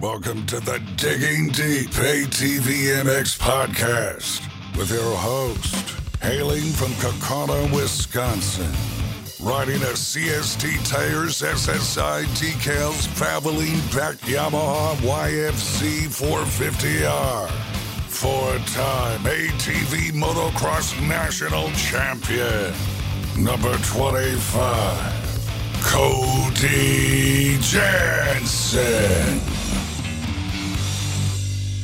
Welcome to the Digging Deep ATV MX podcast with your host, hailing from Kaukauna, Wisconsin, riding a CST tires, SSI decals, Valvoline back Yamaha YFZ 450R. Four-time ATV motocross national champion, number 25. Cody Jansen.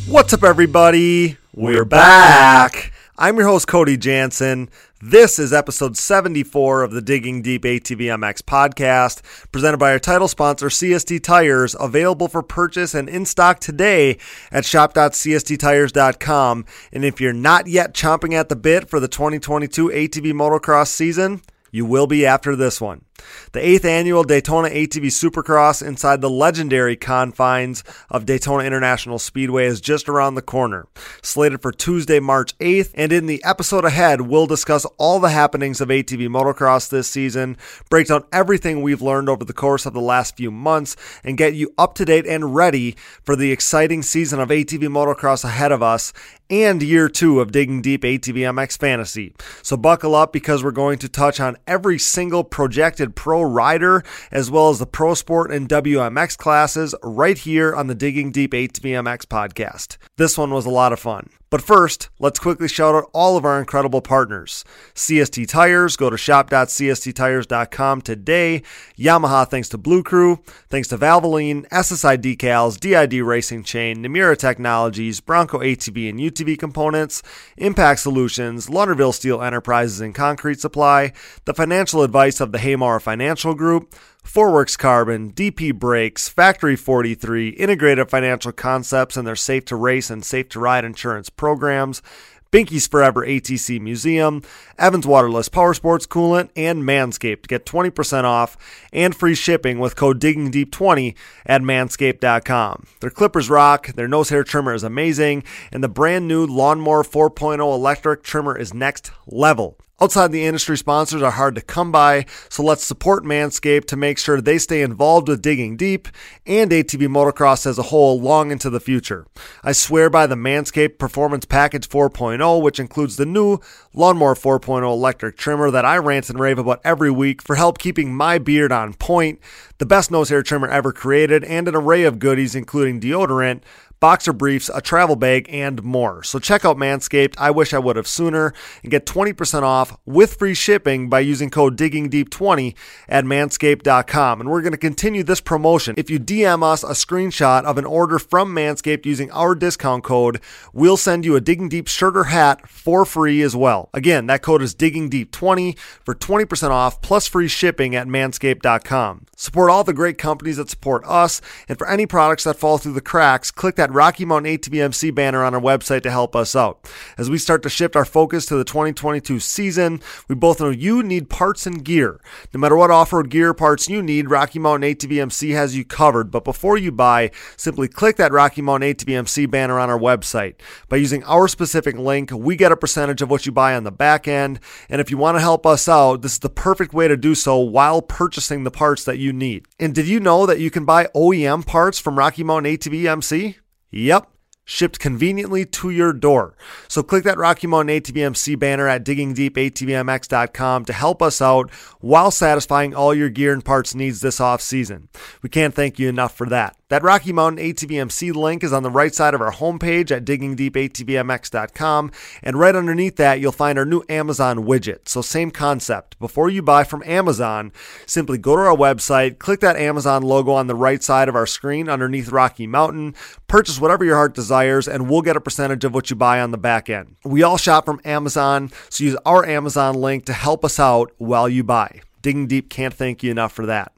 What's up, everybody? We're back. I'm your host, Cody Jansen. This is episode 74 of the Digging Deep ATVMX podcast, presented by our title sponsor, CST Tires, available for purchase and in stock today at shop.csttires.com. And if you're not yet chomping at the bit for the 2022 ATV motocross season, you will be after this one. The 8th annual Daytona ATV Supercross inside the legendary confines of Daytona International Speedway is just around the corner. Slated for Tuesday, March 8th, and in the episode ahead, we'll discuss all the happenings of ATV motocross this season, break down everything we've learned over the course of the last few months, and get you up to date and ready for the exciting season of ATV motocross ahead of us and year two of Digging Deep ATV MX Fantasy. So buckle up because we're going to touch on every single projected pro rider as well as the pro sport and WMX classes right here on the Digging Deep ATVMX podcast. This one was a lot of fun. But first, let's quickly shout out all of our incredible partners. CST Tires, go to shop.csttires.com today. Yamaha, thanks to Blue Crew, thanks to Valvoline, SSI Decals, DID Racing Chain, Namura Technologies, Bronco ATV and UTV Components, Impact Solutions, Launderville Steel Enterprises and Concrete Supply, the financial advice of the Haymar Financial Group, Forworks Carbon, DP Brakes, Factory 43, Integrated Financial Concepts and their Safe to Race and Safe to Ride insurance programs, Binky's Forever ATC Museum, Evans Waterless Power Sports Coolant, and Manscaped. To get 20% off and free shipping with code DIGGINGDEEP20 at manscaped.com. Their clippers rock, their nose hair trimmer is amazing, and the brand new Lawnmower 4.0 electric trimmer is next level. Outside the industry sponsors are hard to come by, so let's support Manscaped to make sure they stay involved with digging deep and ATV motocross as a whole long into the future. I swear by the Manscaped Performance Package 4.0, which includes the new Lawnmower 4.0 electric trimmer that I rant and rave about every week for help keeping my beard on point, the best nose hair trimmer ever created, and an array of goodies including deodorant boxer briefs, a travel bag, and more. So check out Manscaped. I wish I would have sooner and get 20% off with free shipping by using code DIGGINGDEEP20 at manscaped.com. And we're going to continue this promotion. If you DM us a screenshot of an order from Manscaped using our discount code, we'll send you a Digging Deep shirt or hat for free as well. Again, that code is DIGGINGDEEP20 for 20% off plus free shipping at manscaped.com. Support all the great companies that support us, and for any products that fall through the cracks, click that Rocky Mountain ATVMC banner on our website to help us out. As we start to shift our focus to the 2022 season, we both know you need parts and gear. No matter what off road gear parts you need, Rocky Mountain ATVMC has you covered. But before you buy, simply click that Rocky Mountain ATVMC banner on our website. By using our specific link, we get a percentage of what you buy on the back end. And if you want to help us out, this is the perfect way to do so while purchasing the parts that you need. And did you know that you can buy OEM parts from Rocky Mountain ATVMC? Yep. Shipped conveniently to your door. So click that Rocky Mountain ATVMC banner at diggingdeepatvmx.com to help us out while satisfying all your gear and parts needs this off season. We can't thank you enough for that. That Rocky Mountain ATVMC link is on the right side of our homepage at diggingdeepatvmx.com. And right underneath that, you'll find our new Amazon widget. So, same concept. Before you buy from Amazon, simply go to our website, click that Amazon logo on the right side of our screen underneath Rocky Mountain, purchase whatever your heart desires, and we'll get a percentage of what you buy on the back end. We all shop from Amazon, so use our Amazon link to help us out while you buy. Digging Deep can't thank you enough for that.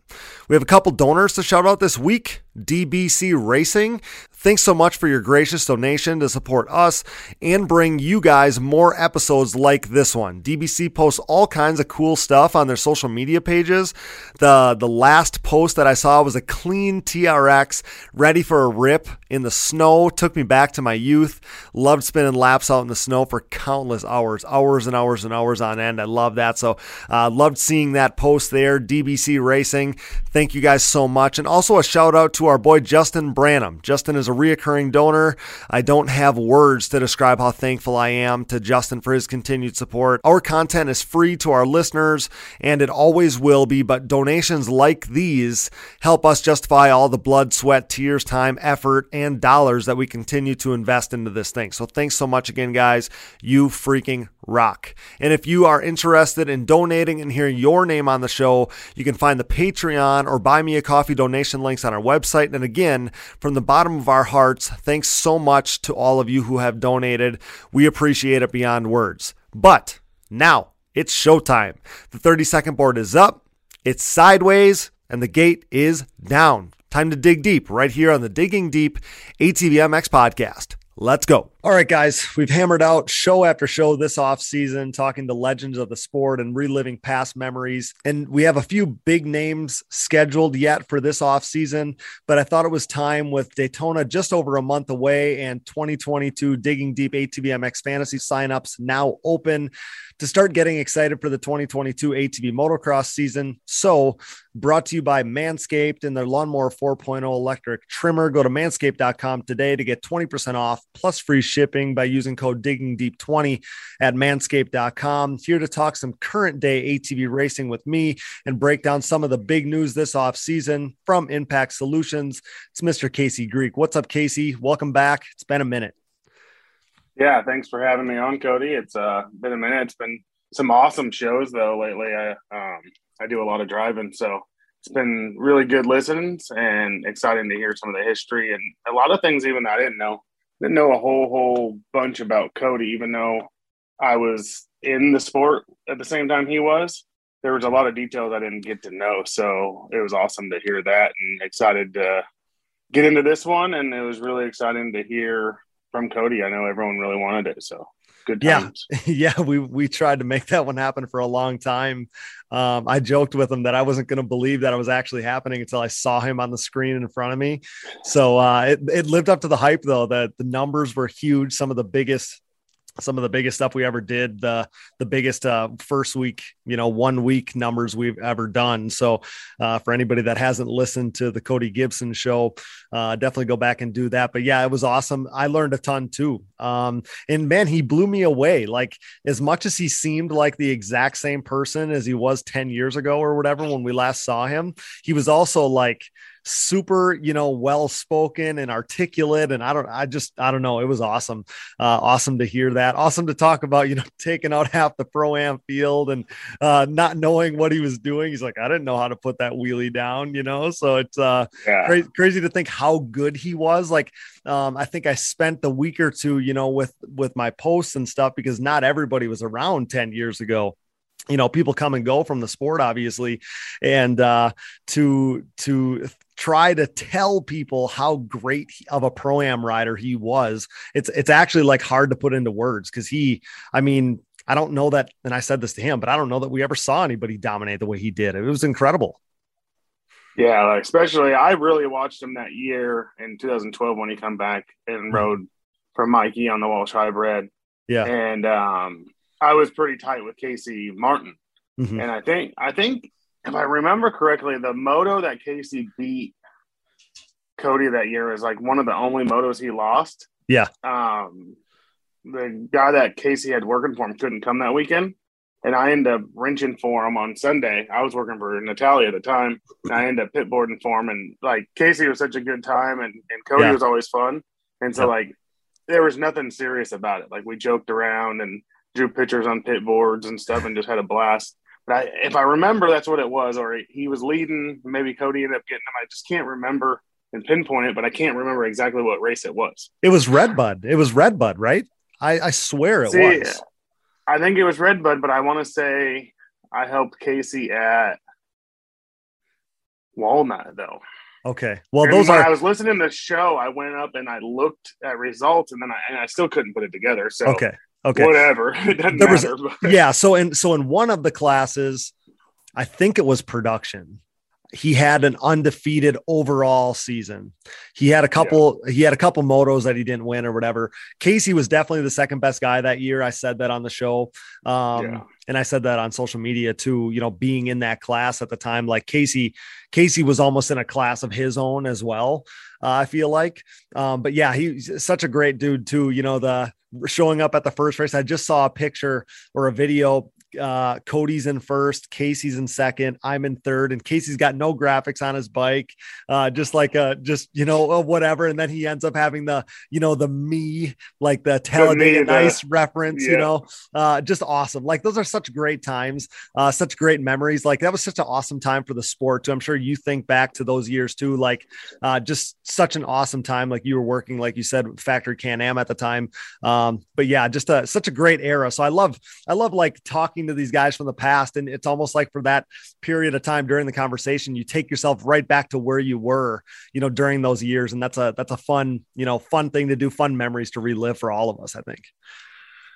We have a couple donors to shout out this week. DBC Racing. Thanks so much for your gracious donation to support us and bring you guys more episodes like this one. DBC posts all kinds of cool stuff on their social media pages. The the last post that I saw was a clean TRX ready for a rip in the snow. Took me back to my youth. Loved spinning laps out in the snow for countless hours, hours and hours and hours on end. I love that. So uh, loved seeing that post there. DBC Racing. Thank you guys so much. And also a shout out to our boy Justin Branham. Justin is a reoccurring donor. I don't have words to describe how thankful I am to Justin for his continued support. Our content is free to our listeners, and it always will be, but donations like these help us justify all the blood, sweat, tears, time, effort, and dollars that we continue to invest into this thing. So thanks so much again, guys. You freaking rock. And if you are interested in donating and hearing your name on the show, you can find the Patreon or Buy Me a Coffee donation links on our website. And again, from the bottom of our hearts, thanks so much to all of you who have donated. We appreciate it beyond words. But now it's showtime. The 30 second board is up, it's sideways, and the gate is down. Time to dig deep right here on the Digging Deep ATVMX podcast. Let's go. All right, guys, we've hammered out show after show this off season, talking to legends of the sport and reliving past memories. And we have a few big names scheduled yet for this off season, but I thought it was time with Daytona just over a month away and 2022 Digging Deep ATVMX fantasy signups now open to start getting excited for the 2022 ATV motocross season. So, brought to you by Manscaped and their Lawnmower 4.0 electric trimmer. Go to manscaped.com today to get 20% off plus free shipping by using code DIGGINGDEEP20 at manscaped.com. Here to talk some current day ATV racing with me and break down some of the big news this off season from Impact Solutions. It's Mr. Casey Greek. What's up, Casey? Welcome back. It's been a minute. Yeah, thanks for having me on, Cody. It's uh, been a minute. It's been some awesome shows though lately. I um, I do a lot of driving, so it's been really good listens and exciting to hear some of the history and a lot of things even I didn't know. Didn't know a whole whole bunch about Cody, even though I was in the sport at the same time he was. There was a lot of details I didn't get to know, so it was awesome to hear that and excited to get into this one. And it was really exciting to hear from Cody. I know everyone really wanted it, so good times. Yeah, yeah. We we tried to make that one happen for a long time. Um, I joked with him that I wasn't going to believe that it was actually happening until I saw him on the screen in front of me. So uh, it it lived up to the hype, though. That the numbers were huge. Some of the biggest some of the biggest stuff we ever did the the biggest uh, first week you know one week numbers we've ever done. So uh, for anybody that hasn't listened to the cody gibson show uh, definitely go back and do that. But yeah it was awesome. I learned a ton too. Um, and man he blew me away. Like as much as he seemed like the exact same person as he was 10 years ago or whatever when we last saw him he was also like super, you know, well spoken and articulate. And I don't, I just, I don't know. It was awesome. Uh, awesome to hear that. Awesome to talk about, you know, taking out half the pro am field and uh, not knowing what he was doing. He's like, I didn't know how to put that wheelie down, you know? So it's uh, yeah. crazy, crazy to think how good he was. Like, um, I think I spent the week or two, you know, with, with my posts and stuff because not everybody was around 10 years ago you know people come and go from the sport obviously and uh to to try to tell people how great of a pro am rider he was it's it's actually like hard to put into words because he i mean i don't know that and i said this to him but i don't know that we ever saw anybody dominate the way he did. It was incredible. Yeah like especially i really watched him that year in 2012 when he come back and mm-hmm. rode for mikey on the walsh hybrid yeah. And um I was pretty tight with Casey Martin, mm-hmm. and I think I think if I remember correctly, the moto that Casey beat Cody that year is like one of the only motos he lost. Yeah. Um, the guy that Casey had working for him couldn't come that weekend, and I ended up wrenching for him on Sunday. I was working for Natalia at the time, and I ended up pitboarding for him. And like Casey was such a good time, and and Cody yeah. was always fun, and so like there was nothing serious about it. Like we joked around and drew pictures on pit boards and stuff and just had a blast. But I, if I remember, that's what it was. Or he was leading. Maybe Cody ended up getting him. I just can't remember and pinpoint it, but I can't remember exactly what race it was. It was Redbud. It was Redbud, right? I, I swear it See, was. I think it was Redbud, but I want to say I helped Casey at Walnut though. Okay. Well, And those are I was listening to the show, I went up and I looked at results, and then I and I still couldn't put it together. So okay. Okay. whatever, There was- matter. yeah so in so in one of the classes i think it was production he had an undefeated overall season he had a couple he had a couple motos that he didn't win or whatever casey was definitely the second best guy that year i said that on the show um Yeah. And i said that on social media too you know being in that class at the time like casey casey was almost in a class of his own as well uh, i feel like um but yeah he's such a great dude too you know the showing up at the first race. I just saw a picture or a video. Uh, Cody's in first, Casey's in second, I'm in third, and Casey's got no graphics on his bike, uh, just like a just you know whatever. And then he ends up having the you know the me like the Talladega Nights reference, you know, uh, just awesome. Like those are such great times, uh, such great memories. Like that was such an awesome time for the sport too. I'm sure you think back to those years too. Like uh, just such an awesome time. Like you were working, like you said, Factory Can Am at the time. Um, but yeah, just a, such a great era. So I love, I love like talking to these guys from the past. And it's almost like for that period of time during the conversation, you take yourself right back to where you were, you know, during those years. And that's a, that's a fun, you know, fun thing to do, fun memories to relive for all of us, I think.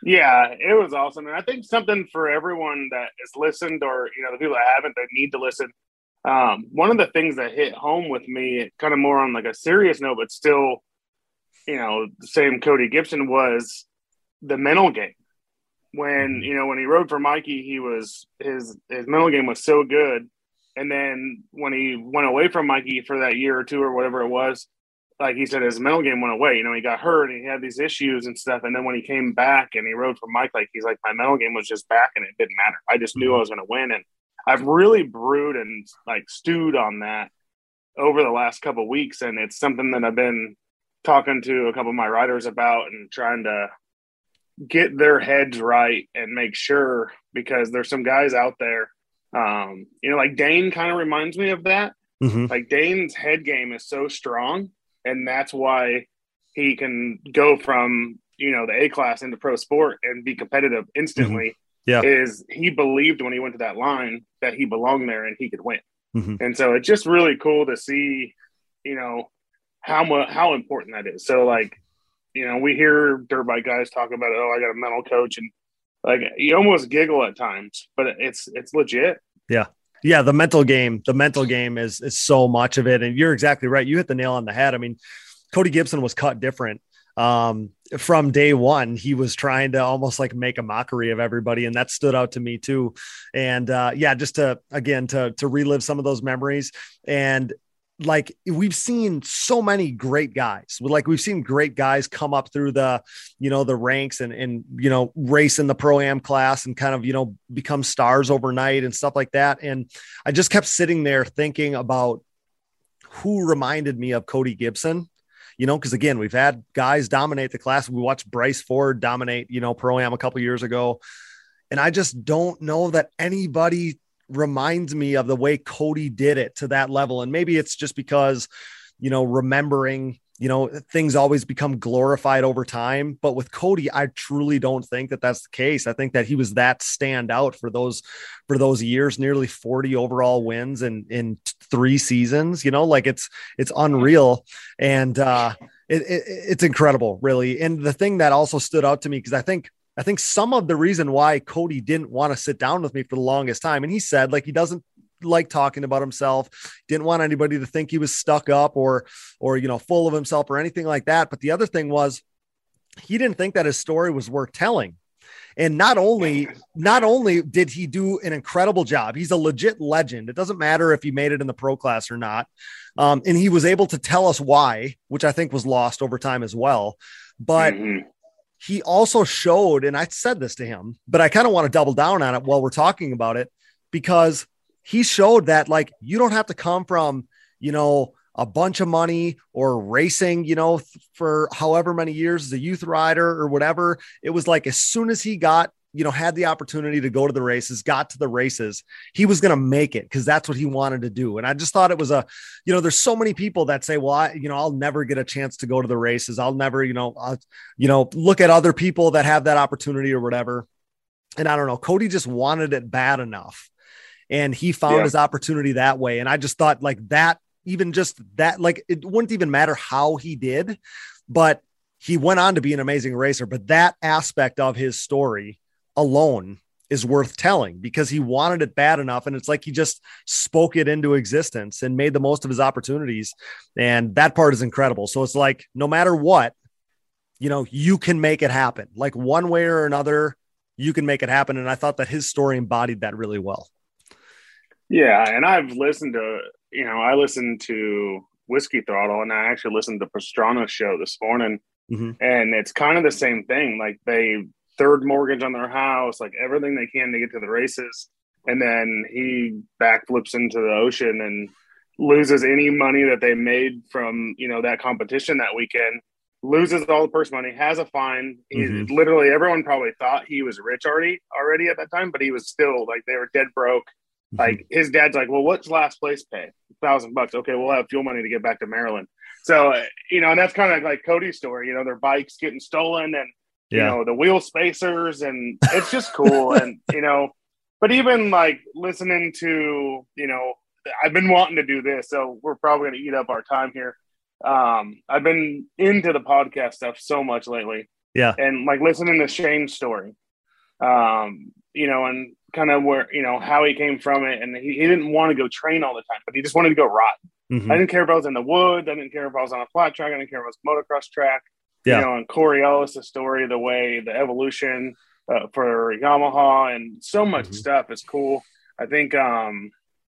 Yeah, it was awesome, and I think something for everyone that has listened, or you know, the people that haven't, that need to listen. Um, one of the things that hit home with me, kind of more on like a serious note, but still, you know, same Cody Gibson was the mental game. When mm-hmm. you know when he rode for Mikey, he was his his mental game was so good, and then when he went away from Mikey for that year or two or whatever it was, like he said, his mental game went away. You know, he got hurt and he had these issues and stuff. And then when he came back and he rode for Mike, like he's like, my mental game was just back and it didn't matter. I just knew mm-hmm. I was going to win. And I've really brewed and like stewed on that over the last couple of weeks. And it's something that I've been talking to a couple of my riders about and trying to get their heads right and make sure because there's some guys out there. Um, you know, like Dane kind of reminds me of that Mhm. like Dane's head game is so strong, and that's why he can go from you know the A class into pro sport and be competitive instantly. Yeah. is he believed when he went to that line that he belonged there and he could win, Mhm. and so it's just really cool to see, you know, how much how important that is. So like, you know, we hear dirt bike guys talk about, oh, I got a mental coach, and like you almost giggle at times, but it's it's legit. yeah. Yeah. the mental game the mental game is is so much of it and you're exactly right. You hit the nail on the head. I mean cody gibson was cut different um from day one. He was trying to almost like make a mockery of everybody and that stood out to me too. And uh yeah just to again to to relive some of those memories. And like we've seen so many great guys. Like we've seen great guys come up through the you know the ranks and and you know race in the pro am class and kind of you know become stars overnight and stuff like that. And i just kept sitting there thinking about who reminded me of cody gibson you know because again we've had guys dominate the class. We watched bryce ford dominate you know pro am a couple years ago. And i just don't know that anybody reminds me of the way cody did it to that level. And maybe it's just because you know remembering you know things always become glorified over time. But with cody i truly don't think that that's the case. I think that he was that stand out for those for those years nearly 40 overall wins in in three seasons you know like it's it's unreal. And uh it, it, it's incredible really. And the thing that also stood out to me because i think I think some of the reason why Cody didn't want to sit down with me for the longest time, and he said like he doesn't like talking about himself, didn't want anybody to think he was stuck up or or you know full of himself or anything like that. But the other thing was he didn't think that his story was worth telling. And not only not only did he do an incredible job, he's a legit legend. It doesn't matter if he made it in the pro class or not. Um, and he was able to tell us why, which I think was lost over time as well. But Mhm. He also showed, and I said this to him, but I kind of want to double down on it while we're talking about it because he showed that like you don't have to come from, you know, a bunch of money or racing, you know, for however many years as a youth rider or whatever. It was like as soon as he got, you know, had the opportunity to go to the races, got to the races, he was going to make it because that's what he wanted to do. And I just thought it was a, you know, there's so many people that say, well, I, you know, I'll never get a chance to go to the races. I'll never, you know, I'll, you know, look at other people that have that opportunity or whatever. And I don't know, Cody just wanted it bad enough and he found Yeah. his opportunity that way. And I just thought like that even just that, like it wouldn't even matter how he did, but he went on to be an amazing racer. But that aspect of his story alone is worth telling because he wanted it bad enough. And it's like he just spoke it into existence and made the most of his opportunities. And that part is incredible. So it's like no matter what, you know, you can make it happen. Like one way or another, you can make it happen. And I thought that his story embodied that really well. Yeah. And I've listened to, you know, I listened to Whiskey Throttle and I actually listened to Pastrana's show this morning. Mm-hmm. And it's kind of the same thing. Like they third mortgage on their house, like everything they can to get to the races. And then he backflips into the ocean and loses any money that they made from, you know, that competition that weekend loses all the purse money, has a fine. He mm-hmm. literally everyone probably thought he was rich already already at that time, but he was still like they were dead broke. Mm-hmm. Like his dad's like, well, what's last place pay? A thousand bucks. Okay, we'll have fuel money to get back to Maryland. So you know, and that's kind of like Cody's story. You know, their bikes getting stolen, and you yeah. know the wheel spacers, and it's just cool. and you know, but even like listening to you know, I've been wanting to do this, so we're probably going to eat up our time here um, I've been into the podcast stuff so much lately. Yeah. And like listening to Shane's story, um, you know, and kind of where, you know, how he came from it. And he, he didn't want to go train all the time, but he just wanted to go ride. Mm-hmm. I didn't care if I was in the woods. I didn't care if I was on a flat track. I didn't care if it was motocross track. Yeah. You know, and the story, the way, the evolution uh, for Yamaha and so much mm-hmm. stuff is cool. I think, um,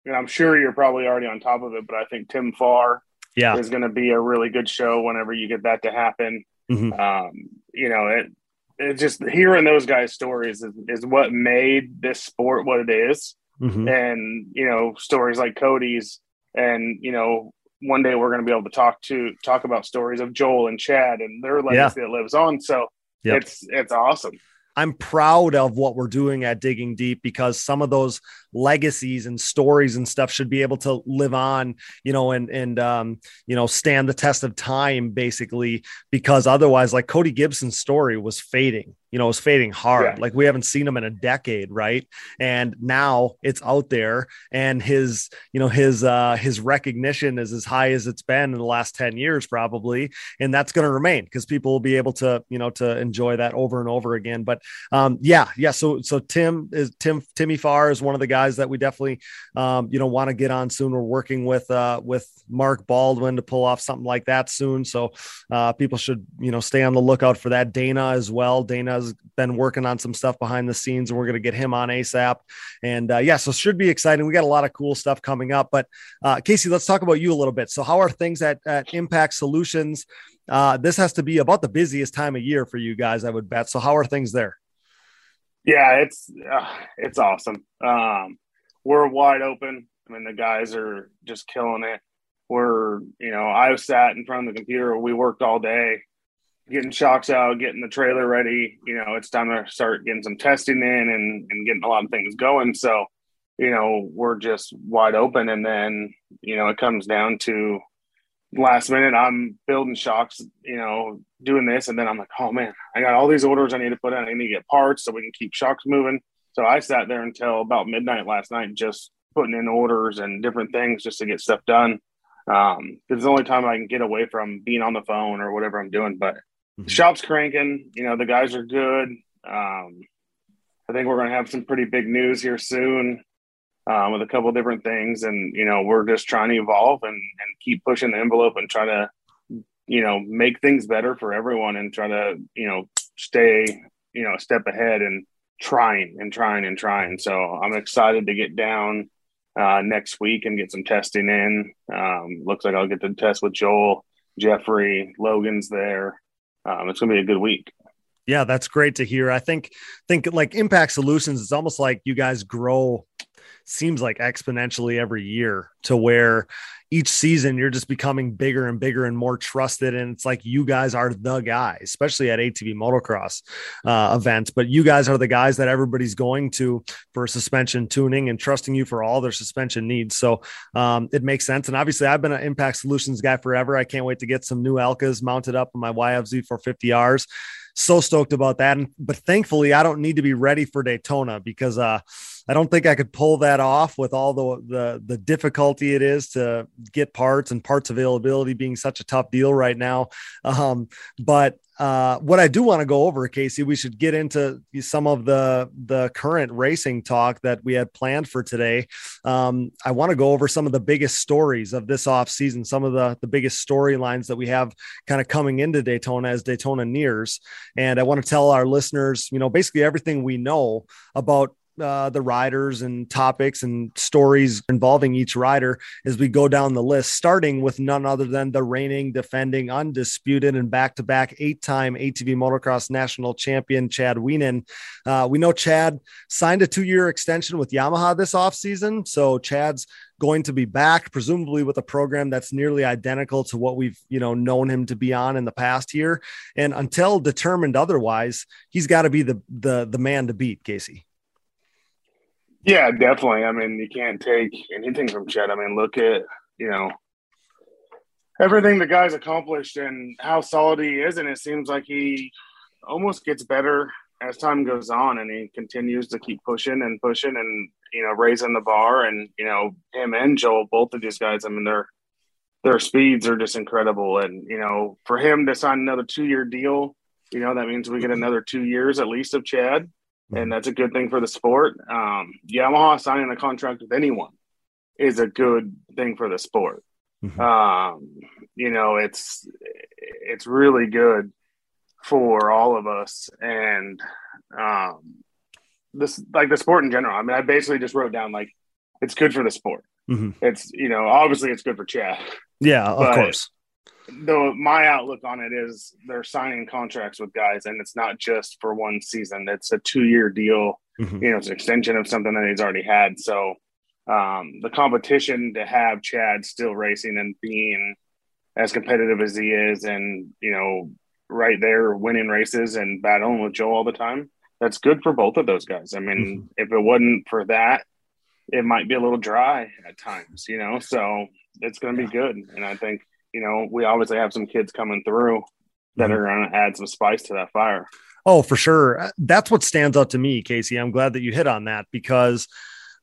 and I'm sure you're probably already on top of it, but I think Tim Farr yeah. is going to be a really good show whenever you get that to happen. Mm-hmm. Um, you know, it, it just hearing those guys' stories is, is what made this sport what it is. Mm-hmm. And, you know, stories like Cody's and, you know, one day we're going to be able to talk to talk about stories of Joel and Chad and their legacy yeah. that lives on. So yep. it's, it's awesome. I'm proud of what we're doing at Digging Deep because some of those legacies and stories and stuff should be able to live on, you know, and and um, you know, stand the test of time basically because otherwise like Cody Gibson's story was fading you know, is fading hard. Yeah. Like we haven't seen him in a decade, right? And now it's out there, and his, you know, his uh his recognition is as high as it's been in the last 10 years, probably, and that's gonna remain because people will be able to, you know, to enjoy that over and over again. But um, yeah, yeah. So so Tim is Tim Timmy Farr is one of the guys that we definitely um, you know want to get on soon. We're working with uh with Mark Baldwin to pull off something like that soon. So uh people should, you know, stay on the lookout for that. Dana as well. Dana has been working on some stuff behind the scenes, and we're going to get him on ASAP. And uh, yeah, so should be exciting. We got a lot of cool stuff coming up. But uh, Casey, let's talk about you a little bit. So, how are things at, at Impact Solutions? Uh, this has to be about the busiest time of year for you guys, I would bet. So, how are things there? Yeah, it's uh, it's awesome. Um, we're wide open. I mean, the guys are just killing it. We're, you know, I sat in front of the computer. We worked all day getting shocks out, getting the trailer ready. You know, it's time to start getting some testing in and, and getting a lot of things going. So, you know, we're just wide open. And then, you know, it comes down to last minute, I'm building shocks, you know, doing this. And then I'm like, oh man, I got all these orders I need to put in. I need to get parts so we can keep shocks moving. So I sat there until about midnight last night, just putting in orders and different things just to get stuff done. Um, it's the only time I can get away from being on the phone or whatever I'm doing. But Mm-hmm. shop's cranking. You know, the guys are good. Um, I think we're going to have some pretty big news here soon um, with a couple different things. And, you know, we're just trying to evolve and, and keep pushing the envelope and try to, you know, make things better for everyone and try to, you know, stay, you know, a step ahead and trying and trying and trying. So I'm excited to get down uh, next week and get some testing in. Um, looks like I'll get to test with Joel, Jeffrey, Logan's there um, it's going to be a good week. Yeah, that's great to hear. I think think like Impact Solutions. It's almost like you guys grow. Seems like exponentially every year to where each season you're just becoming bigger and bigger and more trusted. And it's like you guys are the guys especially at atv motocross uh, events. But you guys are the guys that everybody's going to for suspension tuning and trusting you for all their suspension needs. So um, it makes sense. And obviously i've been an impact solutions guy forever. I can't wait to get some new elkas mounted up on my yfz 450rs so stoked about that. And, but thankfully, I don't need to be ready for Daytona because uh, I don't think I could pull that off with all the, the the difficulty it is to get parts and parts availability being such a tough deal right now. Um, but uh, what I do want to go over, Casey, we should get into some of the the current racing talk that we had planned for today. Um, I want to go over some of the biggest stories of this off season, some of the the biggest storylines that we have kind of coming into Daytona as Daytona nears, and I want to tell our listeners, you know, basically everything we know about uh, the riders and topics and stories involving each rider as we go down the list, starting with none other than the reigning, defending, undisputed, and back to back eight time ATV motocross national champion, Chad Wienen. Uh, we know Chad signed a two year extension with Yamaha this offseason. So Chad's going to be back presumably with a program that's nearly identical to what we've you know known him to be on in the past year and until determined otherwise he's got to be the the the man to beat casey yeah, definitely. I mean, you can't take anything from Chet. I mean, look at, you know, everything the guy's accomplished and how solid he is. And it seems like he almost gets better as time goes on and he continues to keep pushing and pushing and, you know, raising the bar. And, you know, him and Joel, both of these guys, I mean, their their speeds are just incredible. And, you know, for him to sign another two year deal, you know, that means we get another two years at least of Chad and that's a good thing for the sport. Um, Yamaha signing a contract with anyone is a good thing for the sport. Mm-hmm. Um, you know, it's it's really good for all of us, and um, this like the sport in general. I mean, I basically just wrote down like it's good for the sport. Mm-hmm. It's you know, obviously it's good for Chad. Yeah, of course though my outlook on it is they're signing contracts with guys and it's not just for one season. It's a two year deal mm-hmm. you know it's an extension of something that he's already had. So um, the competition to have chad still racing and being as competitive as he is and you know right there winning races and battling with joe all the time that's good for both of those guys. I mean mm-hmm. if it wasn't for that it might be a little dry at times you know? So it's going to be good and i think you know, we obviously have some kids coming through that mm-hmm. are going to add some spice to that fire. Oh, for sure. That's what stands out to me, Casey. I'm glad that you hit on that because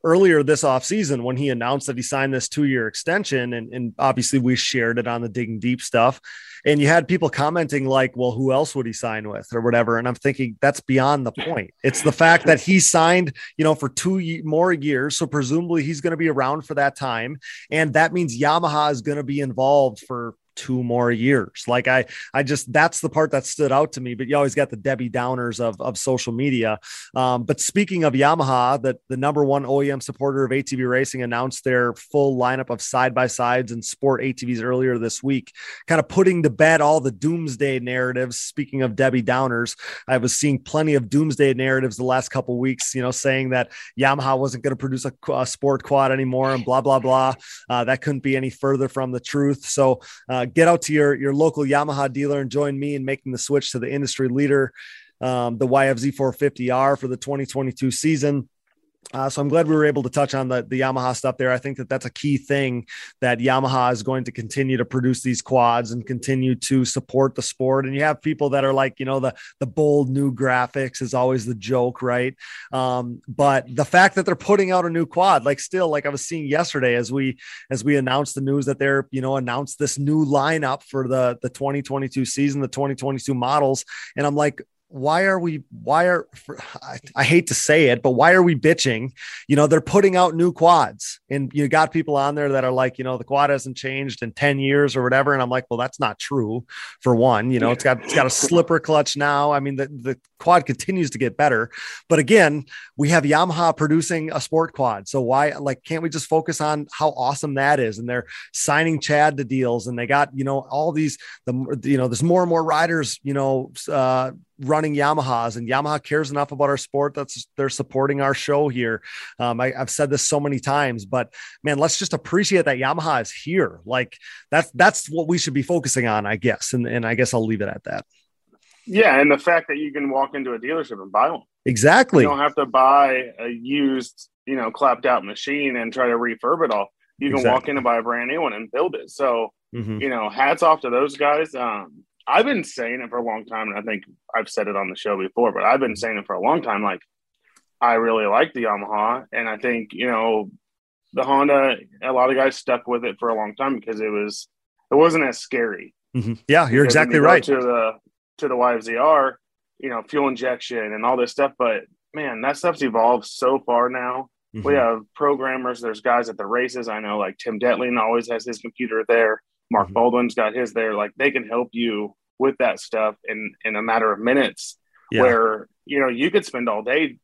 earlier this offseason when he announced that he signed this two-year extension and, and obviously we shared it on the digging deep stuff. And you had people commenting like well who else would he sign with? or whatever. And i'm thinking that's beyond the point. It's the fact that he signed you know for two more years. So presumably he's going to be around for that time. And that means yamaha is going to be involved for two more years. Like I, I just that's the part that stood out to me. But you always got the Debbie Downers of of social media. Um, but speaking of Yamaha, that the number one OEM supporter of ATV racing announced their full lineup of side by sides and sport ATVs earlier this week, kind of putting to bed all the doomsday narratives. Speaking of Debbie Downers, I was seeing plenty of doomsday narratives the last couple weeks. You know, saying that Yamaha wasn't going to produce a, a, sport quad anymore and blah blah blah. Uh, that couldn't be any further from the truth. So. Uh, uh, get out to your your local Yamaha dealer and join me in making the switch to the industry leader, um, the YFZ 450R for the 2022 season. Uh, so I'm glad we were able to touch on the, the Yamaha stuff there. I think that that's a key thing that Yamaha is going to continue to produce these quads and continue to support the sport. And you have people that are like, you know, the the bold new graphics is always the joke, right? Um, but the fact that they're putting out a new quad, like still, like I was seeing yesterday as we as we announced the news that they're, you know, announced this new lineup for the the 2022 season, the 2022 models, and I'm like, why are we why are I, I, hate to say it but why are we bitching? You know they're putting out new quads and you got people on there that are like you know the quad hasn't changed in 10 years or whatever. And i'm like well that's not true for one you know it's got it's got a slipper clutch now. I mean the, the quad continues to get better. But again we have yamaha producing a sport quad. So why like can't we just focus on how awesome that is? And they're signing chad to deals and they got you know all these the you know there's more and more riders you know uh running Yamahas, and Yamaha cares enough about our sport that's they're supporting our show here. Um, I, have said this so many times, but man, let's just appreciate that Yamaha is here. Like that's that's what we should be focusing on, I guess. And and I guess I'll leave it at that. Yeah, and the fact that you can walk into a dealership and buy one. Exactly. You don't have to buy a used, you know, clapped out machine and try to refurb it all. You can exactly. walk in and buy a brand new one and build it. So, mm-hmm. you know, hats off to those guys. Um, I've been saying it for a long time, and I think I've said it on the show before, but I've been saying it for a long time. Like, I really like the Yamaha, and I think you know the Honda. A lot of guys stuck with it for a long time because it was it wasn't as scary. Mm-hmm. Yeah, you're exactly you right. To the to the YZR, you know, fuel injection and all this stuff, but man, that stuff's evolved so far now. Mm-hmm. We have programmers. There's guys at the races. I know, like Tim Detling always has his computer there. Mark mm-hmm. Baldwin's got his there. Like they can help you with that stuff in in a matter of minutes. Yeah. Where you know you could spend all day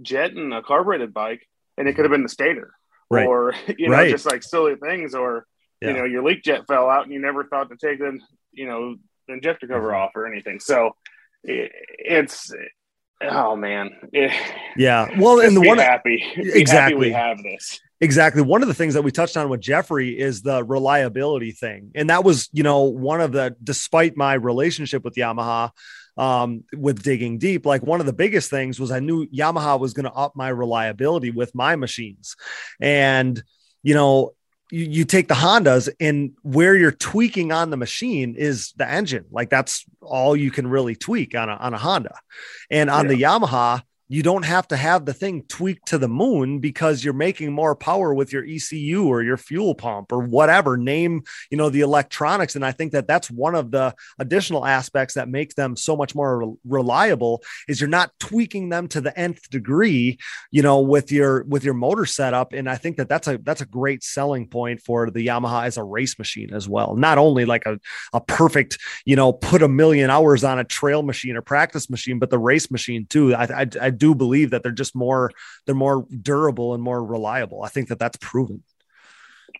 jetting a carbureted bike, and it could have been the stator, right. or you know right. just like silly things, or yeah. you know your leak jet fell out and you never thought to take the you know the injector cover mm-hmm. off or anything. So it, it's oh man, it, yeah. Well, and the one happy exactly happy we have this. Exactly. One of the things that we touched on with Jeffrey is the reliability thing. And that was, you know, one of the, despite my relationship with Yamaha, um, with digging deep, like one of the biggest things was I knew Yamaha was going to up my reliability with my machines. And, you know, you, you take the Hondas and where you're tweaking on the machine is the engine. Like that's all you can really tweak on a, on a Honda. And on yeah. the Yamaha, you don't have to have the thing tweaked to the moon because you're making more power with your ECU or your fuel pump or whatever name, you know, the electronics. And I think that that's one of the additional aspects that makes them so much more reliable is you're not tweaking them to the nth degree, you know, with your, with your motor setup. And I think that that's a, that's a great selling point for the Yamaha as a race machine as well. Not only like a, a perfect, you know, put a million hours on a trail machine or practice machine, but the race machine too. I, I, I do believe that they're just more they're more durable and more reliable. I think that that's proven.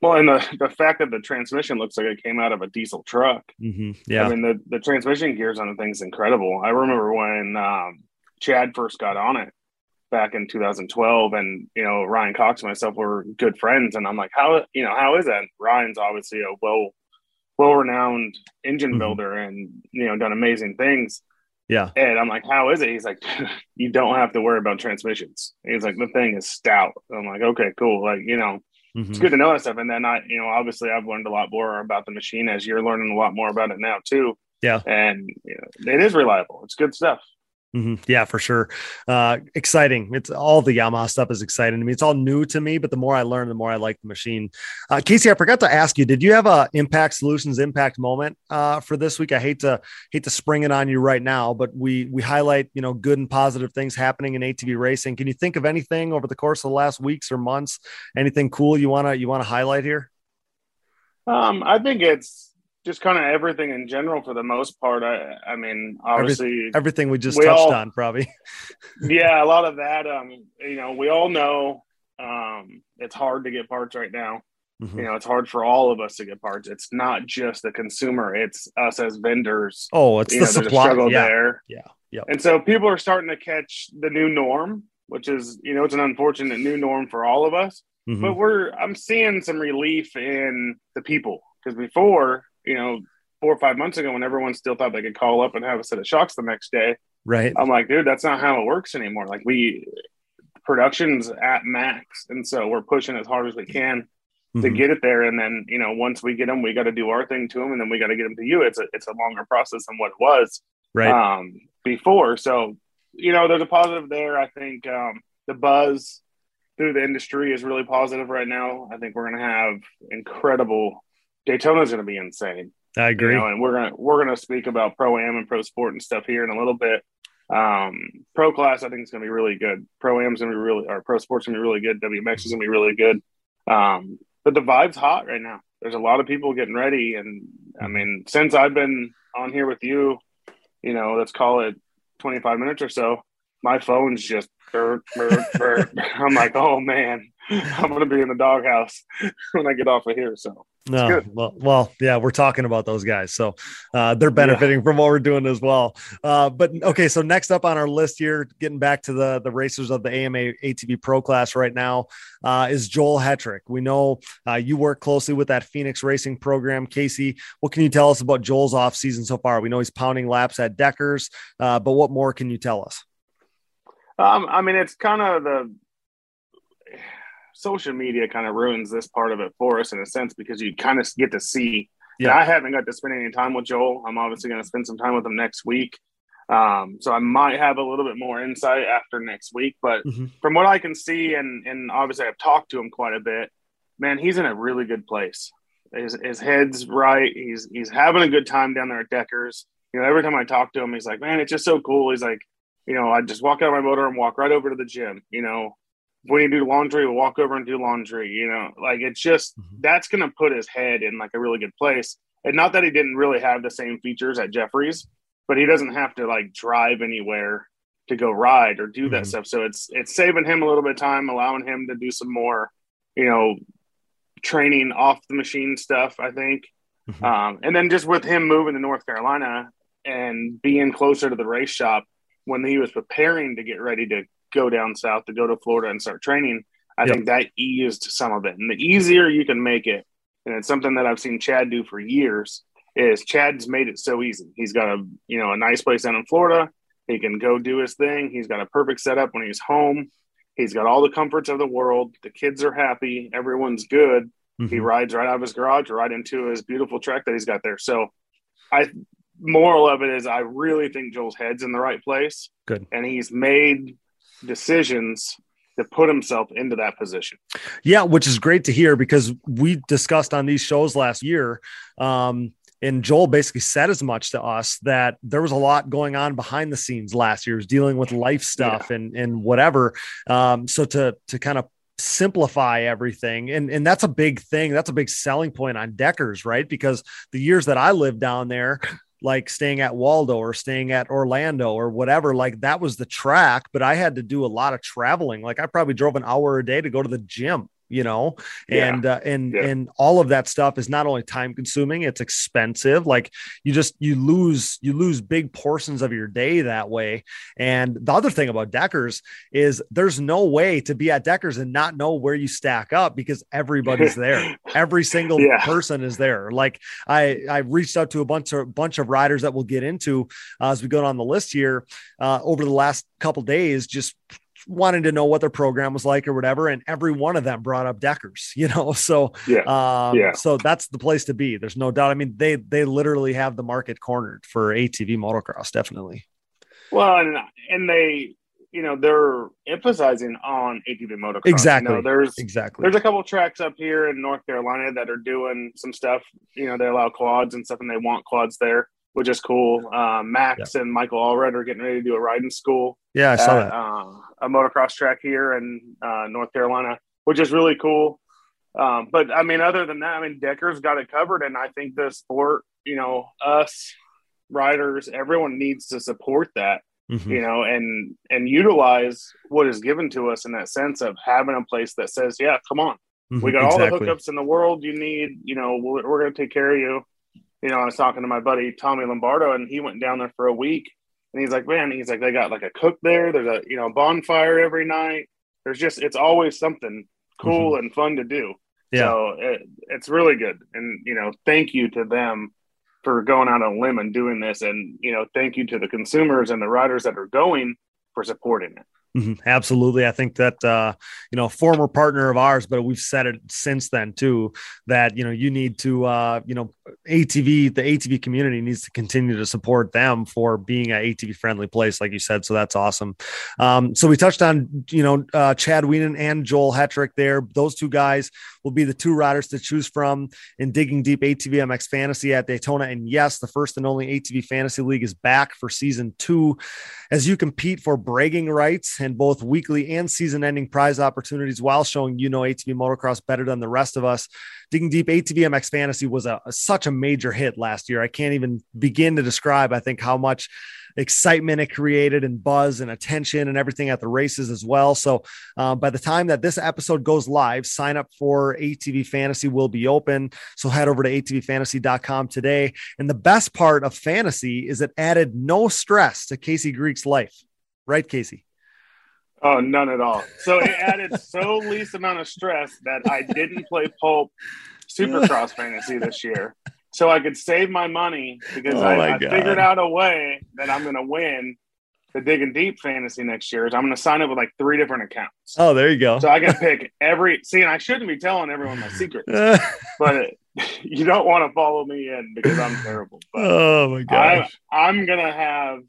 Well, and the, the fact that the transmission looks like it came out of a diesel truck. Mm-hmm. Yeah. I mean, the, the transmission gears on the thing's incredible. I remember when um, Chad first got on it back in 2012 and, you know, Ryan Cox and myself were good friends. And I'm like, how, you know, how is that? Ryan's obviously a well, well renowned engine mm-hmm. builder and, you know, done amazing things. Yeah. And I'm like, how is it? He's like, you don't have to worry about transmissions. He's like, the thing is stout. I'm like, okay, cool. Like, you know, mm-hmm. it's good to know that stuff. And then I, you know, obviously I've learned a lot more about the machine as you're learning a lot more about it now too. Yeah. And you know, it is reliable. It's good stuff. Mm-hmm. Yeah, for sure. Uh, exciting. It's all the Yamaha stuff is exciting to me. It's all new to me, but the more I learn, the more I like the machine. Uh, Casey, I forgot to ask you, did you have a impact solutions impact moment uh, for this week? I hate to hate to spring it on you right now, but we we highlight you know good and positive things happening in ATV racing. Can you think of anything over the course of the last weeks or months? Anything cool you wanna you wanna highlight here? Um, I think it's just kind of everything in general for the most part. I, I mean, obviously everything we just we touched all, on, probably. yeah, a lot of that. Um, you know, we all know um, it's hard to get parts right now. Mm-hmm. You know, it's hard for all of us to get parts. It's not just the consumer; it's us as vendors. Oh, it's you the know, supply. struggle yeah. there. Yeah, yeah. And so people are starting to catch the new norm, which is you know it's an unfortunate new norm for all of us. Mm-hmm. But we're I'm seeing some relief in the people because before you know, four or five months ago when everyone still thought they could call up and have a set of shocks the next day. Right. I'm like, dude, that's not how it works anymore. Like we production's at max. And so we're pushing as hard as we can mm-hmm. to get it there. And then, you know, once we get them, we got to do our thing to them and then we got to get them to you. It's a, it's a longer process than what it was right. um, before. So, you know, there's a positive there. I think um, the buzz through the industry is really positive right now. I think we're going to have incredible Daytona's going to be insane. I agree. You know, and we're gonna we're gonna speak about pro am and pro sport and stuff here in a little bit. Um, pro class, I think is gonna be really good. Pro am's gonna be really, or pro sports gonna be really good. WMX is gonna be really good. Um, but the vibe's hot right now. There's a lot of people getting ready, and I mean, since I've been on here with you, you know, let's call it 25 minutes or so, my phone's just. Burr, burr, burr. I'm like, oh man, I'm gonna be in the doghouse when I get off of here. So no, well, well, yeah, we're talking about those guys, so uh, they're benefiting yeah. from what we're doing as well. Uh, but okay, so next up on our list here, getting back to the the racers of the AMA ATV Pro class right now, uh, is Joel Hetrick. We know uh, you work closely with that Phoenix Racing program, Casey. What can you tell us about Joel's off season so far? We know he's pounding laps at Deckers, uh, but what more can you tell us? Um, I mean, it's kind of the social media kind of ruins this part of it for us in a sense because you kind of get to see Yeah. I haven't got to spend any time with Joel. I'm obviously going to spend some time with him next week. Um, so I might have a little bit more insight after next week. But mm-hmm. from what I can see, and and obviously I've talked to him quite a bit, man, he's in a really good place. His, his head's right. He's he's having a good time down there at Deckers. You know, every time I talk to him, he's like, man, it's just so cool. He's like, you know, I just walk out of my motor and walk right over to the gym. You know, when you do laundry, we'll walk over and do laundry. You know, like it's just mm-hmm. that's going to put his head in like a really good place. And not that he didn't really have the same features at Jeffries, but he doesn't have to like drive anywhere to go ride or do mm-hmm. that stuff. So it's it's saving him a little bit of time, allowing him to do some more, you know, training off the machine stuff. I think, mm-hmm. um, and then just with him moving to North Carolina and being closer to the race shop when he was preparing to get ready to go down south to go to Florida and start training. I yep. think that eased some of it. And the easier you can make it, and it's something that I've seen Chad do for years, is Chad's made it so easy. He's got a you know a nice place down in Florida. He can go do his thing. He's got a perfect setup when he's home. He's got all the comforts of the world. The kids are happy. Everyone's good. Mm-hmm. He rides right out of his garage, right into his beautiful track that he's got there. So, I moral of it is, I really think Joel's head's in the right place. Good, and he's made decisions to put himself into that position. Yeah, which is great to hear because we discussed on these shows last year. Um, and Joel basically said as much to us that there was a lot going on behind the scenes last year, Was dealing with life stuff yeah. and and whatever. Um, so to to kind of simplify everything and and that's a big thing that's a big selling point on deckers right because the years that i lived down there like staying at Waldo or staying at Orlando or whatever. Like that was the track, but I had to do a lot of traveling. Like I probably drove an hour a day to go to the gym you know and yeah. uh, and yeah. and all of that stuff is not only time consuming it's expensive like you just you lose you lose big portions of your day that way and the other thing about deckers is there's no way to be at deckers and not know where you stack up because everybody's there every single yeah. person is there like i i reached out to a bunch of bunch of riders that we'll get into uh, as we go down the list here uh, over the last couple days just wanting to know what their program was like or whatever. And every one of them brought up Deckers, you know? So, yeah. Um, yeah. so that's the place to be. There's no doubt. I mean, they, they literally have the market cornered for ATV motocross. Definitely. Well, and, and they, you know, they're emphasizing on ATV motocross. Exactly. You know, there's exactly, there's a couple tracks up here in North Carolina that are doing some stuff, you know, they allow quads and stuff and they want quads there which is cool. Um, Max yeah. and Michael Allred are getting ready to do a riding school. Yeah, I saw at, that. Uh, a motocross track here in uh, North Carolina, which is really cool. Um, but I mean, other than that, I mean, Decker's got it covered, and I think the sport, you know, us riders, everyone needs to support that. Mm-hmm. You know, and and utilize what is given to us in that sense of having a place that says, "Yeah, come on, mm-hmm. we got exactly. all the hookups in the world you need. You know, we're, we're going to take care of you." You know, I was talking to my buddy Tommy Lombardo, and he went down there for a week, and he's like, man, he's like, they got like a cook there. There's a you know bonfire every night. There's just it's always something cool mm-hmm. and fun to do. Yeah. So it, it's really good, and you know, thank you to them for going out on a limb and doing this, and you know, thank you to the consumers and the riders that are going for supporting it. Mm-hmm. Absolutely. I think that, uh, you know, former partner of ours, but we've said it since then too, that, you know, you need to, uh, you know, ATV, the ATV community needs to continue to support them for being an ATV friendly place, like you said. So that's awesome. Um, so we touched on, you know, uh, Chad Wienen and Joel Hetrick there. Those two guys will be the two riders to choose from in digging deep ATV MX fantasy at Daytona. And yes, the first and only ATV fantasy league is back for season two as you compete for bragging rights and both weekly and season ending prize opportunities while showing you know ATV motocross better than the rest of us. Digging Deep ATV MX Fantasy was a, a, such a major hit last year. I can't even begin to describe, I think, how much excitement it created and buzz and attention and everything at the races as well. So uh, by the time that this episode goes live, sign up for ATV Fantasy will be open. So head over to atvfantasy.com today. And the best part of fantasy is it added no stress to Casey Greek's life. Right, Casey? Oh, none at all. So it added so least amount of stress that I didn't play Pulp Supercross Fantasy this year so I could save my money because oh I, I figured out a way that I'm going to win the digging deep fantasy next year. Is I'm going to sign up with like three different accounts. Oh, there you go. So I can pick every. See, and I shouldn't be telling everyone my secrets, but you don't want to follow me in because I'm terrible. But oh my gosh. I, I'm gonna have.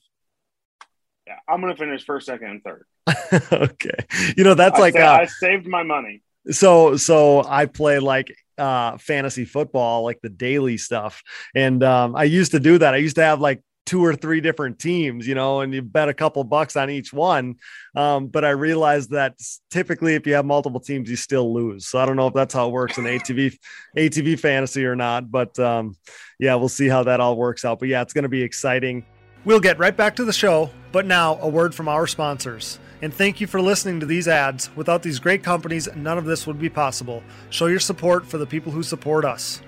Yeah, I'm gonna finish first, second, and third. okay. You know that's I like sa- uh, I saved my money. so so I play like uh fantasy football, like the daily stuff. And um I used to do that. I used to have like two or three different teams, you know, and you bet a couple bucks on each one. Um, but I realized that typically if you have multiple teams, you still lose. So I don't know if that's how it works in ATV ATV fantasy or not, but um yeah, we'll see how that all works out. But yeah, it's gonna be exciting. We'll get right back to the show, but now a word from our sponsors. And thank you for listening to these ads. Without these great companies, none of this would be possible. Show your support for the people who support us.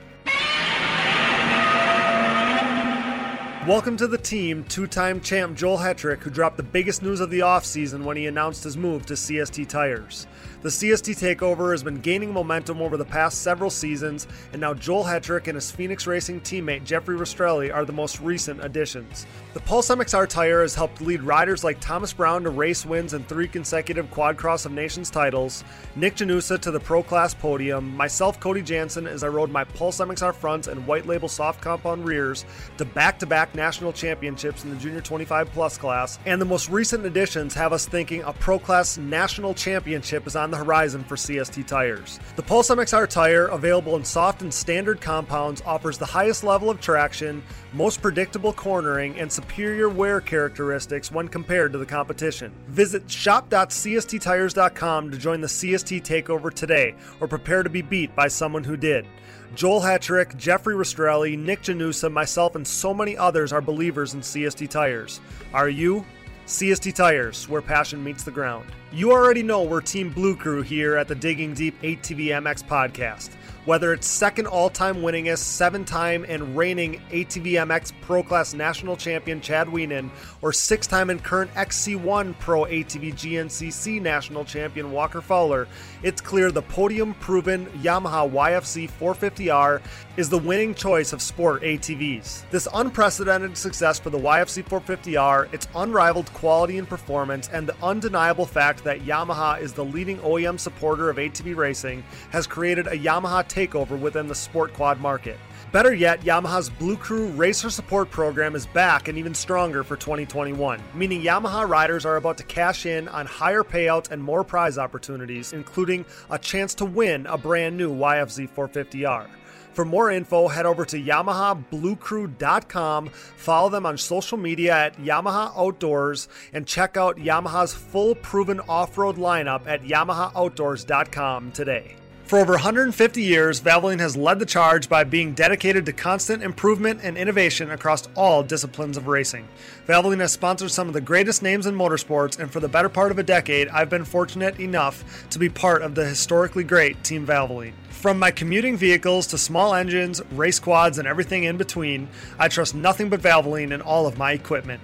Welcome to the team, two time champ Joel Hetrick, who dropped the biggest news of the offseason when he announced his move to CST Tires. The CST takeover has been gaining momentum over the past several seasons, and now Joel Hetrick and his Phoenix Racing teammate Jeffrey Rastrelli are the most recent additions. The Pulse MXR tire has helped lead riders like Thomas Brown to race wins and three consecutive Quad Cross of Nations titles, Nick Janusa to the Pro Class podium, myself, Cody Jansen, as I rode my Pulse MXR fronts and white label soft compound rears to back to back national championships in the Junior 25 Plus class, and the most recent additions have us thinking a Pro Class national championship is on the horizon for CST tires. The Pulse MXR tire, available in soft and standard compounds, offers the highest level of traction, most predictable cornering, and superior wear characteristics when compared to the competition. Visit shop.csttires.com to join the CST takeover today or prepare to be beat by someone who did. Joel Hetrick, Jeffrey Rastrelli, Nick Janusa, myself, and so many others are believers in CST tires. Are you? CST Tires, where passion meets the ground. You already know we're Team Blue Crew here at the Digging Deep ATV MX podcast. Whether it's second all time winningest, seven time and reigning ATV MX Pro Class National Champion Chad Wienen, or six time and current XC1 Pro ATV GNCC National Champion Walker Fowler, it's clear the podium proven Yamaha YFZ 450R is the winning choice of sport ATVs. This unprecedented success for the YFZ 450R, its unrivaled quality and performance, and the undeniable fact that Yamaha is the leading OEM supporter of ATV racing has created a Yamaha takeover within the sport quad market. Better yet, Yamaha's Blue Crew Racer Support Program is back and even stronger for 2021, meaning Yamaha riders are about to cash in on higher payouts and more prize opportunities, including a chance to win a brand new YFZ 450R. For more info, head over to YamahaBlueCrew.com, follow them on social media at Yamaha Outdoors, and check out Yamaha's full proven off road lineup at YamahaOutdoors.com today. For over 150 years, Valvoline has led the charge by being dedicated to constant improvement and innovation across all disciplines of racing. Valvoline has sponsored some of the greatest names in motorsports, and for the better part of a decade, I've been fortunate enough to be part of the historically great Team Valvoline. From my commuting vehicles to small engines, race quads, and everything in between, I trust nothing but Valvoline in all of my equipment.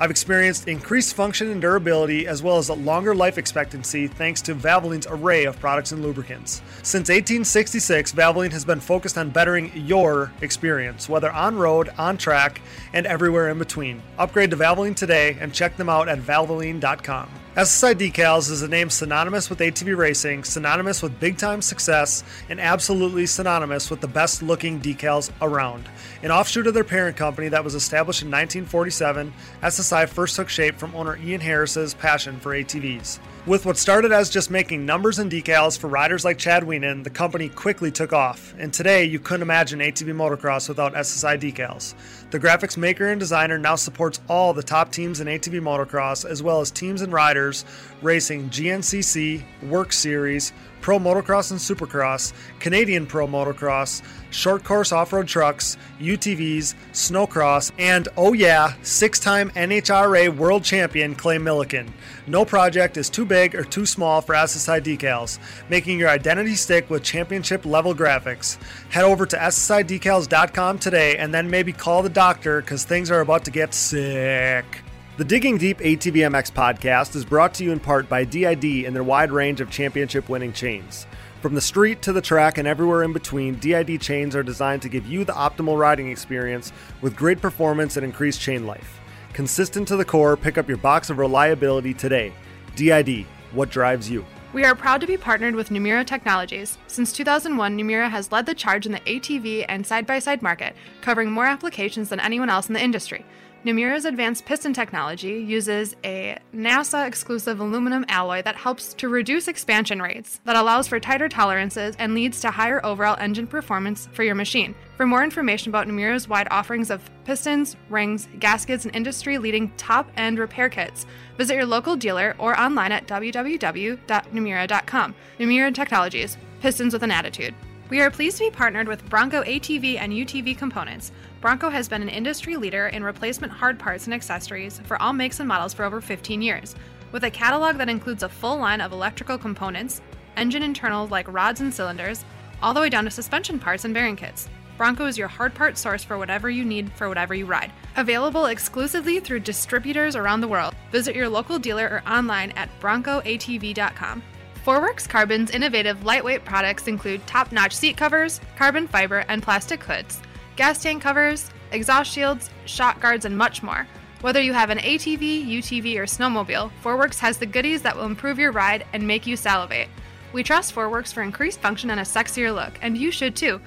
I've experienced increased function and durability as well as a longer life expectancy thanks to Valvoline's array of products and lubricants. Since 1866, Valvoline has been focused on bettering your experience, whether on road, on track, and everywhere in between. Upgrade to Valvoline today and check them out at valvoline.com. SSI Decals is a name synonymous with ATV racing, synonymous with big time success, and absolutely synonymous with the best looking decals around. An offshoot of their parent company that was established in 1947, SSI first took shape from owner Ian Harris's passion for ATVs. With what started as just making numbers and decals for riders like Chad Wienen, the company quickly took off, and today you couldn't imagine ATV motocross without SSI decals. The graphics maker and designer now supports all the top teams in ATV motocross, as well as teams and riders racing GNCC, WORCS Series, Pro Motocross and Supercross, Canadian Pro Motocross, short course off road trucks, UTVs, snowcross, and oh yeah, six time NHRA World Champion Clay Millican. No project is too big or too small for SSI decals, making your identity stick with championship level graphics. Head over to SSIDecals.com today and then maybe call the doctor because things are about to get sick. The Digging Deep ATVMX podcast is brought to you in part by DID and their wide range of championship winning chains. From the street to the track and everywhere in between, DID chains are designed to give you the optimal riding experience with great performance and increased chain life. Consistent to the core, pick up your box of reliability today. DID, what drives you? We are proud to be partnered with Namura Technologies. Since 2001, Namura has led the charge in the ATV and side by side market, covering more applications than anyone else in the industry. Namura's advanced piston technology uses a NASA exclusive aluminum alloy that helps to reduce expansion rates, that allows for tighter tolerances, and leads to higher overall engine performance for your machine. For more information about Namura's wide offerings of pistons, rings, gaskets, and industry leading top end repair kits, visit your local dealer or online at www.namura.com. Namura Technologies, pistons with an attitude. We are pleased to be partnered with Bronco ATV and UTV components. Bronco has been an industry leader in replacement hard parts and accessories for all makes and models for over 15 years. With a catalog that includes a full line of electrical components, engine internals like rods and cylinders, all the way down to suspension parts and bearing kits. Bronco is your hard part source for whatever you need for whatever you ride. Available exclusively through distributors around the world. Visit your local dealer or online at broncoatv.com. Forworks Carbon's innovative lightweight products include top notch seat covers, carbon fiber, and plastic hoods, gas tank covers, exhaust shields, shock guards, and much more. Whether you have an ATV, UTV, or snowmobile, Forworks has the goodies that will improve your ride and make you salivate. We trust Forworks for increased function and a sexier look, and you should too.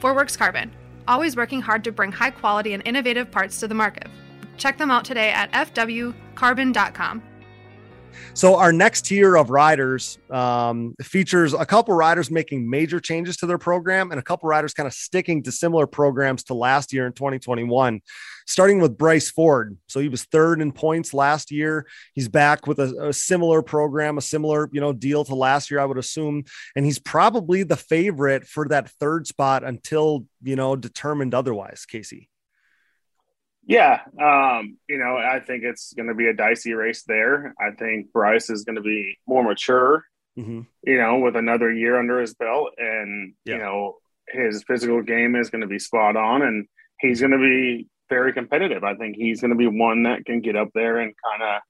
Forworks Carbon, always working hard to bring high quality and innovative parts to the market. Check them out today at fwcarbon.com. So our next tier of riders um, features a couple riders making major changes to their program and a couple riders kind of sticking to similar programs to last year in 2021. Starting with Bryce Ford. So he was third in points last year. He's back with a, a similar program, a similar you know deal to last year, I would assume, and he's probably the favorite for that third spot until you know determined otherwise. Casey. Yeah, um, you know, I think it's going to be a dicey race there. I think Bryce is going to be more mature, mm-hmm. you know, with another year under his belt, and yeah. you know, his physical game is going to be spot on, and he's going to be very competitive. I think he's going to be one that can get up there and kind of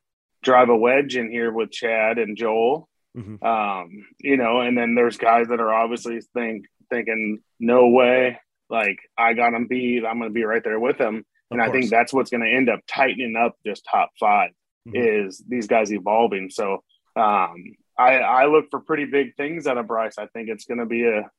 drive a wedge in here with Chad and Joel. Mm-hmm. Um, you know, and then there's guys that are obviously think thinking, no way, like I got him beat, I'm going to be right there with him and I think that's what's going to end up tightening up this top 5 mm-hmm. is these guys evolving. So um, I, I look for pretty big things out of Bryce. I think it's going to be a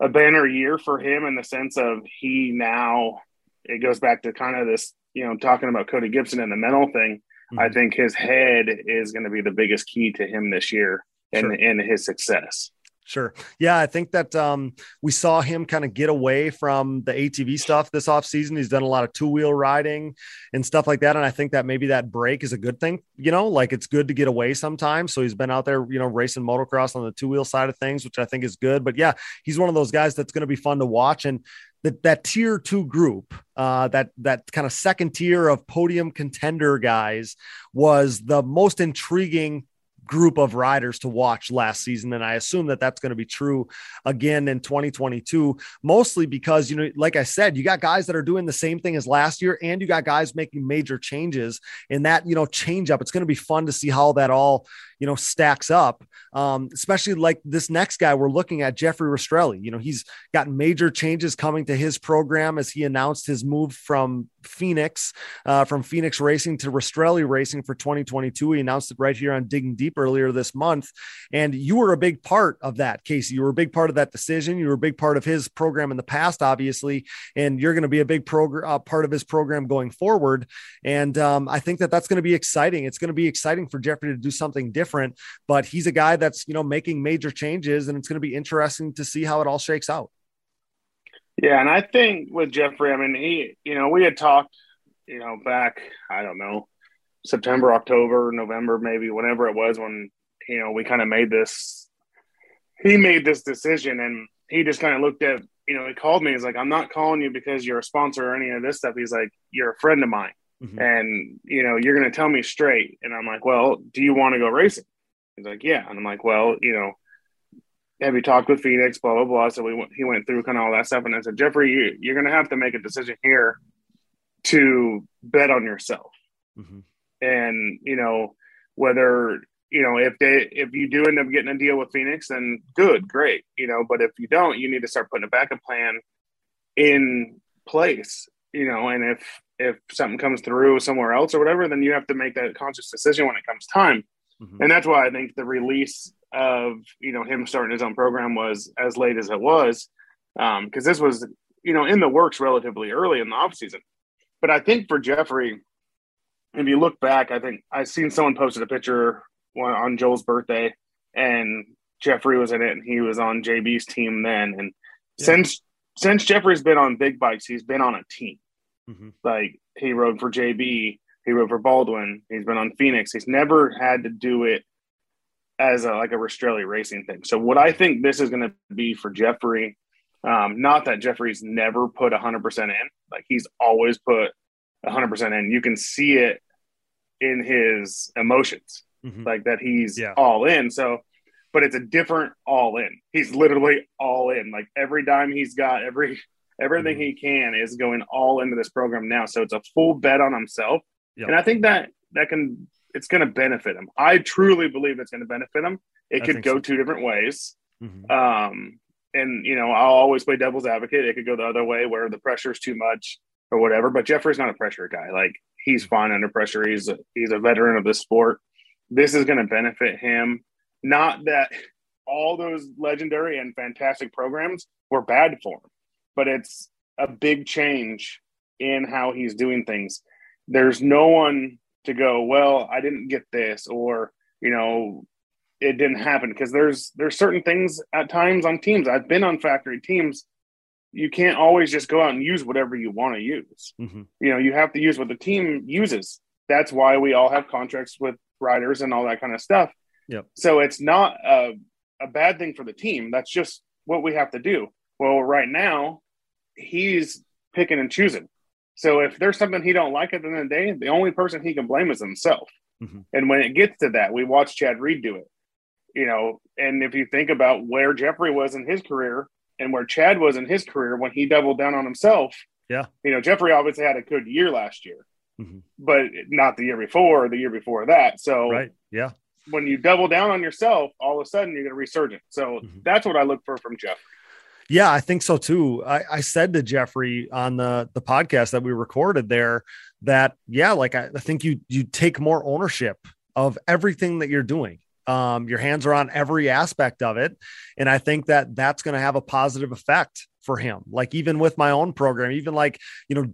a banner year for him in the sense of he now it goes back to kind of this you know talking about Cody Gibson and the mental thing. Mm-hmm. I think his head is going to be the biggest key to him this year and sure. in his success. Sure. Yeah, I think that um, we saw him kind of get away from the ATV stuff this offseason. He's done a lot of two wheel riding and stuff like that. And I think that maybe that break is a good thing, you know, like it's good to get away sometimes. So he's been out there, you know, racing motocross on the two wheel side of things, which I think is good. But yeah, he's one of those guys that's going to be fun to watch. And that, that tier two group, uh, that that kind of second tier of podium contender guys was the most intriguing group of riders to watch last season. And I assume that that's going to be true again in 2022, mostly because, you know, like I said, you got guys that are doing the same thing as last year, and you got guys making major changes in that, you know, change up. It's going to be fun to see how that all, you know, stacks up. Um, especially like this next guy we're looking at, Jeffrey Rastrelli. You know, he's got major changes coming to his program as he announced his move from Phoenix, uh, from Phoenix Racing to Rastrelli Racing for 2022. He announced it right here on Digging Deep earlier this month. And you were a big part of that, Casey. You were a big part of that decision. You were a big part of his program in the past, obviously, and you're going to be a big uh, part of his program going forward. And um, I think that that's going to be exciting. It's going to be exciting for Jeffrey to do something different, but he's a guy that's, you know, making major changes and it's going to be interesting to see how it all shakes out. Yeah, and I think with Jeffrey, I mean, he, you know, we had talked, you know, back, I don't know, September, October, November, maybe whenever it was when, you know, we kind of made this, he made this decision and he just kind of looked at, you know, he called me. He's like, I'm not calling you because you're a sponsor or any of this stuff. He's like, you're a friend of mine. Mm-hmm. And, you know, you're going to tell me straight. And I'm like, well, do you want to go racing? He's like, yeah. And I'm like, well, you know, have you talked with Phoenix? Blah blah blah. So we went, he went through kind of all that stuff, and I said, Jeffrey, you, you're going to have to make a decision here to bet on yourself, mm-hmm. and you know whether you know if they if you do end up getting a deal with Phoenix, then good, great, you know. But if you don't, you need to start putting a backup plan in place, you know. And if if something comes through somewhere else or whatever, then you have to make that conscious decision when it comes time. Mm-hmm. And that's why I think the release of you know him starting his own program was as late as it was, because um, this was you know in the works relatively early in the off season. But I think for Jeffrey, if you look back, I think I seen someone posted a picture on Joel's birthday, and Jeffrey was in it, and he was on JB's team then. And yeah. since since Jeffrey's been on big bikes, he's been on a team. Mm-hmm. Like he rode for JB, he rode for Baldwin, he's been on Phoenix. He's never had to do it as a, like a Rastrelli racing thing. So what I think this is going to be for Jeffrey, um, not that Jeffrey's never put 100% in, like he's always put 100% in. You can see it in his emotions, mm-hmm. like that he's yeah. all in. So, but it's a different all in. He's literally all in. Like every dime he's got, every everything mm-hmm. he can is going all into this program now. So it's a full bet on himself. Yep. And I think that that can it's going to benefit him. I truly believe it's going to benefit him. It I could go so. two different ways. Mm-hmm. Um, and you know, I'll always play devil's advocate. It could go the other way where the pressure is too much or whatever. But Jeffrey's not a pressure guy. Like he's fine under pressure. He's a, he's a veteran of the sport. This is going to benefit him. Not that all those legendary and fantastic programs were bad for him, but it's a big change in how he's doing things. There's no one to go, well, I didn't get this, or you know, it didn't happen because there's there's certain things at times on teams. I've been on factory teams. You can't always just go out and use whatever you want to use. Mm-hmm. You know, you have to use what the team uses. That's why we all have contracts with riders and all that kind of stuff. Yep. So it's not a, a bad thing for the team. That's just what we have to do. Well, right now, he's picking and choosing. So if there's something he don't like at the end of the day, the only person he can blame is himself. Mm-hmm. And when it gets to that, we watch Chad Reed do it. You know, and if you think about where Jeffrey was in his career and where Chad was in his career when he doubled down on himself, yeah, you know, Jeffrey obviously had a good year last year, mm-hmm. but not the year before, the year before that. So, right, yeah, when you double down on yourself, all of a sudden you're going to resurgent. So mm-hmm. that's what I look for from Jeffrey. Yeah, I think so too. I, I said to Jeffrey on the the podcast that we recorded there that yeah, like I, I think you you take more ownership of everything that you're doing. Um, your hands are on every aspect of it, and I think that that's going to have a positive effect for him. Like even with my own program, even like you know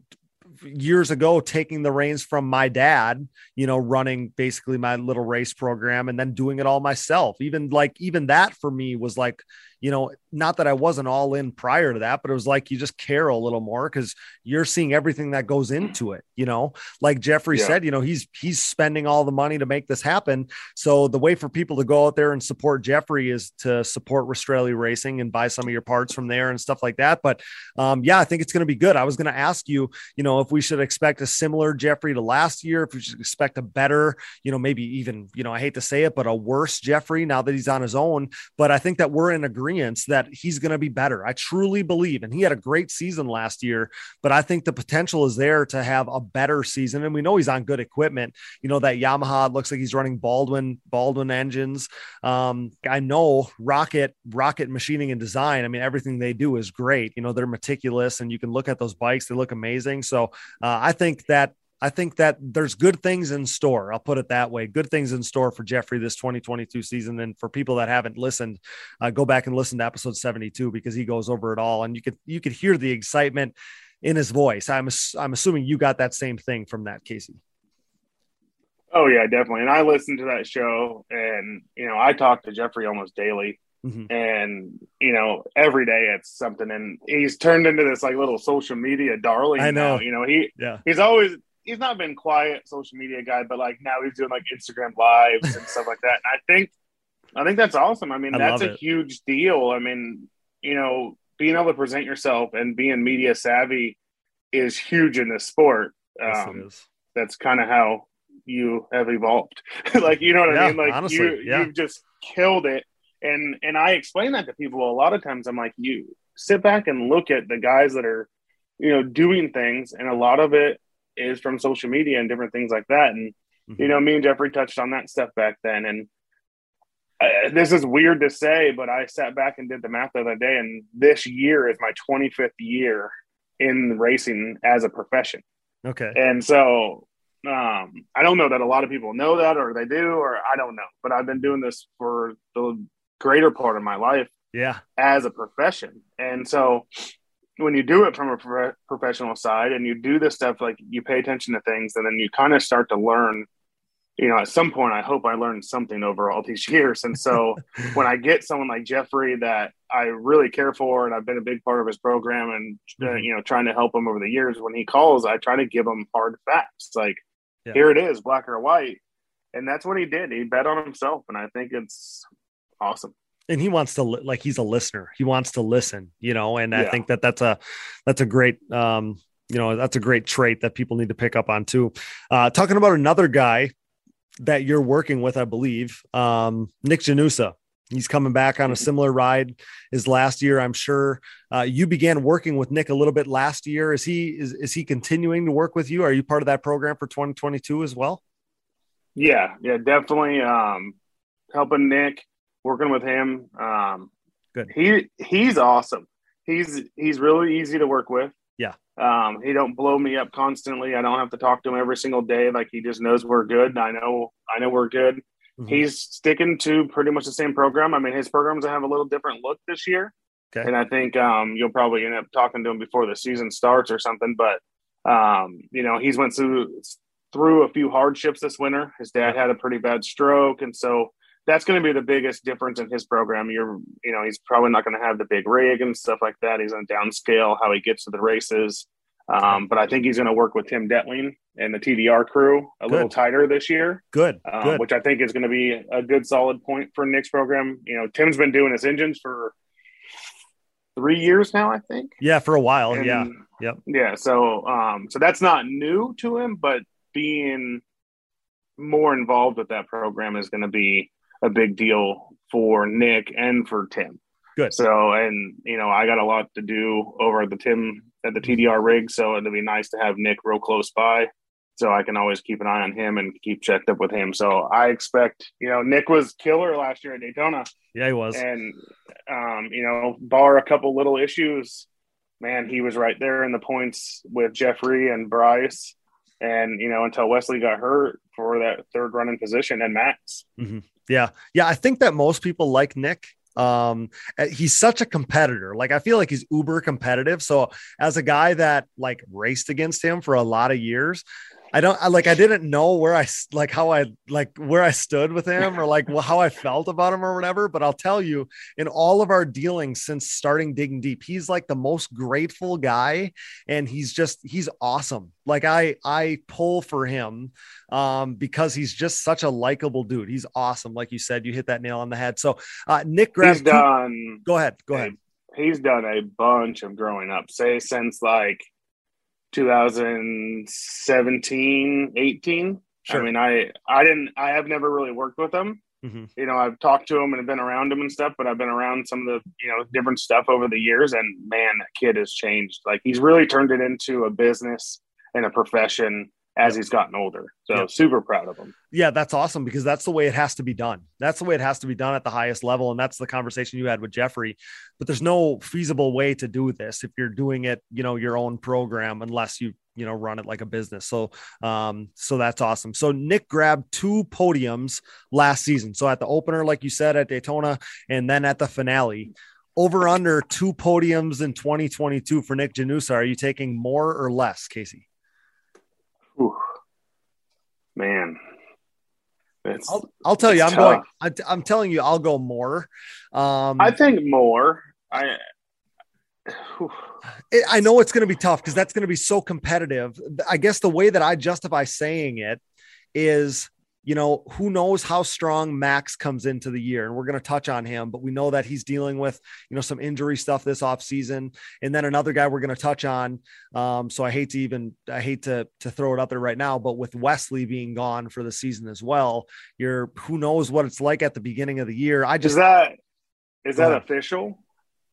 years ago taking the reins from my dad you know running basically my little race program and then doing it all myself even like even that for me was like you know, not that I wasn't all in prior to that, but it was like you just care a little more because you're seeing everything that goes into it. You know, like Jeffrey yeah. said, you know, he's he's spending all the money to make this happen. So the way for people to go out there and support Jeffrey is to support Rastrelli Racing and buy some of your parts from there and stuff like that. But um, yeah, I think it's going to be good. I was going to ask you, you know, if we should expect a similar Jeffrey to last year, if we should expect a better, you know, maybe even, you know, I hate to say it, but a worse Jeffrey now that he's on his own. But I think that we're in agreement agreement that he's going to be better. I truly believe, and he had a great season last year, but I think the potential is there to have a better season. And we know he's on good equipment. You know, that Yamaha looks like he's running Baldwin, Baldwin engines. Um, I know Rocket, Rocket machining and design. I mean, everything they do is great. You know, they're meticulous and you can look at those bikes, they look amazing. So uh, I think that I think that there's good things in store. I'll put it that way. Good things in store for Jeffrey this 2022 season. And for people that haven't listened, uh, go back and listen to episode 72 because he goes over it all, and you could you could hear the excitement in his voice. I'm I'm assuming you got that same thing from that, Casey. Oh yeah, definitely. And I listened to that show, and you know, I talk to Jeffrey almost daily. Mm-hmm. And you know, every day it's something, and he's turned into this like little social media darling. I know. Now. You know, he yeah. he's always he's not been quiet social media guy, but like now he's doing like Instagram lives and stuff like that. And I think I think that's awesome. I mean, I that's a it. huge deal. I mean, you know, being able to present yourself and being media savvy is huge in this sport. Yes, um, that's kind of how you have evolved. like, you know what yeah, I mean? Like honestly, you, yeah. you've just killed it. And, and I explain that to people a lot of times. I'm like, you sit back and look at the guys that are, you know, doing things. And a lot of it is from social media and different things like that. And mm-hmm. you know, me and Jeffrey touched on that stuff back then. And uh, this is weird to say, but I sat back and did the math the other day, and this year is my 25th year in racing as a profession. Okay. And so um, I don't know that a lot of people know that or they do, or I don't know, but I've been doing this for the greater part of my life Yeah. as a profession. And so when you do it from a pro- professional side and you do this stuff, like you pay attention to things and then you kind of start to learn, you know, at some point, I hope I learned something over all these years. And so when I get someone like Jeffrey that I really care for and I've been a big part of his program and, uh, Mhm. you know, trying to help him over the years, when he calls, I try to give him hard facts. Like, Yeah. here it is, black or white. And that's what he did. He bet on himself. And I think it's awesome. And he wants to li- like he's a listener. He wants to listen you know and i think that that's a that's a great um you know that's a great trait that people need to pick up on too. Uh talking about another guy that you're working with i believe um nick janusa. He's coming back on a Mhm. similar ride as last year i'm sure. Uh, you began working with nick a little bit last year. Is he is, is he continuing to work with you? Are you part of that program for 2022 as well? Yeah, yeah, definitely. Um, helping Nick, working with him. Um, Good. He he's awesome. He's he's really easy to work with. Yeah. Um, he don't blow me up constantly. I don't have to talk to him every single day. Like he just knows we're good. I know I know we're good. Mhm. He's sticking to pretty much the same program. I mean, his programs have a little different look this year. Okay. And I think um, you'll probably end up talking to him before the season starts or something. But um, you know, he's went through through a few hardships this winter. His dad had a pretty bad stroke, and so that's going to be the biggest difference in his program. You're, you know, he's probably not going to have the big rig and stuff like that. He's on downscale how he gets to the races. Um, but I think he's going to work with Tim Detling and the TDR crew a little tighter this year, good um, good which I think is going to be a good solid point for Nick's program. You know, Tim's been doing his engines for three years now, I think. yeah for a while And- yeah Yep. Yeah. So, um, so that's not new to him, but being more involved with that program is going to be a big deal for Nick and for Tim. Good. So, and you know, I got a lot to do over at the Tim at the TDR rig, so it'd be nice to have Nick real close by, so I can always keep an eye on him and keep checked up with him. So I expect, you know, Nick was killer last year at Daytona yeah he was and um, you know, bar a couple little issues, man, he was right there in the points with Jeffrey and Bryce, and you know, until Wesley got hurt for that third running position and Max. Yeah. Yeah. I think that most people like Nick. Um, uh, he's such a competitor. Like, I feel like he's uber competitive. So, as a guy that like raced against him for a lot of years, I don't I, like, I didn't know where I like how I like where I stood with him or like wh- how I felt about him or whatever. But I'll tell you, in all of our dealings since starting digging deep, he's like the most grateful guy and he's just, he's awesome. Like, I, I pull for him um, because he's just such a likable dude. He's awesome. Like you said, you hit that nail on the head. So, uh, Nick He's done. Go ahead. Go ahead. He's done a bunch of growing up, say since like 2017, 18. Sure. I mean, I I didn't. I have never really worked with him. Mhm. You know, I've talked to him and been around him and stuff, but I've been around some of the you know different stuff over the years, and man, that kid has changed. Like he's really turned it into a business and a profession as he's gotten older. So Yep. super proud of him. Yeah, that's awesome because that's the way it has to be done. That's the way it has to be done at the highest level. And that's the conversation you had with Jeffrey. But there's no feasible way to do this if you're doing it, you know, your own program, unless you, you know, run it like a business. So, um, so that's awesome. So Nick grabbed two podiums last season. So at the opener, like you said, at Daytona, and then at the finale. Over under two podiums in 2022 for Nick Janusa. Are you taking more or less, Casey? Whew. Man, it's. I'll, I'll tell you, I'm It's going. I, I'm telling you, I'll go more. Um, I think more. I. it- I know it's going to be tough because that's going to be so competitive. I guess the way that I justify saying it is, you know, who knows how strong Max comes into the year, and we're going to touch on him, but we know that he's dealing with, you know, some injury stuff this offseason. And then another guy we're going to touch on. Um, so I hate to even, I hate to to throw it out there right now, but with Wesley being gone for the season as well, you're who knows what it's like at the beginning of the year. I just, Is that is that ahead. official?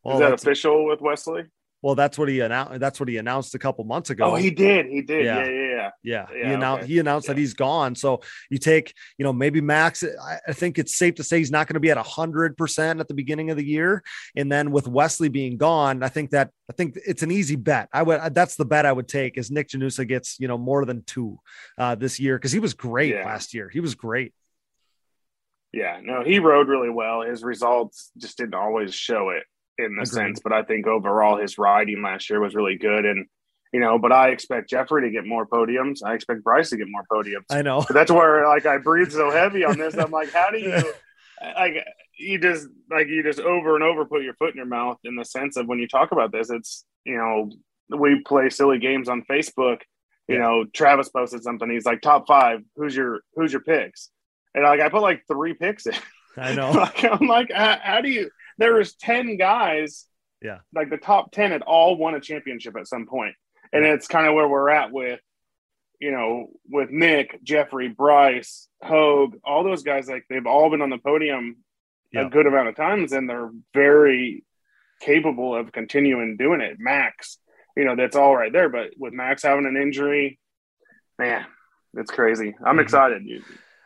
well, is that official with Wesley? well, that's what he announced. That's what he announced a couple months ago. Oh, he did. He did. Yeah. Yeah, yeah, yeah. yeah. Yeah, Yeah, he announced okay. he announced that he's gone. So you take, you know, maybe Max. I, I think it's safe to say he's not going to be at hundred percent at the beginning of the year, and then with Wesley being gone, I think that I think it's an easy bet. I would that's the bet I would take is Nick Janusa gets you know more than two uh, this year because he was great Yeah. last year. He was great. Yeah, no, he rode really well. His results just didn't always show it in the Agreed. sense, but I think overall his riding last year was really good. And you know, but I expect Jeffrey to get more podiums. I expect Bryce to get more podiums. I know. But that's where like I breathe so heavy on this. I'm like, how do you like you just like you just over and over put your foot in your mouth in the sense of when you talk about this, it's you know, we play silly games on Facebook. You Yeah. know, Travis posted something. He's like, top five, who's your who's your picks? And like I put like three picks in. I know. like, I'm like, how, how do you there was 10 guys, Yeah. like the top 10 had all won a championship at some point. And it's kind of where we're at with you know, with Nick, Jeffrey, Bryce, Hogue, all those guys, like they've all been on the podium Yeah. a good amount of times, and they're very capable of continuing doing it. Max, you know, that's all right there. But with Max having an injury, man, it's crazy. I'm Mhm. excited. dude.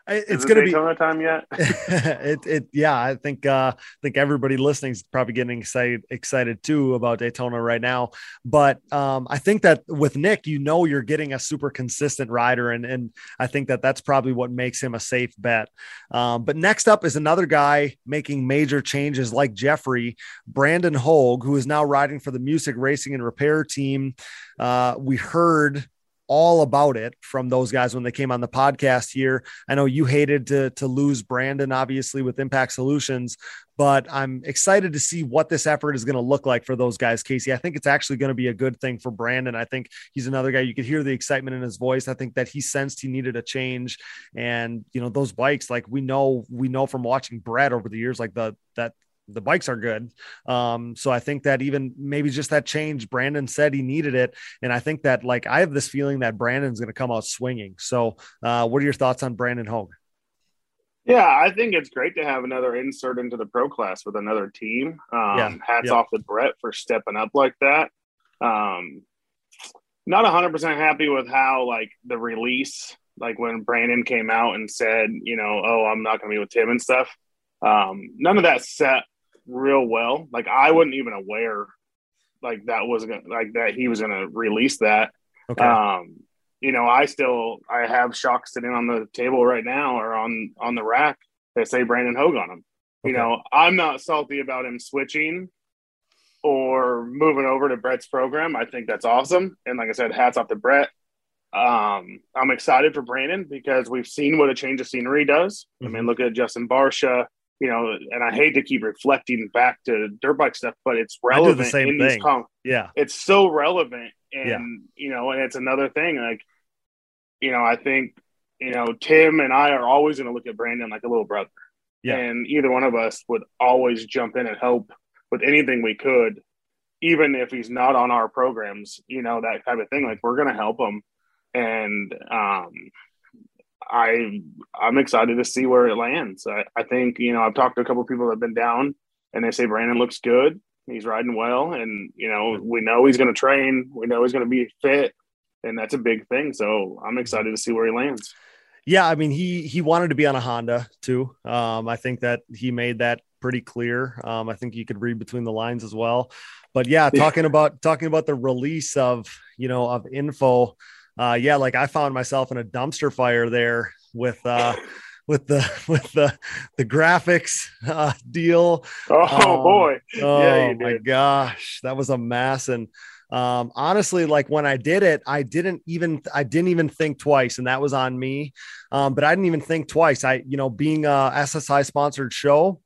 It's going to be Daytona time yet? it, it yeah i think uh i think everybody listening is probably getting excited excited too about daytona right now. But um i think that with nick you know you're getting a super consistent rider and and i think that that's probably what makes him a safe bet. Um but next up is another guy making major changes like jeffrey brandon hogue who is now riding for the music racing and repair team. Uh we heard all about it from those guys when they came on the podcast here I know you hated to to lose Brandon, obviously with Impact Solutions, but I'm excited to see what this effort is going to look like for those guys. Casey, I think it's actually going to be a good thing for Brandon. I think he's another guy you could hear the excitement in his voice. I think that he sensed he needed a change, and you know those bikes, like we know we know from watching Brett over the years, like the that the bikes are good. Um, so I think that even maybe just that change, Brandon said he needed it. And I think that like I have this feeling that Brandon's going to come out swinging. So uh, what are your thoughts on Brandon Hogue? Yeah, I think it's great to have another insert into the pro class with another team. Um, Yeah, Hats yeah. off to Brett for stepping up like that. Um, not 100% happy with how, like, the release, like when Brandon came out and said, you know, oh, I'm not going to be with Tim and stuff. Um, none of that set real well. Like, I wasn't even aware, like, that was to, like, that he was to release that. Okay. Um, you know, I still I have shocks sitting on the table right now or on on the rack that say Brandon Hogue on them. You know, I'm not salty about him switching or moving over to Brett's program. I think that's awesome. And like I said, hats off to Brett. Um, I'm excited for Brandon because we've seen what a change of scenery does. I Mm-hmm. mean, look at Justin Barcia, you know, and I hate to keep reflecting back to dirt bike stuff, but it's the relevant same in thing. these com- yeah. it's so relevant and Yeah. you know and it's another thing like you know i think you know tim and i are always going to look at brandon like a little brother Yeah. and either one of us would always jump in and help with anything we could even if he's not on our programs you know that type of thing like we're going to help him and um i i'm excited to see where it lands I, I think you know i've talked to a couple of people that have been down and they say brandon looks good he's riding well and you know we know he's going to train we know he's going to be fit and that's a big thing so i'm excited to see where he lands Yeah, I mean he he wanted to be on a Honda too. Um, I think that he made that pretty clear. Um, I think you could read between the lines as well. But yeah, Yeah. talking about talking about the release of you know of info. Uh, yeah, like I found myself in a dumpster fire there with uh, with the with the the graphics uh, deal. oh Um, boy Oh Yeah, my gosh, that was a mess. And um, honestly, like when I did it, I didn't even I didn't even think twice, and that was on me. Um, but I didn't even think twice. I, you know, being a SSI sponsored show,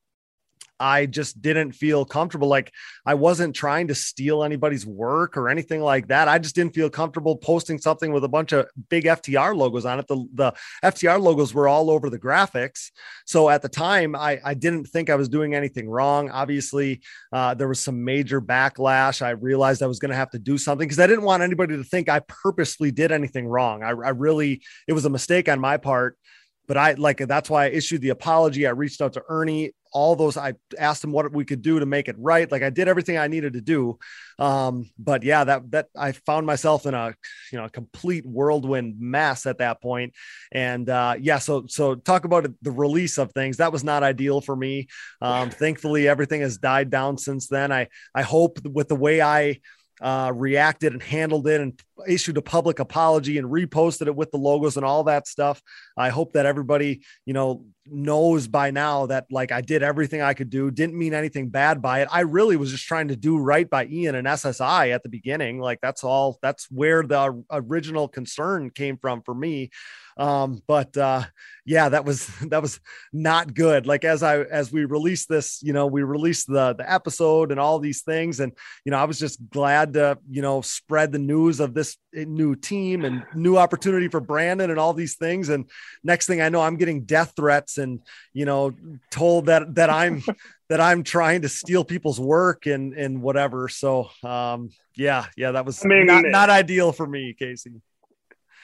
I just didn't feel comfortable. Like I wasn't trying to steal anybody's work or anything like that. I just didn't feel comfortable posting something with a bunch of big FTR logos on it. The the FTR logos were all over the graphics. So at the time, I, I didn't think I was doing anything wrong. Obviously, uh, there was some major backlash. I realized I was going to have to do something because I didn't want anybody to think I purposely did anything wrong. I, I really, it was a mistake on my part. But I like that's why I issued the apology. I reached out to Ernie all those. I asked him what we could do to make it right. Like I did everything I needed to do. Um, but yeah, that that I found myself in a you know a complete whirlwind mess at that point. And uh, yeah, so so talk about the release of things. That was not ideal for me. Um, thankfully, everything has died down since then. I I hope with the way I uh, reacted and handled it and issued a public apology and reposted it with the logos and all that stuff. I hope that everybody, you know, knows by now that like I did everything I could do, didn't mean anything bad by it. I really was just trying to do right by Ian and SSI at the beginning. Like that's all, that's where the original concern came from for me. Um, but uh, yeah, that was that was not good. Like as I as we released this, you know, we released the the episode and all these things, and you know, I was just glad to you know spread the news of this new team and new opportunity for Brandon and all these things. And next thing I know, I'm getting death threats and you know told that that I'm that I'm trying to steal people's work and and whatever. So um, yeah, yeah, that was I mean, not not ideal for me, Casey.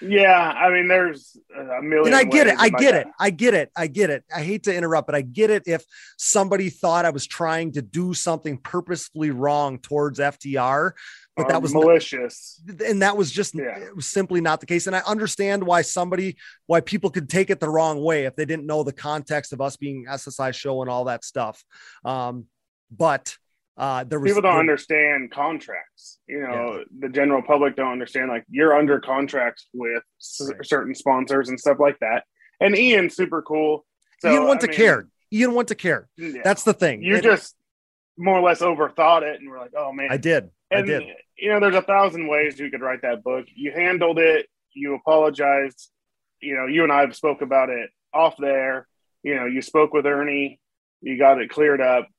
Yeah, I mean, there's a million. And I get it. I get it. I get it. I get it. I hate to interrupt, but I get it. If somebody thought I was trying to do something purposefully wrong towards FTR, but that was malicious, not, and that was just yeah. it was simply not the case. And I understand why somebody, why people could take it the wrong way if they didn't know the context of us being SSI show and all that stuff. Um, but uh, there was people don't understand contracts. You know, yeah. the general public don't understand. Like you're under contracts with right. certain sponsors and stuff like that. And Ian's super cool. So, Ian went I to mean, care. Ian went to care. Yeah. That's the thing. You it, just more or less overthought it, and we're like, oh man, I did. And, I did. You know, there's a thousand ways you could write that book. You handled it. You apologized. You know, you and I have spoke about it off there. You know, you spoke with Ernie. You got it cleared up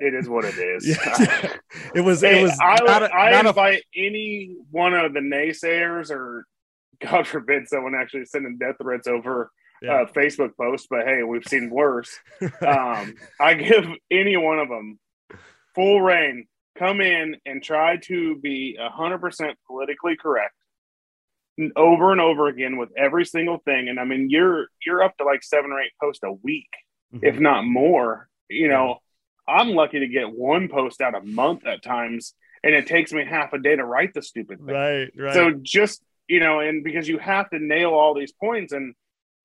it is what it is. Yeah. it was. It was. I, not a, I not invite a... any one of the naysayers, or God forbid, someone actually sending death threats over yeah. uh, Facebook posts. But hey, we've seen worse. um, I give any one of them full reign. Come in and try to be hundred percent politically correct over and over again with every single thing. And I mean, you're you're up to like seven or eight posts a week, mm-hmm. if not more. You know I'm lucky to get one post out a month at times, and it takes me half a day to write the stupid thing. Right, right. So just you know, and because you have to nail all these points, and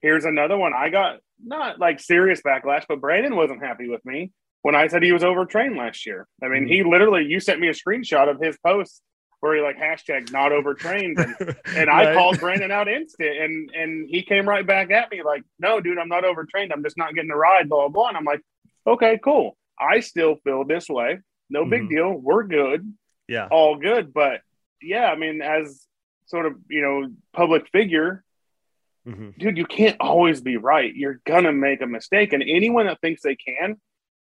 here's another one. I got not like serious backlash, but Brandon wasn't happy with me when I said he was overtrained last year. I mean, mm-hmm. he literally you sent me a screenshot of his post where he like hashtag not overtrained and, and right. I called Brandon out instant and and he came right back at me like, no, dude, I'm not overtrained. I'm just not getting a ride, blah blah blah. And I'm like, okay, cool. I still feel this way. No big mm-hmm. deal. We're good. Yeah. All good. But yeah, I mean, as sort of, you know, public figure, mm-hmm. dude, you can't always be right. You're going to make a mistake. And anyone that thinks they can,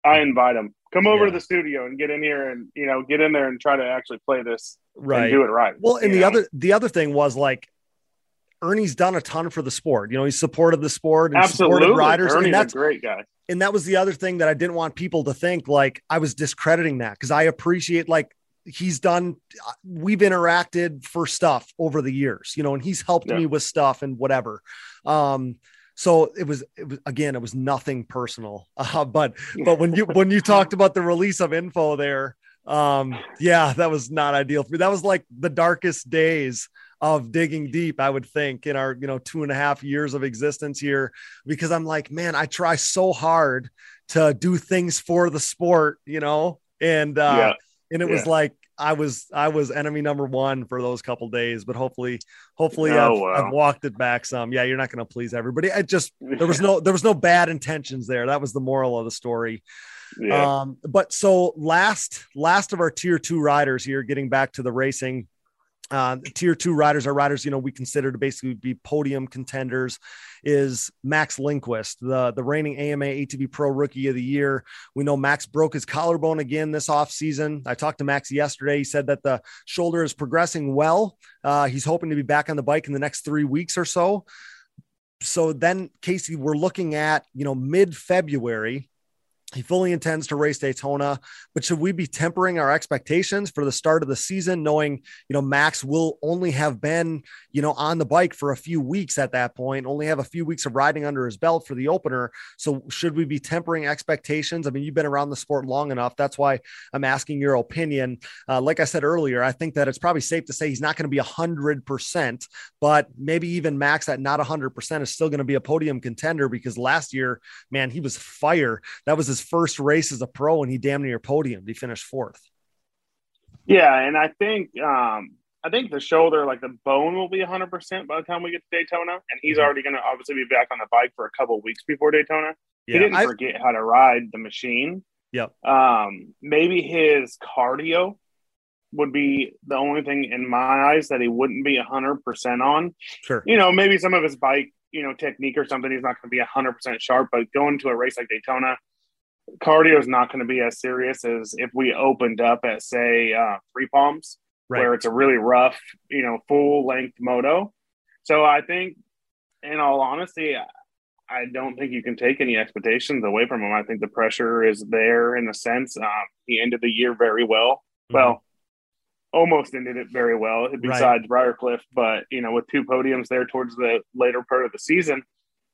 I mm-hmm. invite them. Come over yeah. to the studio and get in here and, you know, get in there and try to actually play this right. do it right. Well, and the know? other, the other thing was like, Ernie's done a ton for the sport. You know, he's supported the sport and Absolutely. supported riders. Ernie's and that's a great guy and that was the other thing that I didn't want people to think like I was discrediting that because I appreciate like he's done we've interacted for stuff over the years you know and he's helped yeah. me with stuff and whatever um so it was it was again it was nothing personal uh, but but when you when you talked about the release of info there um yeah that was not ideal for me that was like the darkest days of digging deep, I would think, in our, you know, two and a half years of existence here, because I'm like, man, I try so hard to do things for the sport, you know, and, uh, yeah. and it yeah. was like, I was I was enemy number one for those couple days, but hopefully, hopefully oh, I've, wow. I've, walked it back some. Yeah, you're not going to please everybody. I just there was no there was no bad intentions there. That was the moral of the story. Yeah. Um, but so last last of our tier two riders here, getting back to the racing, uh, tier two riders are riders, you know, we consider to basically be podium contenders is Max Lindquist, the, the reigning AMA ATV Pro Rookie of the Year. We know Max broke his collarbone again this offseason. I talked to Max yesterday. He said that the shoulder is progressing well. Uh, he's hoping to be back on the bike in the next three weeks or so. So then, Casey, we're looking at, you know, mid February He fully intends to race Daytona, but should we be tempering our expectations for the start of the season, knowing, you know, Max will only have been, you know, on the bike for a few weeks at that point, only have a few weeks of riding under his belt for the opener. So should we be tempering expectations? I mean, you've been around the sport long enough. That's why I'm asking your opinion. Uh, like I said earlier, I think that it's probably safe to say he's not going to be a hundred percent, but maybe even Max at not a hundred percent is still going to be a podium contender because last year, man, he was fire. That was his his first race as a pro and he damn near podiumed. He finished fourth. Yeah, and I think um, I think the shoulder, like the bone, will be 100 percent by the time we get to Daytona, and he's mm-hmm. already going to obviously be back on the bike for a couple weeks before Daytona. Yeah, he didn't I, forget how to ride the machine. Yep. Um, maybe his cardio would be the only thing in my eyes that he wouldn't be 100 percent on. Sure. You know, maybe some of his bike, you know, technique or something, he's not going to be 100 percent sharp. But going to a race like Daytona, cardio is not going to be as serious as if we opened up at say uh, Three Palms, right. where it's a really rough, you know, full length moto. So I think, in all honesty, I don't think you can take any expectations away from him. I think the pressure is there in the sense um, he ended the year very well. Mm-hmm. Well, almost ended it very well, besides right. Briarcliff. But you know, with two podiums there towards the later part of the season,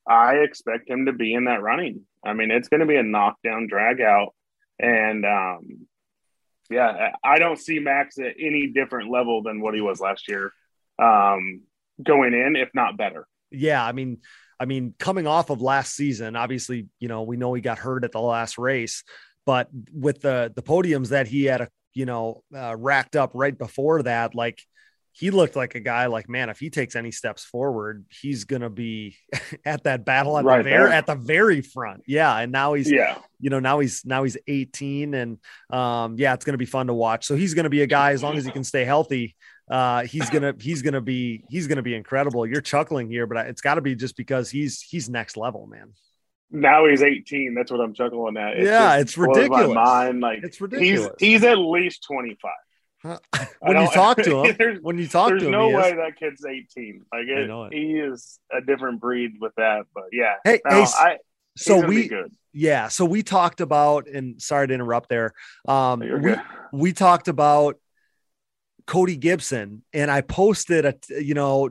I expect him to be in that running. I mean, it's going to be a knockdown drag out. And um, yeah, I don't see Max at any different level than what he was last year um, going in, if not better. Yeah. I mean, I mean, coming off of last season, obviously, you know, we know he got hurt at the last race, but with the the podiums that he had, a, you know, uh, racked up right before that, like he looked like a guy like man if he takes any steps forward he's gonna be at that battle at right the very at the very front. Yeah and now he's yeah. you know now he's now he's 18 and um yeah it's gonna be fun to watch. So he's gonna be a guy as long as he can stay healthy uh he's gonna he's gonna be he's gonna be incredible. You're chuckling here but it's got to be just because he's he's next level man. Now he's 18 that's what i'm chuckling at. It yeah it's ridiculous my mind like it's ridiculous. he's he's at least 25 when you talk to him, when you talk to him, there's no way is. that kid's 18. Like it, it. he is a different breed with that. But yeah, hey, no, hey I, so we yeah, so we talked about, and sorry to interrupt there. Um, we good. we talked about Cody Gibson, and I posted a you know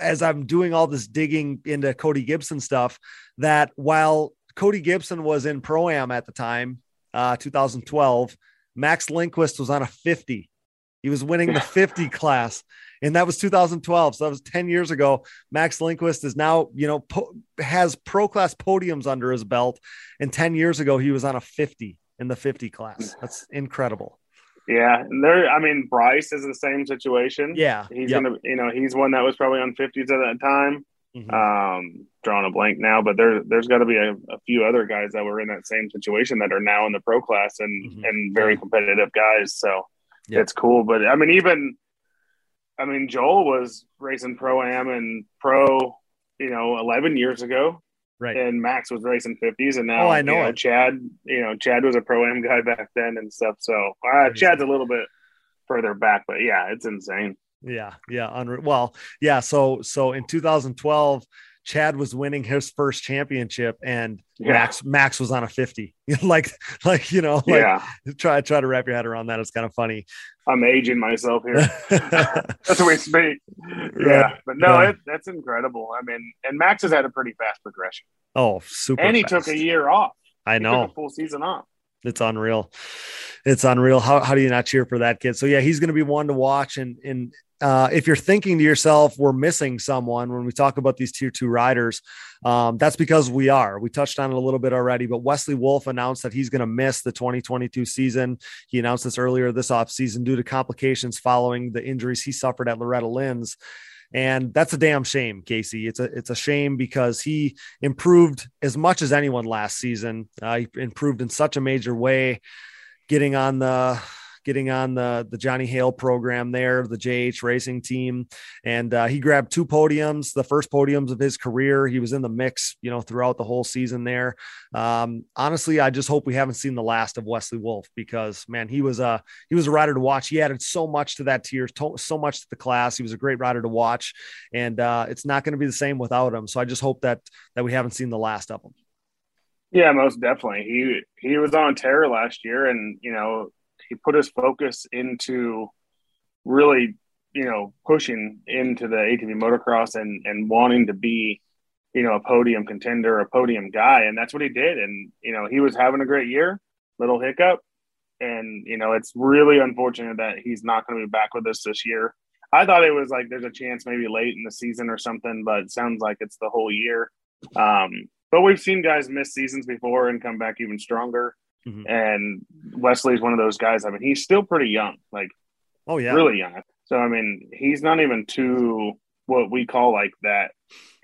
as I'm doing all this digging into Cody Gibson stuff that while Cody Gibson was in pro am at the time, uh, 2012. Max Lindquist was on a 50 he was winning the 50 class, and that was 2012. So that was 10 years ago. Max Lindquist is now, you know, po- has pro class podiums under his belt, and 10 years ago he was on a 50 in the 50 class. That's incredible. Yeah, and there. I mean, Bryce is the same situation. Yeah, he's yep. gonna. You know, he's one that was probably on 50s at that time. Mm-hmm. Um, drawing a blank now, but there there's got to be a, a, few other guys that were in that same situation that are now in the pro class and mm-hmm. and very competitive guys. So yep. it's cool. But I mean, even I mean, Joel was racing pro am and pro, you know, eleven years ago. Right. And Max was racing fifties, and now oh, I know, you know Chad. You know, Chad was a pro am guy back then and stuff. So uh, Chad's a little bit further back, but yeah, it's insane. Yeah, yeah, unreal. Well, yeah. So, so in 2012, Chad was winning his first championship and yeah. Max Max was on a 50. like like you know, like yeah. try try to wrap your head around that. It's kind of funny. I'm aging myself here. that's the way to speak. Yeah. But no, yeah. it, that's incredible. I mean, and Max has had a pretty fast progression. Oh, super. And he fast. took a year off. I know. full season off. It's unreal. It's unreal. How, how do you not cheer for that kid? So yeah, he's going to be one to watch. And and uh, if you're thinking to yourself, we're missing someone when we talk about these tier two riders, um, that's because we are. We touched on it a little bit already, but Wesley Wolf announced that he's going to miss the 2022 season. He announced this earlier this offseason due to complications following the injuries he suffered at Loretta Lynn's. And that's a damn shame, Casey. It's a it's a shame because he improved as much as anyone last season. Uh, he improved in such a major way, getting on the getting on the the Johnny Hale program there, the JH Racing team, and uh, he grabbed two podiums, the first podiums of his career. He was in the mix, you know, throughout the whole season there. Um, honestly, I just hope we haven't seen the last of Wesley Wolf because man, he was a he was a rider to watch. He added so much to that tier, so much to the class. He was a great rider to watch, and uh, it's not going to be the same without him. So I just hope that that we haven't seen the last of him. Yeah, most definitely. He he was on terror last year, and you know he put his focus into really you know pushing into the ATV motocross and and wanting to be you know a podium contender, a podium guy, and that's what he did. And you know he was having a great year. Little hiccup, and you know it's really unfortunate that he's not going to be back with us this year. I thought it was like there's a chance maybe late in the season or something, but sounds like it's the whole year. Um, but we've seen guys miss seasons before and come back even stronger. Mm-hmm. And Wesley's one of those guys. I mean, he's still pretty young, like oh yeah, really young. So I mean, he's not even too what we call like that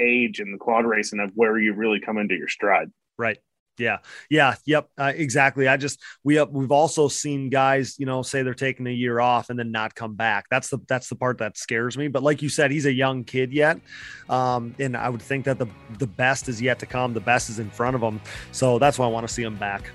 age in the quad racing of where you really come into your stride. Right. Yeah. Yeah. Yep. Uh, exactly. I just we uh, we've also seen guys, you know, say they're taking a year off and then not come back. That's the that's the part that scares me. But like you said, he's a young kid yet, um, and I would think that the the best is yet to come. The best is in front of him. So that's why I want to see him back.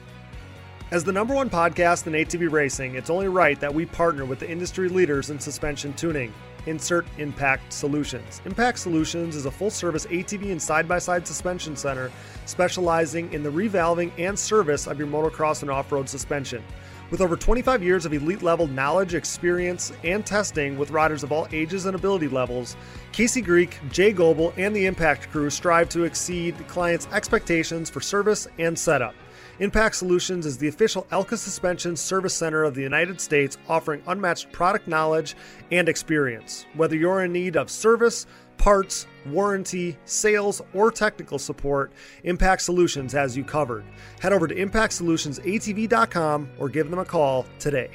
As the number one podcast in ATV racing, it's only right that we partner with the industry leaders in suspension tuning. Insert Impact Solutions. Impact Solutions is a full service ATV and side by side suspension center specializing in the revalving and service of your motocross and off road suspension. With over 25 years of elite level knowledge, experience, and testing with riders of all ages and ability levels, Casey Greek, Jay Goebel, and the Impact crew strive to exceed clients' expectations for service and setup. Impact Solutions is the official Elka Suspension Service Center of the United States, offering unmatched product knowledge and experience. Whether you're in need of service, parts, warranty, sales, or technical support, Impact Solutions has you covered. Head over to ImpactSolutionsATV.com or give them a call today.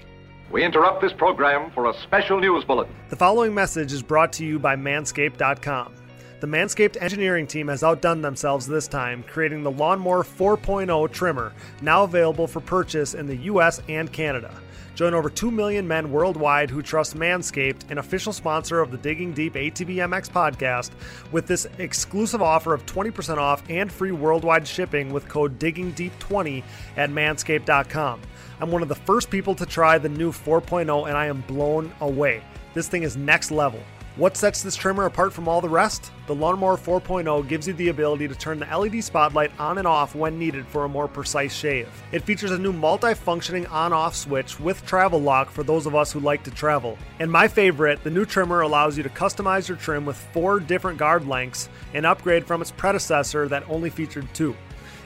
We interrupt this program for a special news bulletin. The following message is brought to you by Manscaped.com. The Manscaped engineering team has outdone themselves this time, creating the Lawnmower 4.0 trimmer, now available for purchase in the US and Canada. Join over 2 million men worldwide who trust Manscaped, an official sponsor of the Digging Deep ATV MX podcast, with this exclusive offer of 20% off and free worldwide shipping with code DIGGINGDEEP20 at manscaped.com. I'm one of the first people to try the new 4.0 and I am blown away. This thing is next level. What sets this trimmer apart from all the rest? The Lawnmower 4.0 gives you the ability to turn the LED spotlight on and off when needed for a more precise shave. It features a new multi-functioning on-off switch with travel lock for those of us who like to travel. And my favorite, the new trimmer allows you to customize your trim with four different guard lengths, an upgrade from its predecessor that only featured two.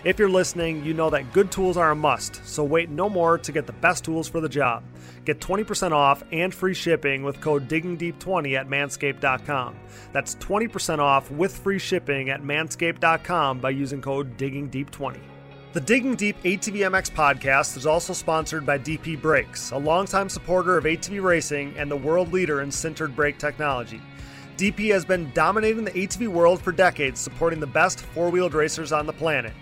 If you're listening, you know that good tools are a must, so wait no more to get the best tools for the job. Get 20% off and free shipping with code DIGGINGDEEP20 at manscaped.com. That's 20% off with free shipping at manscaped.com by using code DIGGINGDEEP20. The Digging Deep ATV MX podcast is also sponsored by DP Brakes, a longtime supporter of ATV racing and the world leader in sintered brake technology. DP has been dominating the ATV world for decades, supporting the best four wheeled racers on the planet.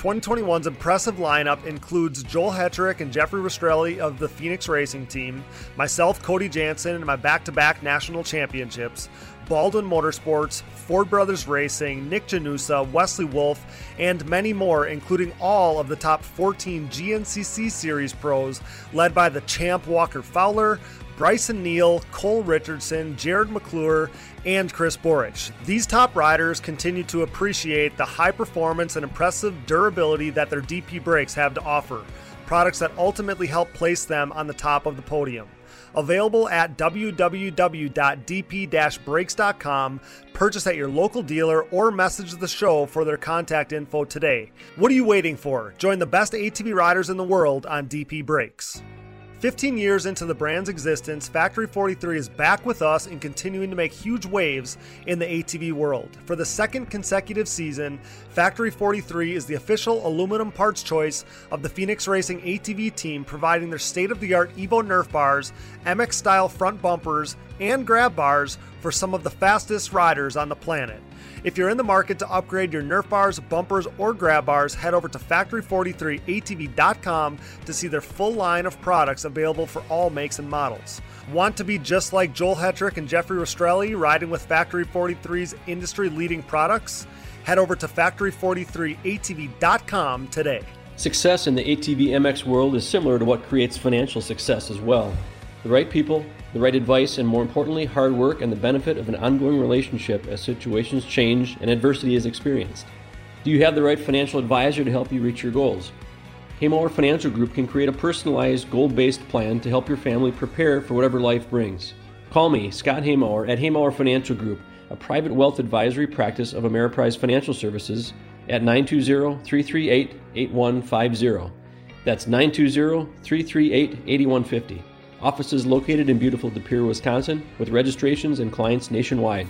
2021's impressive lineup includes Joel Hetrick and Jeffrey Rastrelli of the Phoenix Racing Team, myself, Cody Jansen, and my back to back national championships, Baldwin Motorsports, Ford Brothers Racing, Nick Janusa, Wesley Wolf, and many more, including all of the top 14 GNCC Series pros, led by the champ Walker Fowler, Brycen Neal, Cole Richardson, Jared McClure, and Chris Borich. These top riders continue to appreciate the high performance and impressive durability that their DP brakes have to offer, products that ultimately help place them on the top of the podium. Available at www.dp-brakes.com. Purchase at your local dealer or message the show for their contact info today. What are you waiting for? Join the best ATV riders in the world on DP Brakes. 15 years into the brand's existence, Factory 43 is back with us and continuing to make huge waves in the ATV world. For the second consecutive season, Factory 43 is the official aluminum parts choice of the Phoenix Racing ATV team, providing their state of the art Evo Nerf bars, MX style front bumpers, and grab bars for some of the fastest riders on the planet. If you're in the market to upgrade your Nerf bars, bumpers, or grab bars, head over to factory43atv.com to see their full line of products available for all makes and models. Want to be just like Joel Hetrick and Jeffrey Rastrelli riding with Factory 43's industry leading products? Head over to factory43atv.com today. Success in the ATV MX world is similar to what creates financial success as well. The right people, the right advice, and more importantly, hard work and the benefit of an ongoing relationship as situations change and adversity is experienced. Do you have the right financial advisor to help you reach your goals? Haymauer Financial Group can create a personalized, goal based plan to help your family prepare for whatever life brings. Call me, Scott Haymauer, at Haymauer Financial Group, a private wealth advisory practice of Ameriprise Financial Services, at 920 338 8150. That's 920 338 8150. Offices located in beautiful De Pere, Wisconsin, with registrations and clients nationwide.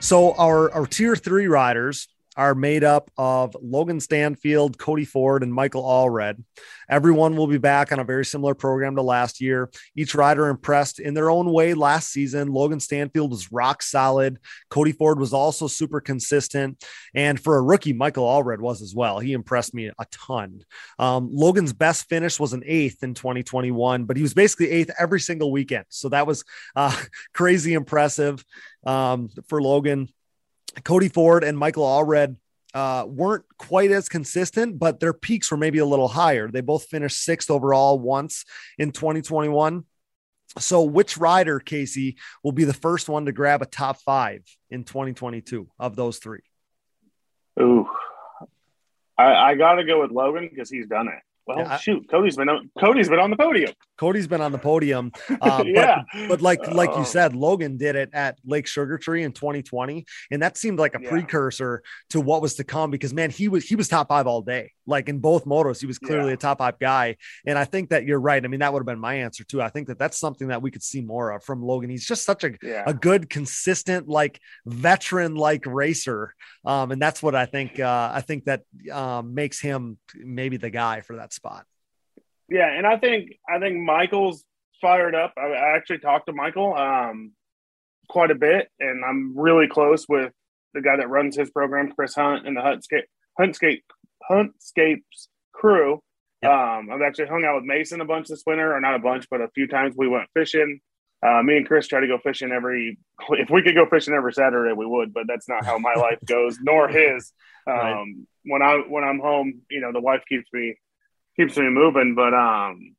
So, our, our tier three riders are made up of Logan Stanfield, Cody Ford, and Michael Allred. Everyone will be back on a very similar program to last year. Each rider impressed in their own way last season. Logan Stanfield was rock solid. Cody Ford was also super consistent. And for a rookie, Michael Allred was as well. He impressed me a ton. Um, Logan's best finish was an eighth in 2021, but he was basically eighth every single weekend. So that was uh, crazy impressive um, for Logan. Cody Ford and Michael Allred uh, weren't quite as consistent, but their peaks were maybe a little higher. They both finished sixth overall once in 2021. So, which rider, Casey, will be the first one to grab a top five in 2022 of those three? Ooh, I, I got to go with Logan because he's done it. Well, yeah, shoot, Cody's been on, Cody's been on the podium. Cody's been on the podium. Uh, yeah, but, but, like like you oh. said, Logan did it at Lake Sugar Tree in 2020, and that seemed like a yeah. precursor to what was to come. Because man, he was he was top five all day. Like in both motos, he was clearly yeah. a top five guy. And I think that you're right. I mean, that would have been my answer too. I think that that's something that we could see more of from Logan. He's just such a a good, consistent, like veteran like racer, um, and that's what I think. Uh, I think that um, makes him maybe the guy for that spot. Yeah, and I think I think Michael's fired up. I, I actually talked to Michael um, quite a bit, and I'm really close with the guy that runs his program, Chris Hunt, and the Huntscape Huntscape Huntscapes crew. Yep. Um, I've actually hung out with Mason a bunch this winter, or not a bunch, but a few times we went fishing. Uh, me and Chris try to go fishing every. If we could go fishing every Saturday, we would, but that's not how my life goes, nor his. Um, right. When I when I'm home, you know, the wife keeps me keeps me moving. But um,